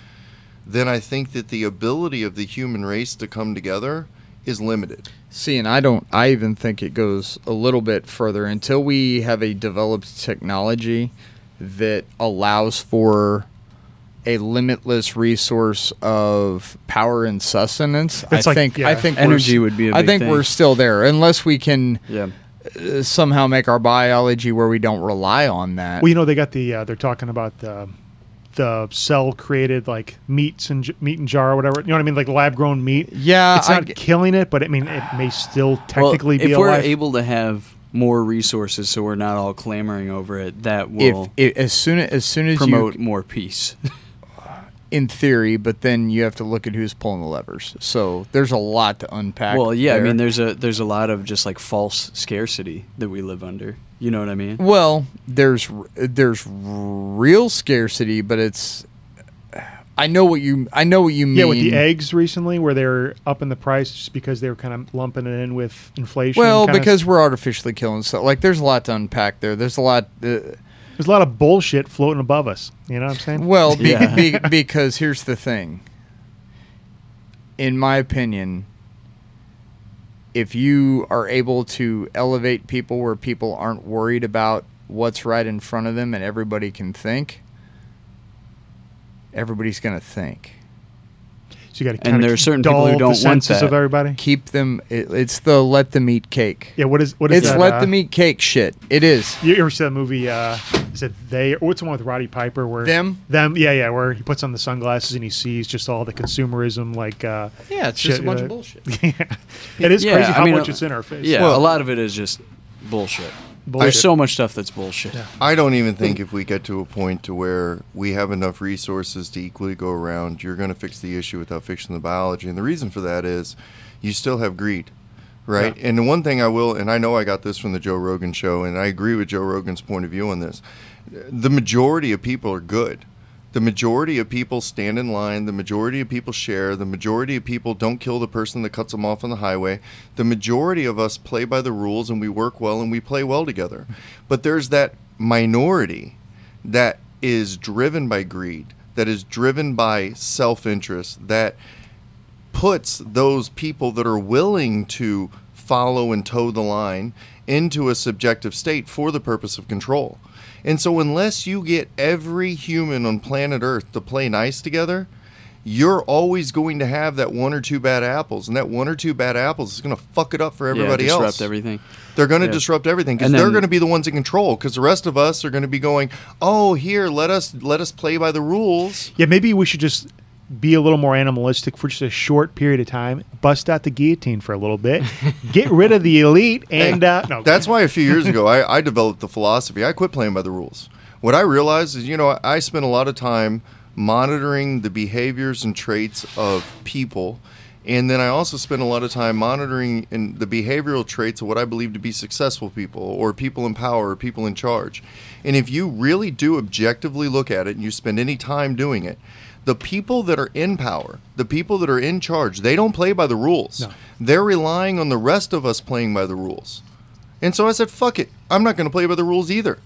then I think that the ability of the human race to come together is limited. See, and I don't. I even think it goes a little bit further until we have a developed technology that allows for a limitless resource of power and sustenance. It's I like- think. yeah. I think Energy would be a I big think thing. we're still there unless we can yeah. uh, somehow make our biology where we don't rely on that. Well, you know they got the uh, they're talking about the the cell created like meats and j- meat and jar or whatever. You know what I mean? Like lab grown meat. yeah, it's I not g- killing it, but I mean it may still technically well, be if we're able to have more resources, so we're not all clamoring over it, that will if as soon as soon as promote you more peace. in theory, but then you have to look at who's pulling the levers. So there's a lot to unpack. well, yeah, I mean, there's a there's a lot of just like false scarcity that we live under. You know what I mean? Well, there's there's real scarcity, but it's. I know what you I know what you mean. yeah, with the eggs recently, where they're up in the price just because they were kind of lumping it in with inflation. Well, kinda- because we're artificially killing stuff. Like there's a lot to unpack there. There's a lot. Uh, there's a lot of bullshit floating above us. You know what I'm saying? well, be, Yeah. be, because here's the thing. In my opinion, if you are able to elevate people where people aren't worried about what's right in front of them and everybody can think, everybody's going to think. So you got to And kind there of are certain people who the don't want senses that. of everybody. Keep them. It, it's the let them eat cake. Yeah, what is what is It's that? let uh, them eat cake shit. It is. You ever see that movie? Uh, is it they? Or what's the one with Roddy Piper? Where Them? Them? Yeah, yeah. Where he puts on the sunglasses and he sees just all the consumerism, like uh, Yeah, it's just a bunch of bullshit. yeah, it is Yeah, crazy I how mean, much uh, it's in our face. Yeah, Well- a lot of it is just bullshit. Bullshit. There's so much stuff that's bullshit. Yeah. I don't even think if we get to a point to where we have enough resources to equally go around, you're going to fix the issue without fixing the biology. And the reason for that is you still have greed, right? Yeah. And the one thing I will, and I know I got this from the Joe Rogan show, and I agree with Joe Rogan's point of view on this. The majority of people are good. The majority of people stand in line. The majority of people share. The majority of people don't kill the person that cuts them off on the highway. The majority of us play by the rules and we work well and we play well together. But there's that minority that is driven by greed, that is driven by self interest, that puts those people that are willing to follow and toe the line into a subjective state for the purpose of control. And so, unless you get every human on planet Earth to play nice together, you're always going to have that one or two bad apples, and that one or two bad apples is going to fuck it up for everybody yeah, disrupt else. everything. They're going to Yeah. disrupt everything because they're going to be the ones in control. Because the rest of us are going to be going, "Oh, here, let us let us play by the rules." Yeah, maybe we should just be a little more animalistic for just a short period of time. Bust out the guillotine for a little bit. Get rid of the elite, and Hey, uh, no, That's why a few years ago I, I developed the philosophy. I quit playing by the rules. What I realized is, you know, I spent a lot of time monitoring the behaviors and traits of people. And then I also spent a lot of time monitoring in the behavioral traits of what I believe to be successful people or people in power or people in charge. And if you really do objectively look at it and you spend any time doing it, the people that are in power, the people that are in charge, they don't play by the rules. No. They're relying on the rest of us playing by the rules. And so I said, fuck it. I'm not going to play by the rules either.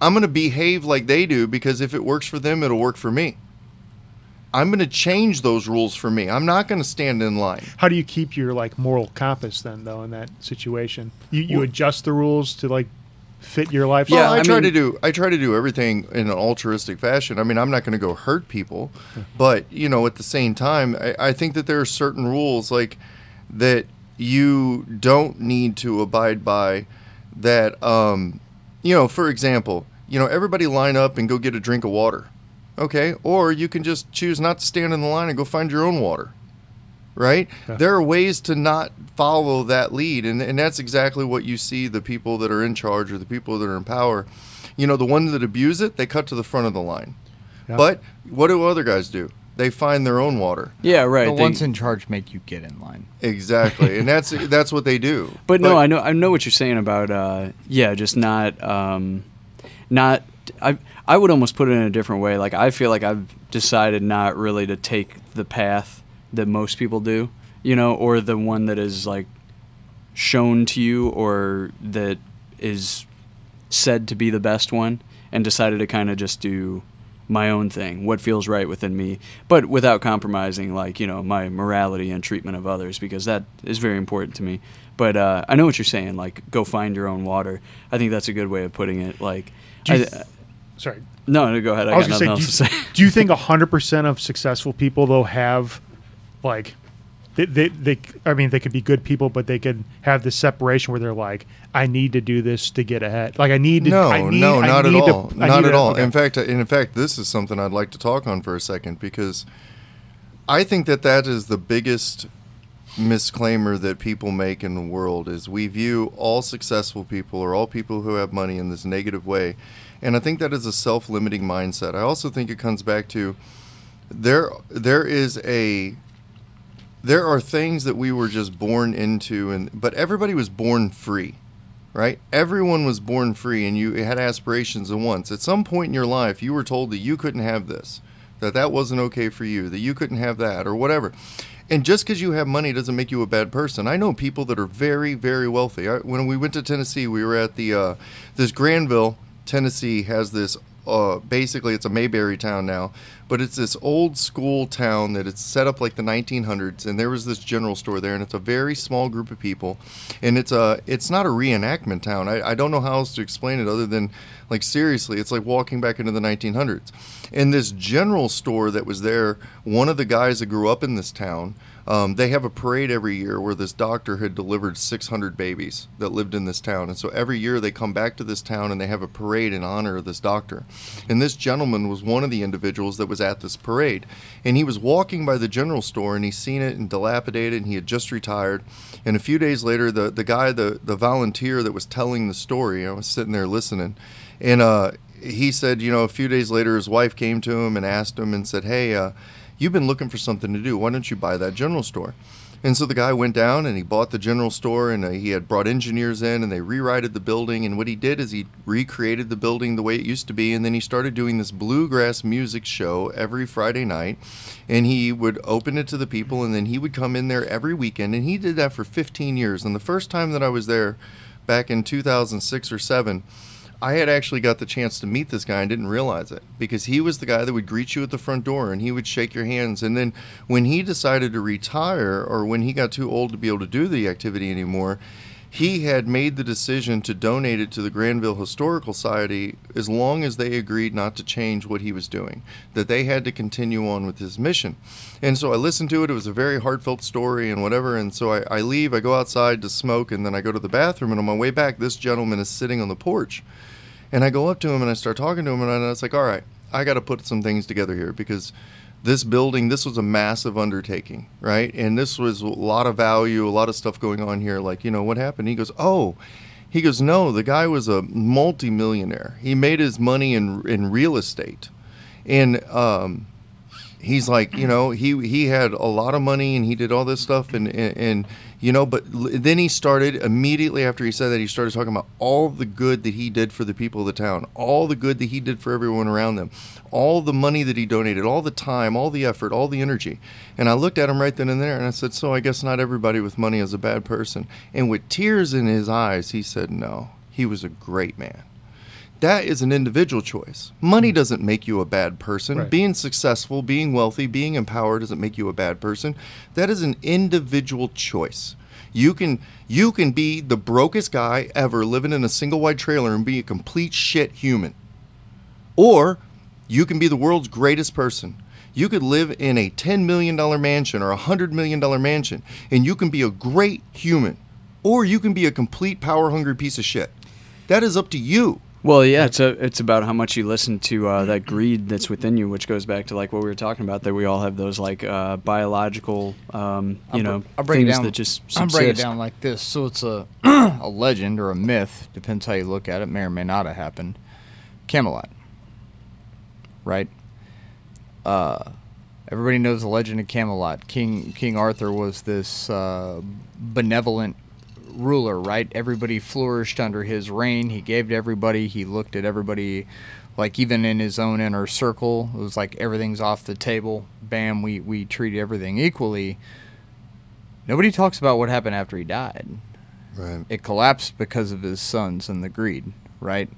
I'm going to behave like they do because if it works for them, it'll work for me. I'm going to change those rules for me. I'm not going to stand in line. how do you keep your like moral compass then, though, in that situation? You you adjust the rules to like fit your life. Well, Yeah, I, I try mean- to do I try to do everything in an altruistic fashion. I mean, I'm not going to go hurt people, but you know, at the same time, I, I think that there are certain rules like that you don't need to abide by. That um, you know, for example, you know, everybody line up and go get a drink of water, okay? Or you can just choose not to stand in the line and go find your own water, right? Yeah. There are ways to not follow that lead, and and that's exactly what you see the people that are in charge or the people that are in power. You know, the ones that abuse it, they cut to the front of the line. Yeah. But what do other guys do? They find their own water. Yeah, right. The they- ones in charge make you get in line. Exactly, and that's that's what they do. But no, I know I know what you're saying about uh, yeah, just not um, not. I I would almost put it in a different way. Like I feel like I've decided not really to take the path that most people do, you know, or the one that is like shown to you or that is said to be the best one, and decided to kind of just do my own thing, what feels right within me, but without compromising like you know my morality and treatment of others because that is very important to me. But uh, I know what you're saying. Like, go find your own water. I think that's a good way of putting it. Like, you I, th- Sorry. no, no, go ahead. I, I was got nothing say, else do to you, say. do you think hundred percent of successful people though have like they, they, they I mean they could be good people, but they could have this separation where they're like, I need to do this to get ahead. Like I need to. No, I need, no, not at need to- all. I Not at to- all. okay. In fact, in fact, this is something I'd like to talk on for a second because I think that that is the biggest misclaimer that people make in the world is we view all successful people or all people who have money in this negative way. And I think that is a self-limiting mindset. I also think it comes back to there there is a there are things that we were just born into and but everybody was born free right? Everyone was born free and you had aspirations and wants at some point in your life you were told that you couldn't have this that that wasn't okay for you that you couldn't have that or whatever. And just because you have money doesn't make you a bad person. I know people that are very very wealthy. I, when we went to tennessee we were at the uh, this granville tennessee has this uh, basically it's a mayberry town now but it's this old school town that it's set up like the 1900s and there was this general store there and it's a very small group of people and it's a it's not a reenactment town. I, I don't know how else to explain it other than like seriously it's like walking back into the 1900s And this general store that was there one of the guys that grew up in this town um, they have a parade every year where this doctor had delivered 600 babies that lived in this town. And so every year they come back to this town and they have a parade in honor of this doctor. And this gentleman was one of the individuals that was at this parade. And he was walking by the general store and he seen it and dilapidated and he had just retired. And a few days later, the, the guy, the, the volunteer that was telling the story, I was sitting there listening. And uh, he said, you know, a few days later, his wife came to him and asked him and said, hey, uh, you've been looking for something to do. Why don't you buy that general store? And so the guy went down and he bought the general store and uh, he had brought engineers in and they rewrited the building. And what he did is he recreated the building the way it used to be. And then he started doing this bluegrass music show every Friday night. And he would open it to the people and then he would come in there every weekend. And he did that for 15 years. And the first time that I was there back in 2006 or 7, I had actually got the chance to meet this guy and didn't realize it because he was the guy that would greet you at the front door and he would shake your hands. And then when he decided to retire or when he got too old to be able to do the activity anymore, he had made the decision to donate it to the Granville Historical Society as long as they agreed not to change what he was doing, that they had to continue on with his mission. And so I listened to it. It was a very heartfelt story and whatever. And so I, I leave, I go outside to smoke, and then I go to the bathroom. And on my way back, this gentleman is sitting on the porch. And I go up to him and I start talking to him, and I was like, all right, I got to put some things together here because this building, this was a massive undertaking, right? And this was a lot of value, a lot of stuff going on here. Like, you know, what happened? He goes, oh, he goes, no, the guy was a multimillionaire. He made his money in in real estate, and um, he's like, you know, he he had a lot of money and he did all this stuff and and, and you know, but l- then he started immediately after he said that he started talking about all the good that he did for the people of the town, all the good that he did for everyone around them, all the money that he donated, all the time, all the effort, all the energy. And I looked at him right then and there and I said, "So I guess not everybody with money is a bad person." And with tears in his eyes, he said, "No, he was a great man." That is an individual choice. Money hmm. doesn't make you a bad person. Right. Being successful, being wealthy, being empowered doesn't make you a bad person. That is an individual choice. You can you can be the brokest guy ever living in a single wide trailer and be a complete shit human. Or you can be the world's greatest person. You could live in a $10 million mansion or a $100 million mansion and you can be a great human. Or you can be a complete power hungry piece of shit. That is up to you. Well, yeah, it's a, it's about how much you listen to uh, that greed that's within you, which goes back to like what we were talking about that we all have those like uh, biological, um, you I'll know, br- I'll break it things down. that just I'll break it down like this. So it's a a legend or a myth, depends how you look at it. May or may not have happened. Camelot, right? Uh, everybody knows the legend of Camelot. King King Arthur was this uh, benevolent ruler, right? Everybody flourished under his reign. He gave to everybody. He looked at everybody, like even in his own inner circle. It was like everything's off the table. Bam, we we treat everything equally. Nobody talks about what happened after he died. Right. It collapsed because of his sons and the greed, right?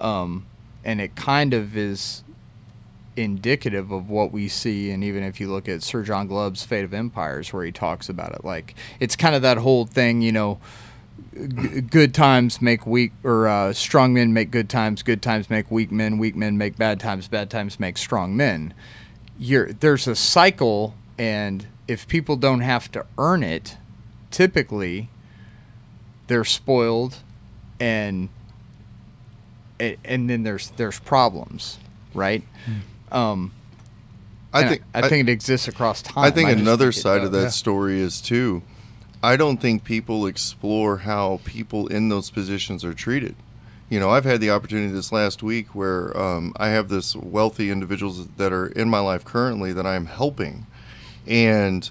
Um, and it kind of is indicative of what we see and even if you look at Sir John Glubb's Fate of Empires where he talks about it like it's kind of that whole thing you know g- good times make weak or uh, strong men make good times good times make weak men weak men make bad times bad times make strong men. You're, there's a cycle and if people don't have to earn it typically they're spoiled and and, then there's there's problems right um I think I, think it exists across time I think just another think side of does. that story is too. I don't think people explore how people in those positions are treated. You know, I've had the opportunity this last week where um, I have this wealthy individuals that are in my life currently that I am helping, and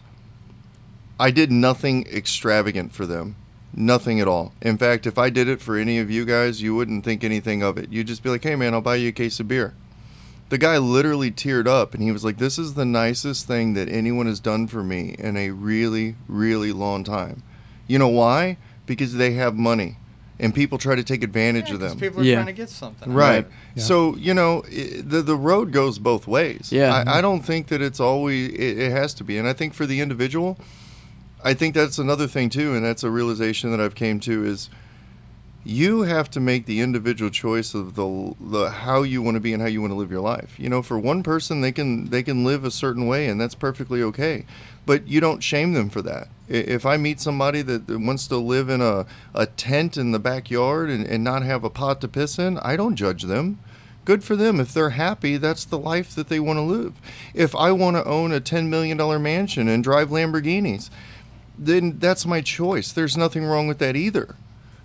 I did nothing extravagant for them, nothing at all. In fact, if I did it for any of you guys, you wouldn't think anything of it. You'd just be like, "Hey, man, I'll buy you a case of beer." The guy literally teared up and he was like this is the nicest thing that anyone has done for me in a really really long time. You know why? Because they have money and people try to take advantage Yeah, of 'cause them. people are Yeah. trying to get something. Right. Yeah. so you know i the the road goes both ways. Yeah. I, I don't think that it's always it, it has to be. And i think for the individual i think that's another thing too and that's a realization that i've came to is you have to make the individual choice of the the how you want to be and how you want to live your life. You know, for one person they can they can live a certain way and that's perfectly okay. But you don't shame them for that. If I meet somebody that wants to live in a, a tent in the backyard and, and not have a pot to piss in, I don't judge them. Good for them. If they're happy, that's the life that they want to live. If I want to own a $10 million mansion and drive Lamborghinis, then that's my choice. There's nothing wrong with that either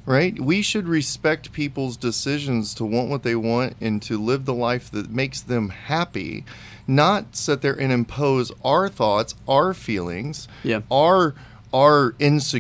right? We should respect people's decisions to want what they want and to live the life that makes them happy, not sit there and impose our thoughts, our feelings, Yeah. our our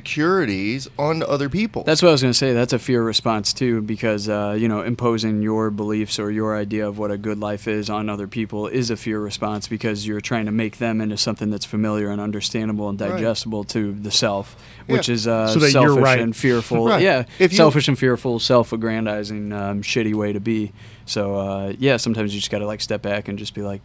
insecurities on other people. That's what I was going to say. That's a fear response too, because uh, you know, imposing your beliefs or your idea of what a good life is on other people is a fear response because you're trying to make them into something that's familiar and understandable and Right. digestible to the self, which Yeah. is uh, So selfish right. and fearful. Right. Yeah, If you- selfish and fearful, self-aggrandizing, um, shitty way to be. So uh, yeah, sometimes you just got to like step back and just be like,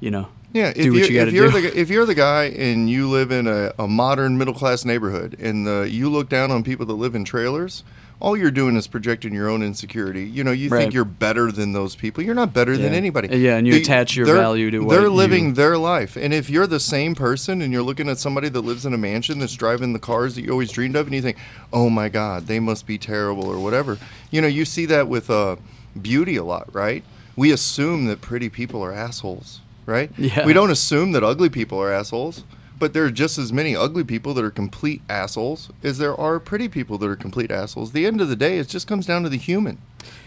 you know, Yeah, do if what you're, you you're do. the if you're the guy and you live in a, a modern middle class neighborhood and uh, you look down on people that live in trailers, all you're doing is projecting your own insecurity. You know, you Right. think you're better than those people. You're not better than anybody. Yeah, and you They- attach your value to what they're you- living their life. And if you're the same person and you're looking at somebody that lives in a mansion that's driving the cars that you always dreamed of, and you think, "Oh my God, they must be terrible" or whatever. You know, you see that with uh, beauty a lot, right? We assume that pretty people are assholes, right? Yeah. We don't assume that ugly people are assholes, but there are just as many ugly people that are complete assholes as there are pretty people that are complete assholes. At the end of the day, it just comes down to the human.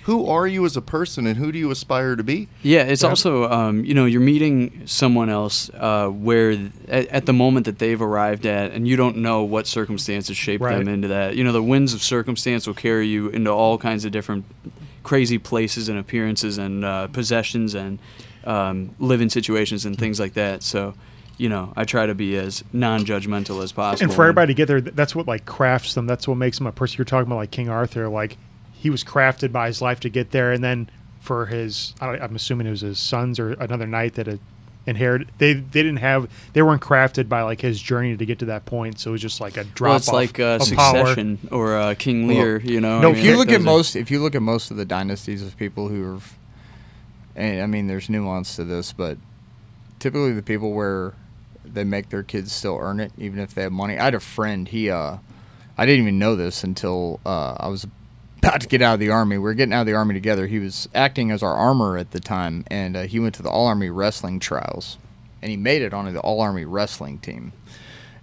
Who are you as a person, and who do you aspire to be? Yeah, it's also um, you know you're meeting someone else uh, where th- at, at the moment that they've arrived at, and you don't know what circumstances shaped them into that. You know, the winds of circumstance will carry you into all kinds of different crazy places and appearances and uh, possessions and um, living situations and things like that. So, you know, I try to be as non-judgmental as possible. and for everybody to get there, that's what like crafts them. That's what makes them a person. You're talking about like King Arthur. Like he was crafted by his life to get there, and then for his, I don't, I'm assuming it was his sons or another knight that had inherited. They they didn't have. They weren't crafted by like his journey to get to that point. So it was just like a drop well, it's off like uh, of power. Succession or uh, King Lear. you know, no, I if mean, you look at those are- most, if you look at most of the dynasties of people who are, and I mean, there's nuance to this, but typically the people where they make their kids still earn it, even if they have money. I had a friend. He, uh, I didn't even know this until uh, I was about to get out of the army. We are getting out of the army together. He was acting as our armor at the time, and uh, he went to the All Army Wrestling Trials, and he made it onto the All Army Wrestling team.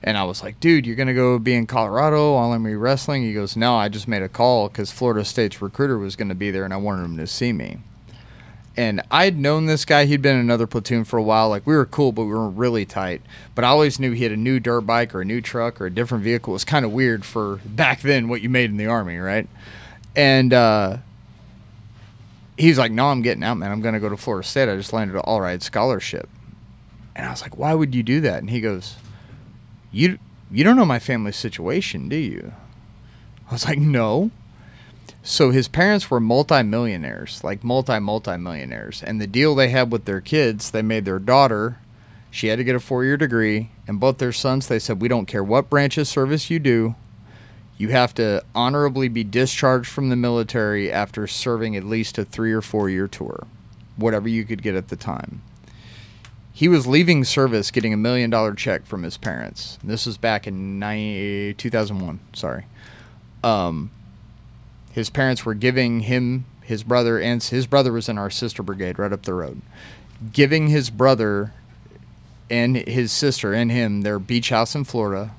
And I was like, dude, you're gonna go be in Colorado, All Army Wrestling? He goes, no, I just made a call because Florida State's recruiter was gonna be there, and I wanted him to see me. And I'd known this guy. He'd been in another platoon for a while. Like we were cool, but we were really tight. But I always knew he had a new dirt bike or a new truck or a different vehicle. It was kind of weird for back then what you made in the army, right? And uh, he's like, "No, I'm getting out, man. I'm going to go to Florida State. I just landed an all right scholarship." And I was like, "Why would you do that?" And he goes, "You you don't know my family situation, do you?" I was like, "No." So his parents were multimillionaires, like multi multimillionaires, and the deal they had with their kids, they made their daughter, she had to get a four year degree, and both their sons, they said, we don't care what branch of service you do, you have to honorably be discharged from the military after serving at least a three or four year tour, whatever you could get at the time. He was leaving service getting a million dollar check from his parents. This was back in 2001, sorry. Um, his parents were giving him his brother and his brother was in our sister brigade right up the road. Giving his brother and his sister and him their beach house in Florida.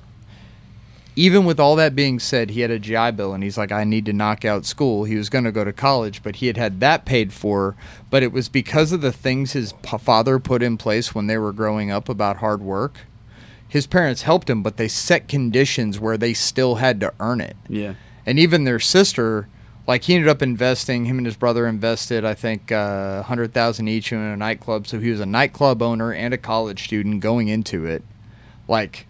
Even with all that being said he had a GI bill and he's like I need to knock out school. He was going to go to college but he had had that paid for. But it was because of the things his father put in place when they were growing up about hard work. His parents helped him but they set conditions where they still had to earn it. Yeah and even their sister like he ended up investing him and his brother invested i think uh, 100000 each in a nightclub so he was a nightclub owner and a college student going into it like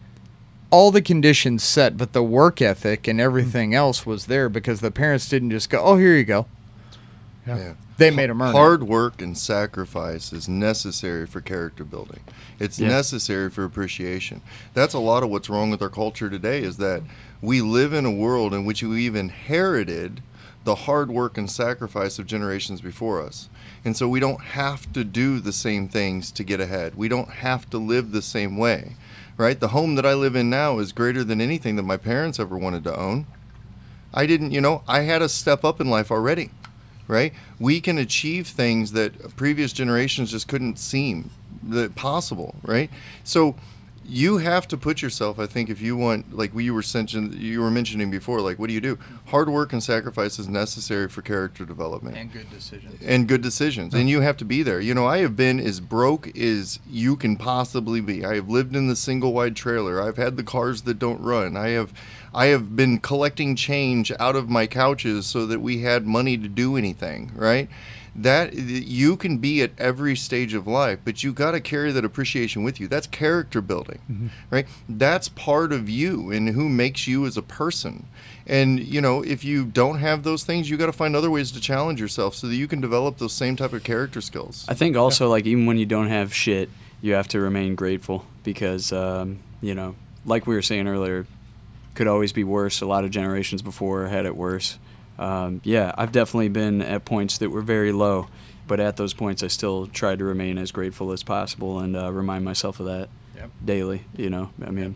all the conditions set but the work ethic and everything else was there because the parents didn't just go oh here you go Yeah. Yeah. they made him earn Hard it. work and sacrifice is necessary for character building. It's Yeah. necessary for appreciation. That's a lot of what's wrong with our culture today is that we live in a world in which we've inherited the hard work and sacrifice of generations before us. And so we don't have to do the same things to get ahead. We don't have to live the same way. Right? The home that I live in now is greater than anything that my parents ever wanted to own. I didn't, you know, I had a step up in life already right? We can achieve things that previous generations just couldn't seem possible, right? So you have to put yourself. I think if you want, like we were mentioning, you were mentioning before, like what do you do? Hard work and sacrifice is necessary for character development. And good decisions. And good decisions. And you have to be there. You know i have been as broke as you can possibly be. I have lived in the single wide trailer. I've had the cars that don't run. I have i have been collecting change out of my couches so that we had money to do anything right that you can be at every stage of life but you got to carry that appreciation with you. That's character building right? That's part of you and who makes you as a person. And you know if you don't have those things you got to find other ways to challenge yourself so that you can develop those same type of character skills. I think also like even when you don't have shit, you have to remain grateful because um, you know, like we were saying earlier, could always be worse. A lot of generations before had it worse. Um, yeah, I've definitely been at points that were very low, but at those points, I still tried to remain as grateful as possible and uh, remind myself of that Yep. daily. You know, I mean,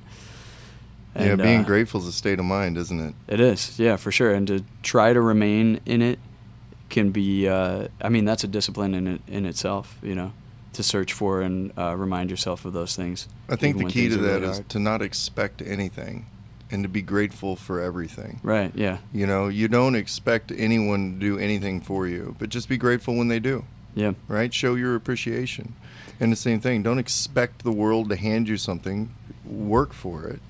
yeah being uh, grateful is a state of mind isn't it It is, yeah, for sure. And to try to remain in it can be, uh, I mean, that's a discipline in it in itself. You know, to search for and uh, remind yourself of those things. i think even the key to are that really is hard. to not expect anything and to be grateful for everything right. Yeah, you know you don't expect anyone to do anything for you but just be grateful when they do yeah, right? Show your appreciation. And the same thing, don't expect the world to hand you something, work for it,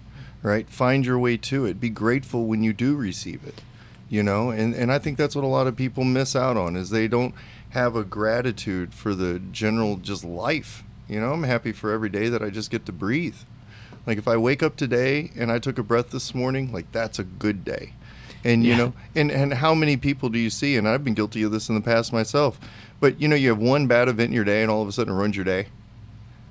right? Find your way to it. Be grateful when you do receive it. You know, and, and I think that's what a lot of people miss out on is they don't have a gratitude for the general just life. You know, I'm happy for every day that I just get to breathe. Like if I wake up today and I took a breath this morning, like that's a good day. And you Yeah. know, and and how many people do you see? And I've been guilty of this in the past myself. But you know, you have one bad event in your day, and all of a sudden it ruins your day.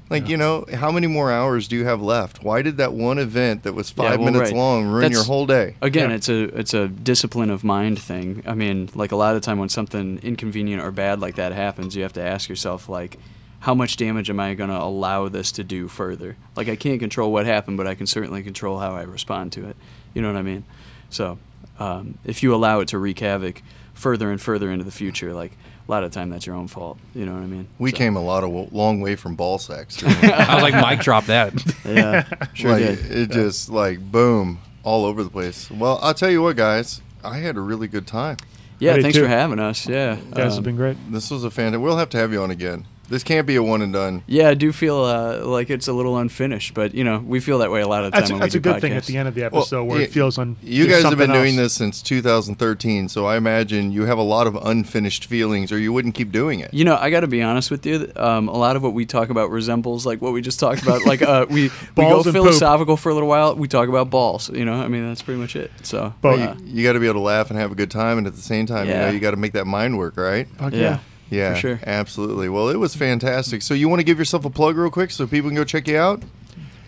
Like you know, how many more hours do you have left? Why did that one event that was Yeah, five well, minutes right. long ruin your whole day? Again, Yeah. it's a it's a discipline of mind thing. I mean, like a lot of the time when something inconvenient or bad like that happens, you have to ask yourself like, how much damage am I going to allow this to do further? Like I can't control what happened, but I can certainly control how I respond to it. You know what I mean? So um, if you allow it to wreak havoc further and further into the future, like a lot of time that's your own fault. You know what I mean? We So, came a lot of long way from ball sacks. I was like, Mike, drop that. Yeah, sure like, did. It just like boom all over the place. Well, I'll tell you what, guys. I had a really good time. Yeah, I thanks too. for having us. Yeah, Guys, it's Um, been great. This was a fan. We'll have to have you on again. This can't be a one and done. Yeah, I do feel uh, like it's a little unfinished, but you know we feel that way a lot of the time. That's, when that's we a do good thing at the end of the Well, episode where y- it feels on. You guys have been something doing this since 2013, so I imagine you have a lot of unfinished feelings, or you wouldn't keep doing it. You know, I got to be honest with you. Um, a lot of what we talk about resembles like what we just talked about. Like uh, we we go Balls and poop. philosophical for a little while. We talk about balls. You know, I mean that's pretty much it. So But- uh, You got to be able to laugh and have a good time, and at the same time, you know, you got to make that mind work, right? Fuck yeah. yeah. Yeah, For sure. absolutely. Well, it was fantastic. So, you want to give yourself a plug real quick so people can go check you out?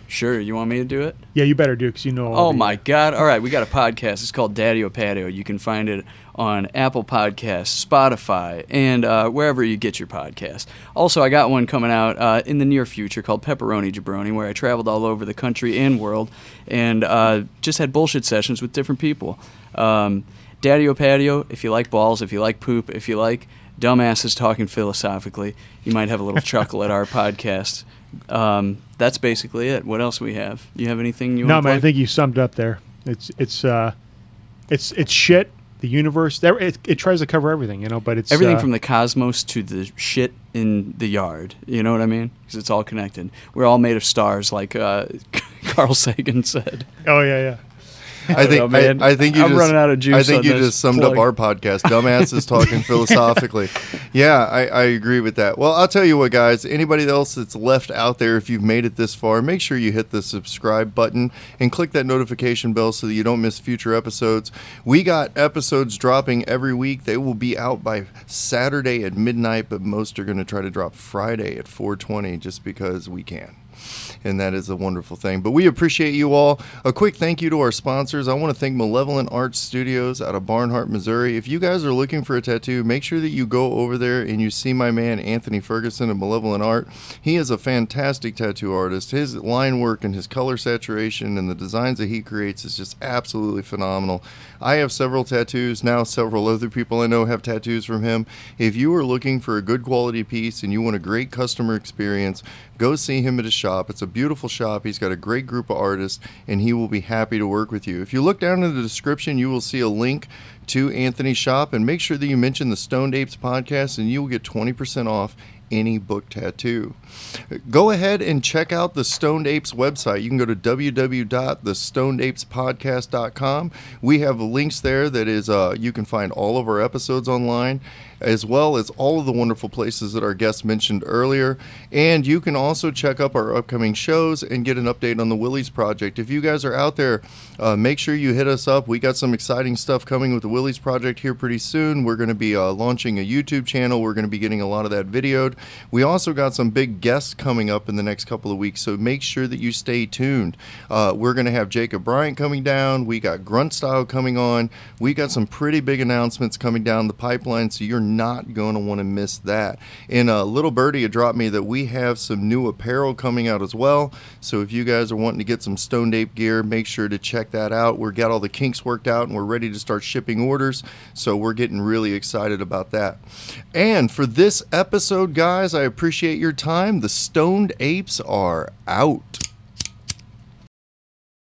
Sure, you want me to do it? Yeah, you better do because you know. Oh the- my God! All right, we got a podcast. It's called Daddio Patio. You can find it on Apple Podcasts, Spotify, and uh, wherever you get your podcast. Also, I got one coming out uh, in the near future called Pepperoni Jabroni, where I traveled all over the country and world and uh, just had bullshit sessions with different people. Um, Daddio Patio. If you like balls, if you like poop, if you like dumbasses talking philosophically, you might have a little chuckle at our podcast. Um, that's basically it. What else we have? You have anything you want to No, man, I think you summed up there. It's it's uh, it's it's shit. The universe. There, it, it tries to cover everything, you know. But it's everything uh, from the cosmos to the shit in the yard. You know what I mean? Because it's all connected. We're all made of stars, like uh, Carl Sagan said. Oh yeah, yeah. I think know. I, I think you I'm just, running out of juice I think you just summed plug. up our podcast, dumbasses talking philosophically. Yeah, I, I agree with that. Well, I'll tell you what, guys. Anybody else that's left out there, if you've made it this far, make sure you hit the subscribe button and click that notification bell so that you don't miss future episodes. We got episodes dropping every week. They will be out by Saturday at midnight, but most are going to try to drop Friday at 4:20, just because we can and that is a wonderful thing. But we appreciate you all. A quick thank you to our sponsors. I want to thank Malevolent Art Studios out of Barnhart, Missouri. If you guys are looking for a tattoo, make sure that you go over there and you see my man Anthony Ferguson of Malevolent Art. He is a fantastic tattoo artist. His line work and his color saturation and the designs that he creates is just absolutely phenomenal. I have several tattoos now. Several other people I know have tattoos from him. If you are looking for a good quality piece and you want a great customer experience, go see him at his shop. It's a beautiful shop. He's got a great group of artists, and he will be happy to work with you. If you look down in the description, you will see a link to Anthony's shop, and make sure that you mention the Stoned Apes podcast, and you will get 20% off any book tattoo. Go ahead and check out the Stoned Apes website. You can go to www.thestonedapespodcast.com. We have links there that is uh, you can find all of our episodes online as well as all of the wonderful places that our guests mentioned earlier. And you can also check up our upcoming shows and get an update on the Willies Project. If you guys are out there, uh, make sure you hit us up. We got some exciting stuff coming with the Willies Project here pretty soon. We're going to be uh, launching a YouTube channel. We're going to be getting a lot of that videoed. We also got some big guests coming up in the next couple of weeks, so make sure that you stay tuned. Uh, we're going to have Jacob Bryant coming down. We got Grunt Style coming on. We got some pretty big announcements coming down the pipeline, so you're not going to want to miss that. And uh, Little Birdie had dropped me that we have some new apparel coming out as well. So if you guys are wanting to get some Stone Ape gear, make sure to check that out. We've got all the kinks worked out and we're ready to start shipping orders. So we're getting really excited about that. And for this episode, guys, I appreciate your time. The Stoned Apes are out.